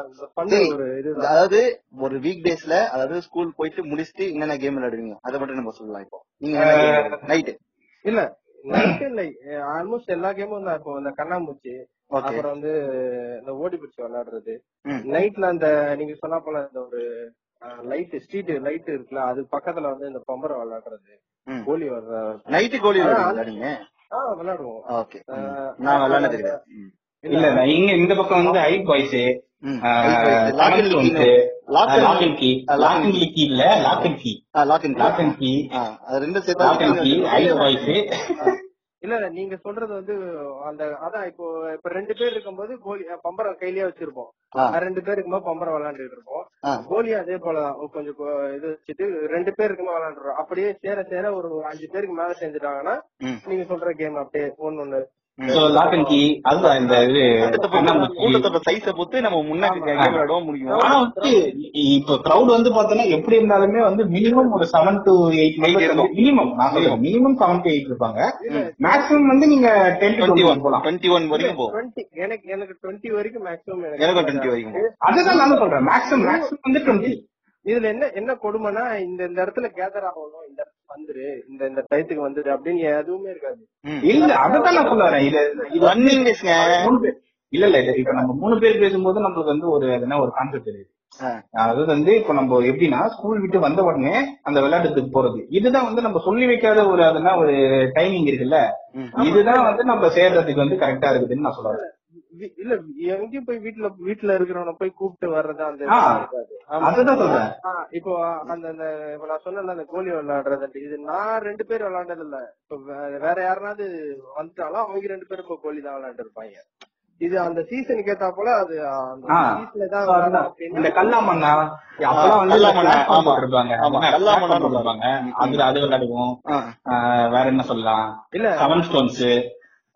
ஒரு இதுதான். அதாவது ஒரு வீக் டேஸ்ல அதாவது ஸ்கூல் போயிட்டு முடிச்சுட்டு என்னென்ன கேம் விளையாடுவீங்க? அதை மட்டும் நம்ம சொல்லலாம் இப்போ. நீங்க நைட்டு இல்ல நைட் இல்லை ஆல்மோஸ்ட் எல்லா கேமும் தான். இப்போ இந்த கண்ணாமூச்சி அப்புறம் வந்து இந்த ஓடி பிடிச்சி விளையாடுறது. நைட்ல அந்த நீங்க சொன்னா போல இந்த ஒரு லைட் ஸ்ட்ரீட் லைட் இருக்குல்ல அது பக்கத்துல வந்து இந்த பம்பரம் விளையாடுறது. கோலி வர்ற நைட்டு கோலி ஆஹ் விளையாடுவோம். ஓகே. ஆஹ் நான் விளையாட தெரியாது ம். இல்ல இங்க இந்த பக்கம் வந்து ஐ பாய்ஸ் இல்ல. Lock and key lock and lock and key அது ரெண்டும் லாக் அண்ட் கீ ஐ சேர்த்து பாய்ஸ் இல்ல இல்ல நீங்க சொல்றது வந்து அந்த அதான் இப்போ இப்ப ரெண்டு பேர் இருக்கும்போது கோலி பம்பரம் கையிலேயே வச்சிருப்போம். ரெண்டு பேர் இருக்கும்போது பம்பரம் விளையாண்டுட்டு இருப்போம். கோலி அதே போலதான் கொஞ்சம் இது வச்சுட்டு ரெண்டு பேர் இருக்கும்போது விளையாண்டுறோம் அப்படியே சேர சேர ஒரு அஞ்சு பேருக்கு மேல சேர்ந்துட்டாங்கன்னா ம். நீங்க சொல்ற கேம் அப்படியே ஒன்னு ஒண்ணு லாக் அண்ட் கீ அதுதான் இந்த இது கூட்டத்தை பொறுத்து- கண்ணாமூச்சி. கூட்டத்தோட சைஸ பொறுத்து நம்ம முன்னாடி ஆமா. கேம் விளையாடவும் முடியும். ஆனா வந்து இப்ப கிரௌட் வந்து பாத்தோம்னா எப்படி இருந்தாலுமே வந்து மினிமம் ஒரு seven to eight. Minimum minimum seven to eight இருப்பாங்க. மேக்ஸிமம் வந்து நீங்க டென் டுவெண்ட்டி ஒன் போலாம் டுவெண்ட்டி ஒன் வரைக்கும் போகும் எனக்கு எனக்கு டுவெண்ட்டி வரைக்கும் மேக்ஸிமம் எனக்கும் டுவெண்ட்டி வரைக்கும் அதுதான் சொல்றேன். மேக்ஸிமம் மேக்ஸிமம் வந்து டுவெண்ட்டி இதுல என்ன என்ன கொடுமைனா இந்த இந்த இடத்துல கேதர் ஆகணும். வந்துரு இந்த இந்த டயத்துக்கு வந்துரு அப்படின்னு எதுவுமே இருக்காது. இல்ல அதுதான் நான் சொல்ல வரேன். இது இது வந்து ரன்னிங் ரேஸ்ங்க மூணு பேர். இல்ல இல்ல இப்ப நம்ம மூணு பேர் பேசும்போது நம்மளுக்கு வந்து ஒரு எதனா ஒரு கான்செப்ட் இருக்கு. அதாவது வந்து இப்ப நம்ம எப்படின்னா ஸ்கூல் விட்டு வந்த உடனே அந்த விளையாட்டுக்கு போறது. இதுதான் வந்து நம்ம சொல்லி வைக்காத ஒரு அதனா ஒரு டைமிங் இருக்குல்ல. இதுதான் வந்து நம்ம சேர்றதுக்கு வந்து கரெக்டா இருக்குதுன்னு நான் வி- இல்ல எங்கேயும் போய் வீட்டுல வீட்டுல இருக்கிறவன போய் கூப்பிட்டு வர்றது அந்த இப்போ அந்த அந்த இப்ப நான் சொன்னேன்ல அந்த கோலி விளையாடுறது இது நான் ரெண்டு பேர் விளையாண்டது இல்ல இப்ப வேற யாருனாவது வந்துட்டாலும் அவங்க ரெண்டு பேரும் இப்ப கோலி தான் விளையாண்டு இருப்பாங்க இது அந்த சீசனுக்கு ஏத்தா போல அது அந்த. சீசன்ல தான் இந்த கல்லாமண்ணா அப்பெல்லாம் வந்து கல்லாமண்ணா, platform ஆமா. போட்டிருப்பாங்க. ஆமா, என்ன, கல்லாமண்ணா platform போட்டிருப்பாங்க. ம். அதுல அது விளையாடுவோம். வேற என்ன சொல்லலாம்? இல்ல. செவன் ஸ்டோன்ஸ்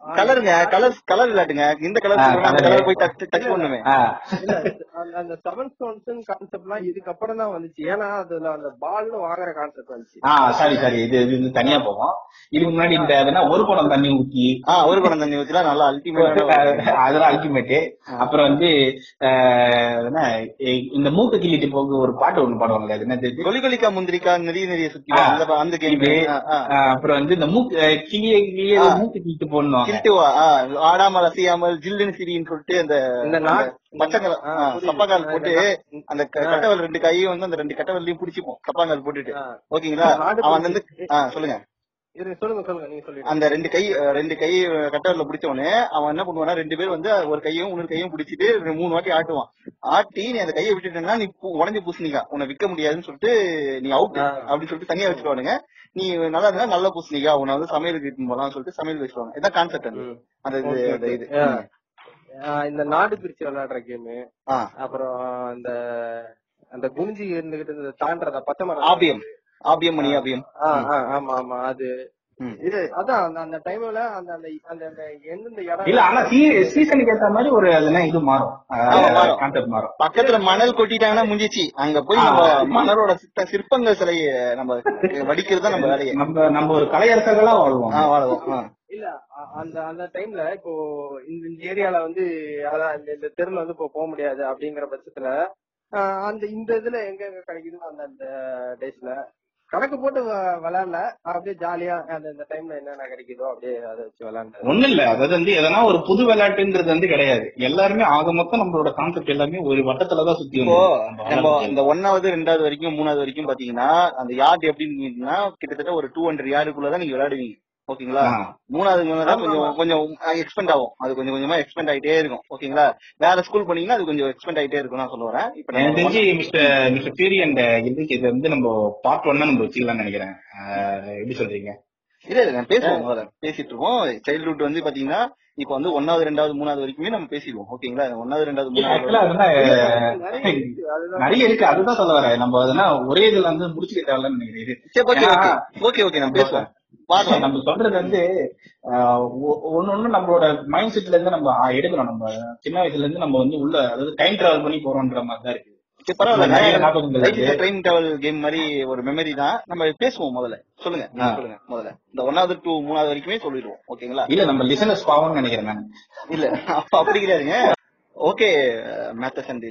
கலருங்க கலர் கலர் விளையாட்டுங்க. இந்த கலர் அந்த. கலர். போய் டச் டச் பண்ணுமே அந்த- செவன் ஸ்டோன்ஸ் கான்செப்ட் எல்லாம் இதுக்கப்புறம் தான் வந்துச்சு. ஏன்னா அதுல அந்த பால்னு வாங்குற கான்செப்ட் வந்துச்சு. ஆ சரி சரி. இது இது தனியா போகும் இதுக்கு முன்னாடி இந்த எதுனா ஒரு குடம் தண்ணி ஊத்தி ஆ ஒரு குடம் தண்ணி ஊத்தினா நல்லா அல்டிமேட் அதெல்லாம் அல்டிமேட் அப்புறம் வந்து ஆஹ் என்ன, இந்த மூக்கு கிள்ளிட்டு போக ஒரு பாட்டு ஒண்ணு பாடுவாங்களே அது? கொலி கொலிக்கா முந்திரிக்கா நிறைய நிறைய சுத்தி. அந்த ஆஹ் அப்புறம் வந்து இந்த மூக்கு கிளிய கிளிய. மூக்கு கிள்ளிட்டு போடணும். கில்ட்டுவா ஆடாமல் அசையாமல் ஜில்லுன்னு சிரின்னு சொல்லிட்டு அந்த புரியுது. சப்பாங்கால் போட்டு அந்த கட்டவல் ரெண்டு கையும் வந்து அந்த ரெண்டு கட்டவல்லையும் பிடிச்சிப்போம் சப்பாங்கால் போட்டுட்டு. ஓகேங்களா அவன் வந்து சொல்லுங்க அந்த ரெண்டு கை ரெண்டு கை கட்டவர்ல பிடிச்ச உடனே அவன் என்ன பண்ணுவானா ரெண்டு பேர் வந்து ஒரு கையும் இன்னொரு கையும் பிடிச்சிட்டு மூணு வாட்டி ஆட்டுவான். ஆட்டி நீ அந்த கையை விட்டுட்டேன்னா நீ உடைஞ்சு பூசணிக்கா. உன்னை விற்க முடியாதுன்னு சொல்லிட்டு நீ அவுட். அப்படின்னு சொல்லிட்டு தனியா வச்சுருவானுங்க நீ நல்லா இருந்தா நல்ல பூசணிக்கா உன்னை வந்து சமையலுக்கு இட்டுன்னு போலாம் சொல்லிட்டு சமையல் வச்சிருவாங்க இதான் கான்செப்ட். அந்த இது இந்த நாடு பிரிச்சு விளையாடுற கேமு அப்புறம் இந்த அந்த குனிஞ்சி இருந்துகிட்டு தாண்டறத பச்சை மரம். ஆபியம். ஆபியம் மணி ஆபியம். ஆமா ஆமா அது. இது அதான் அந்த அந்த டைம்ல அந்த அந்த அந்த எந்தெந்த இடம் இல்ல ஆனா சீசனுக்கு ஏத்த மாதிரி ஒரு அதுனா இது மாறும். கான்செப்ட் மாறும். பக்கத்துல மணல் கொட்டிட்டாங்கன்னா முடிஞ்சிச்சு. அங்க போய் நம்ம. மணலோட சித்த சிற்பங்கள் சிலைய நம்ம வடிக்கிறது நம்ம வேலையை. நம்ம நம்ம ஒரு கலையரசர்களா வாழ்வோம். வாழுவோம். இல்ல அந்த அந்த டைம்ல இப்போ இந்த இந்த ஏரியால வந்து அதான் இந்த தெருல வந்து இப்போ போக முடியாது அப்படிங்கிற பட்சத்துல அந்த இந்த இதுல எங்க எங்க கிடைக்குதோ அந்த அந்த டேஸ்ல கணக்கு போட்டு விளையாடல. அப்படியே ஜாலியா அந்த இந்த டைம்ல என்னென்ன கிடைக்குதோ அப்படியே அதை வச்சு விளையாண்டு ஒண்ணும் இல்ல. அதாவது வந்து எதனா ஒரு புது விளையாட்டுன்றது வந்து கிடையாது. எல்லாருமே ஆக மொத்தம் நம்மளோட கான்செப்ட் எல்லாமே ஒரு வட்டத்துலதான் சுத்தி நம்ம இந்த ஒன்னாவது ரெண்டாவது வரைக்கும் மூணாவது வரைக்கும் பாத்தீங்கன்னா அந்த யார்டு எப்படின்னு கிட்டத்தட்ட ஒரு டூ ஹண்ட்ரட் யார்டுக்குள்ளதான் நீங்க விளையாடுவீங்க. ஓகேங்களா? மூணாவது கொஞ்சம் கொஞ்சம் எக்ஸ்பெண்ட் ஆகும். அது கொஞ்சம் கொஞ்சமா எக்ஸ்பெண்ட் ஆயிட்டே இருக்கும். ஓகேங்களா? வேற ஸ்கூல் போனீங்கன்னா அது கொஞ்சம் எக்ஸ்பெண்ட் ஆயிட்டே இருக்கும் நான் சொல்ல வரேன் இப்ப எனக்கு தெரிஞ்சு மிஸ்டர் மிஸ்டர் ஃபியூரி அண்ட் இது வந்து நம்ம பார்ட் ஒன்னா நம்ம வச்சுக்கலாம்னு நினைக்கிறேன். எப்படி சொல்றீங்க? இல்ல இல்ல நான் பேசுவோம் பேசிட்டு இருக்கோம் சைல்ட்ஹுட் வந்து பாத்தீங்கன்னா இப்ப வந்து ஒன்னாவது ரெண்டாவது மூணாவது வரைக்குமே நம்ம பேசிடுவோம். ஓகேங்களா? ஒன்னாவது ரெண்டாவது மூணாவது அதுதான் நிறைய இருக்கு. அதுதான் சொல்ல வரேன். நம்ம அதனா ஒரே இதுல வந்து முடிச்சுக்க தேவையில்லன்னு நினைக்கிறேன் ஓகே ஓகே. ஓகே ஓகே நம்ம பேசுவோம். பாக்கலாம் நம்ம சொல்றது வந்து ஒண்ணு ஒண்ணு நம்மளோட மைண்ட் செட்ல இருந்து நம்ம எடுக்கணும். நம்ம சின்ன வயசுல இருந்து நம்ம வந்து உள்ள அதாவது டைம் டிராவல் பண்ணி போறோம்ன்ற மாதிரி தான் இருக்கு. ட்ரெயின் டிராவல் கேம் மாதிரி ஒரு மெமரி தான். நம்ம பேசுவோம் முதல்ல. சொல்லுங்க. சொல்லுங்க முதல்ல. இந்த ஒன்னாவது டூ மூணாவது வரைக்குமே சொல்லிடுவோம். ஓகேங்களா? இல்ல நம்ம லிசனர்ஸ் பாவம்னு நினைக்கிறேன் நான் இல்ல. அப்ப அப்படி கிடையாதுங்க. ஓகே மேத்தஸ் அண்ட்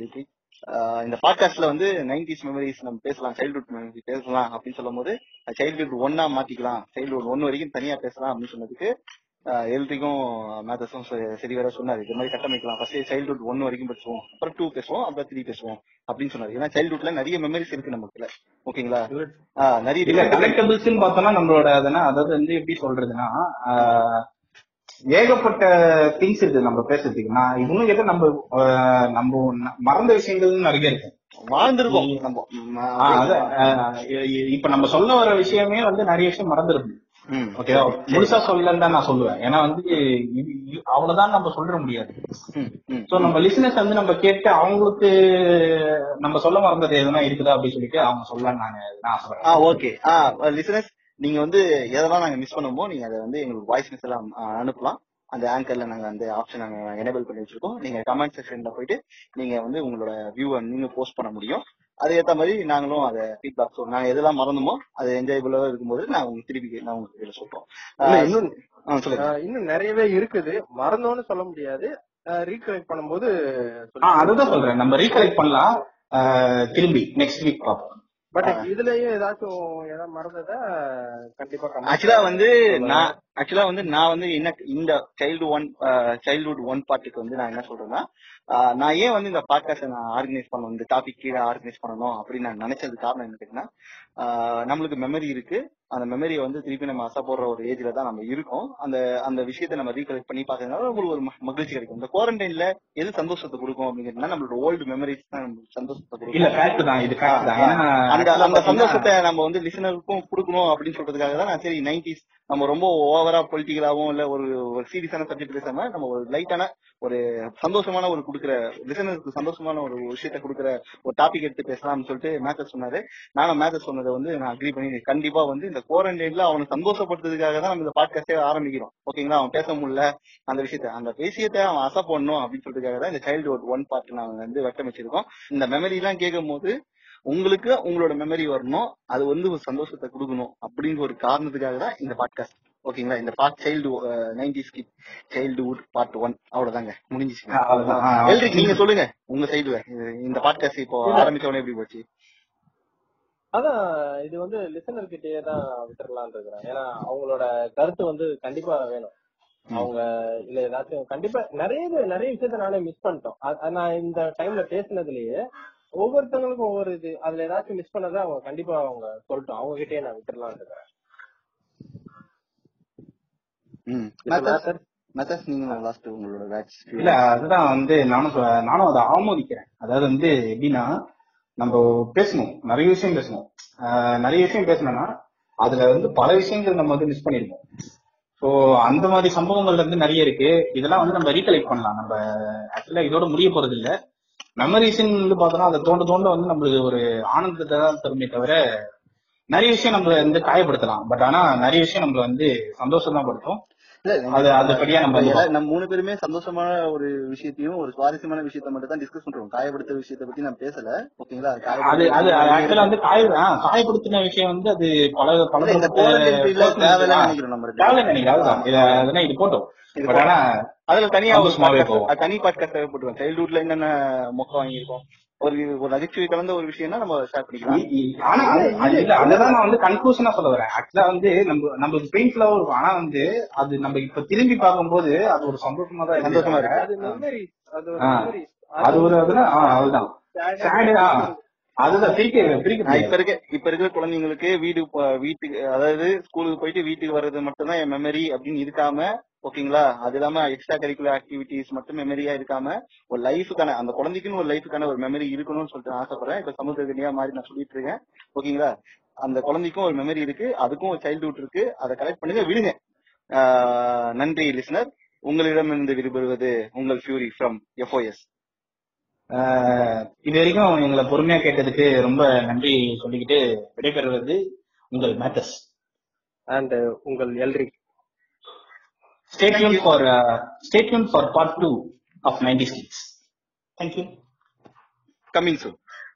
இந்த பாட்காஸ்ட்ல வந்து நைன்டிஸ் மெமரிஸ் நம்ம பேசலாம் சைல்ட்ஹுட் மெமரி பேசலாம் அப்படின்னு சொல்லும் போது சைல்ட்ஹுட் ஒன்னா மாத்திக்கலாம். சைல்ட்ஹுட் ஒன்னு வரைக்கும் தனியா பேசலாம் அப்படின்னு சொன்னதுக்கு எல்ரிக்கும் மேத்தஸும் சரி வேற சொன்னாரு. இது மாதிரி கட்டமைக்கலாம். ஃபர்ஸ்ட் சைல்ட்ஹுட் ஒன் வரைக்கும் பேசுவோம். அப்புறம் டூ பேசுவோம். அப்புறம் த்ரீ பேசுவோம் அப்படின்னு சொன்னாரு. ஏன்னா சைல்ட்ஹுட்ல நிறைய மெமரிஸ் இருக்கு நமக்குள்ள ஓகேங்களா? நிறைய கலெக்டபிள்ஸ் பார்த்தோம்னா நம்மளோட அதனா அதாவது வந்து எப்படி சொல்றதுன்னா ஏகப்பட்ட திங்ஸ் இருக்கு நம்ம பேசுறதுக்கு. நான் இன்னும் கேட்ட நம்ம நம்ம மறந்த விஷயங்கள் நிறைய இருக்கு. வாழ்ந்திருக்கோம். நம்ம இப்ப நம்ம சொல்ல வர விஷயமே வந்து நிறைய விஷயம் மறந்துருக்கும் ஓகேவா முழுசா சொல்லலன்னு தான் நான் சொல்லுவேன். ஏன்னா வந்து அவ்வளவுதான் நம்ம சொல்லிட முடியாது. சோ நம்ம லிசனர்ஸ் வந்து நம்ம கேட்டு அவங்களுக்கு நம்ம சொல்ல மறந்தது எதுனா இருக்குதா அப்படின்னு சொல்லிட்டு அவங்க சொல்லலாம்னு நான் ஆசைப்படுறேன். ஓகே. லிசனர்ஸ் நீங்க வந்து எதெல்லாம் நாங்க மிஸ் பண்ணுமோ நீங்க அதை வந்து எங்களுக்கு வாய்ஸ் மெசேஜ் எல்லாம் அனுப்பலாம். அந்த ஆங்கர்ல நாங்க அந்த ஆப்ஷன் நாங்க எனேபிள் பண்ணி வச்சிருக்கோம். நீங்க கமெண்ட் செக்ஷன்ல போயிட்டு நீங்க வந்து உங்களோட வியூவை நீங்க போஸ்ட் பண்ண முடியும். அது ஏத்த மாதிரி நாங்களும் அதை ஃபீட்பேக் சொல்றோம் நாங்க எதெல்லாம் மறந்தோமோ அது என்ஜாயபிளா இருக்கும்போது நான் உங்களுக்கு திருப்பி நான் உங்களுக்கு சொல்றோம். இன்னும் நிறையவே இருக்குது. மறந்தோன்னு சொல்ல முடியாது. ரீகலெக்ட் பண்ணும்போது அதுதான் சொல்றேன். நம்ம ரீகலெக்ட் பண்ணலாம். திரும்பி நெக்ஸ்ட் வீக் பார்ப்போம் பட் இதுலயும் ஏதாச்சும் ஏதாவது மறந்தத கண்டிப்பா ஆக்சுவலா வந்து. நான் ஆக்சுவலா வந்து நான் வந்து என்ன இந்த சைல்டு ஒன் சைல்ட்ஹுட் ஒன் பார்ட்டுக்கு வந்து நான் என்ன சொல்றேன்னா நான் ஏன் வந்து இந்த பாட்காஸ்ட் நான் ஆர்கனைஸ் பண்ணணும் இந்த டாபிக் கீழே ஆர்கனைஸ் பண்ணணும் அப்படின்னு நான் நினைச்சது காரணம் என்ன கேட்டீங்கன்னா நம்மளுக்கு மெமரி இருக்கு. அந்த மெமரியை வந்து திருப்பி நம்ம அசை போடுற ஒரு ஏஜ்ல தான் நம்ம இருக்கோம். அந்த அந்த விஷயத்தை நம்ம ரீகலெக்ட் பண்ணி பார்க்கறதுனால உங்களுக்கு ஒரு மகிழ்ச்சி கிடைக்கும். இந்த குவாரண்டைன்ல எது சந்தோஷத்தை கொடுக்கும் அப்படிங்கிறதுனா நம்மளோட ஓல்டு மெமரிஸ் தான் நம்மளுக்கு சந்தோஷத்தை கொடுக்கும். அந்த அந்த சந்தோஷத்தை நம்ம வந்து லிசனருக்கும் கொடுக்கணும் அப்படின்னு சொல்றதுக்காக தான் நான் சரி நைன்டிஸ் நம்ம ரொம்ப ஓவரா பொலிட்டிக்கலாவும் இல்ல ஒரு ஒரு சீரியஸான சப்ஜெக்ட் பேசாம நம்ம ஒரு லைட்டான ஒரு சந்தோஷமான ஒரு கொடுக்குற லிசனருக்கு சந்தோஷமான ஒரு விஷயத்த கொடுக்குற ஒரு டாபிக் எடுத்து பேசலாம்னு சொல்லிட்டு மேத்தர் சொன்னாரு. நானும் மேத்தர் சொன்னதை வந்து நான் அக்ரி பண்ணி கண்டிப்பா வந்து இந்த குவாரண்டைன்ல அவனை சந்தோஷப்படுத்துறதுக்காக தான் நம்ம இந்த பாட்காஸ்டே ஆரம்பிக்கிறோம். ஓகேங்களா அவன் பேச முடியல. அந்த விஷயத்த அந்த விஷயத்தை அவன் அசை பண்ணணும் அப்படின்னு சொல்றதுக்காக தான் இந்த சைல்டுஹுட் ஒன் பார்ட் நாங்க வந்து வட்டமைச்சிருக்கோம். இந்த மெமரி எல்லாம் கேட்கும் போது உங்களுக்கு உங்களோட மெமரி வரணும். அது வந்து ஒரு சந்தோஷத்தை கொடுக்கணும் அப்படிங்கிற ஒரு காரணத்துக்காக தான் இந்த பாட்காஸ்ட் ஓகேங்களா இந்த part child nineties kid childhood part one அவ்வளவுதாங்க. எல்ரிக் நீங்க சொல்லுங்க. உங்க சைடுல இந்த பாட்காஸ்ட் இப்போ ஆரம்பிச்ச உடனே எப்படி போச்சு? அதான் இது வந்து லிசனர் கிட்டயே தான் விட்டுறலாம்னு இருக்கிறேன். ஏன்னா அவங்களோட கருத்து வந்து கண்டிப்பா வேணும். அவங்க இல்ல ஏதாச்சும் கண்டிப்பா நிறைய நிறைய விஷயத்த நானே மிஸ் பண்ணிட்டோம். நான் இந்த டைம்ல பேசினதுலயே ஒவ்வொருத்தவங்களுக்கும் ஒவ்வொரு இது. அதுல ஏதாச்சும் மிஸ் பண்ணதை அவங்க கண்டிப்பா அவங்க சொல்லட்டும் அவங்க கிட்டயே நான் விட்டுறலாம்னு இருக்கிறேன் இல்ல அதுதான் வந்து நானும் நானும் அதை ஆமோதிக்கிறேன். அதாவது வந்து எப்படின்னா நம்ம பேசணும். நிறைய விஷயம் பேசணும். நிறைய விஷயம் பேசணும்னா அதுல வந்து பல விஷயங்கள் நம்ம வந்து மிஸ் பண்ணிருக்கோம் சோ அந்த மாதிரி சம்பவங்கள்ல இருந்து நிறைய இருக்கு. இதெல்லாம் வந்து நம்ம ரீகலெக்ட் பண்ணலாம். நம்ம ஆக்சுவலா இதோட முடிய போறது இல்ல மெமரிஸ்ன்னு வந்து பார்த்தோம்னா அதை தோண்ட தோண்ட வந்து நம்மளுக்கு ஒரு ஆனந்தத்தை தான் தருமே தவிர நிறைய விஷயம் நம்மள வந்து காயப்படுத்தலாம். பட் ஆனா நிறைய விஷயம் நம்மள வந்து சந்தோஷம் தான் படுத்தும். நம்ம மூணு பேருமே சந்தோஷமான ஒரு விஷயத்தையும் ஒரு சுவாரஸ்யமான விஷயத்த மட்டும் தான் டிஸ்கஸ் பண்றோம். காயப்படுத்த விஷயத்த பத்தி நான் பேசல. ஓகேங்களா? அது வந்து காய காயப்படுத்தின விஷயம் வந்து அது பல பல நினைக்கிறோம் நம்ம அதுதான். இது போட்டோம். அதுல தனியா ஒரு தனி பாட்காஸ்ட் தேவைப்பட்டுரும் சைல்ட்ஹுட்ல என்னென்ன மொக்க வாங்கியிருக்கோம்? ஒரு ஒரு நகைச்சுவை கலந்த ஒரு விஷயம்னா நம்ம ஷேர் பண்ணிக்கலாம். இ- இ- ஆனா அது- அது இல்ல. அததான் நான் வந்து கன்க்ளூஷனா சொல்ல வரேன். ஆக்சுவலா வந்து நம்ம நம்மளுக்கு பெயின்ஃபுல்லாவும் இருக்கும் ஆனா வந்து அது நம்ம இப்ப திரும்பி பார்க்கும்போது அது ஒரு சந்தோஷமா தான். சந்தோஷமா இருக்கு. அது ஒரு அதுதான் ஆ, அதுதான். இப்ப. இருக்க இப்ப இருக்கிற குழந்தைங்களுக்கு வீடு வீட்டுக்கு அதாவது ஸ்கூலுக்கு போயிட்டு வீட்டுக்கு வர்றது மட்டும்தான் என் மெமரி அப்படின்னு இருக்காம ஓகேங்களா? அது இல்லாம எக்ஸ்ட்ரா கரிக்குலர் ஆக்டிவிட்டிஸ் மட்டும் மெமரியா இருக்காம ஒரு லைஃபுக்கான அந்த குழந்தைக்குன்னு ஒரு லைஃபுக்கான ஒரு மெமரி இருக்கணும்னு சொல்லிட்டு நான் ஆசைப்படுறேன். இப்ப சமுத்திரகனியா மாதிரி நான் சொல்லிட்டு இருக்கேன். ஓகேங்களா? அந்த குழந்தைக்கும் ஒரு மெமரி இருக்கு அதுக்கும் ஒரு சைல்ட்ஹுட் இருக்கு. அதை கலெக்ட் பண்ணுங்க விடுங்க. நன்றி லிசனர் உங்களிடமிருந்து விடுபடுவது உங்கள் ஃபியூரி ஃப்ரம் எஃப்ஓஎஸ் இது வரைக்கும் எங்களை பொறுமையா கேட்டதுக்கு ரொம்ப நன்றி சொல்லிக்கிட்டு விடைபெறுவது உங்கள் மேத்தஸ் அண்ட் உங்கள் Elric Stay tuned for uh, stay tuned for part two of 96. Thank you. Coming soon.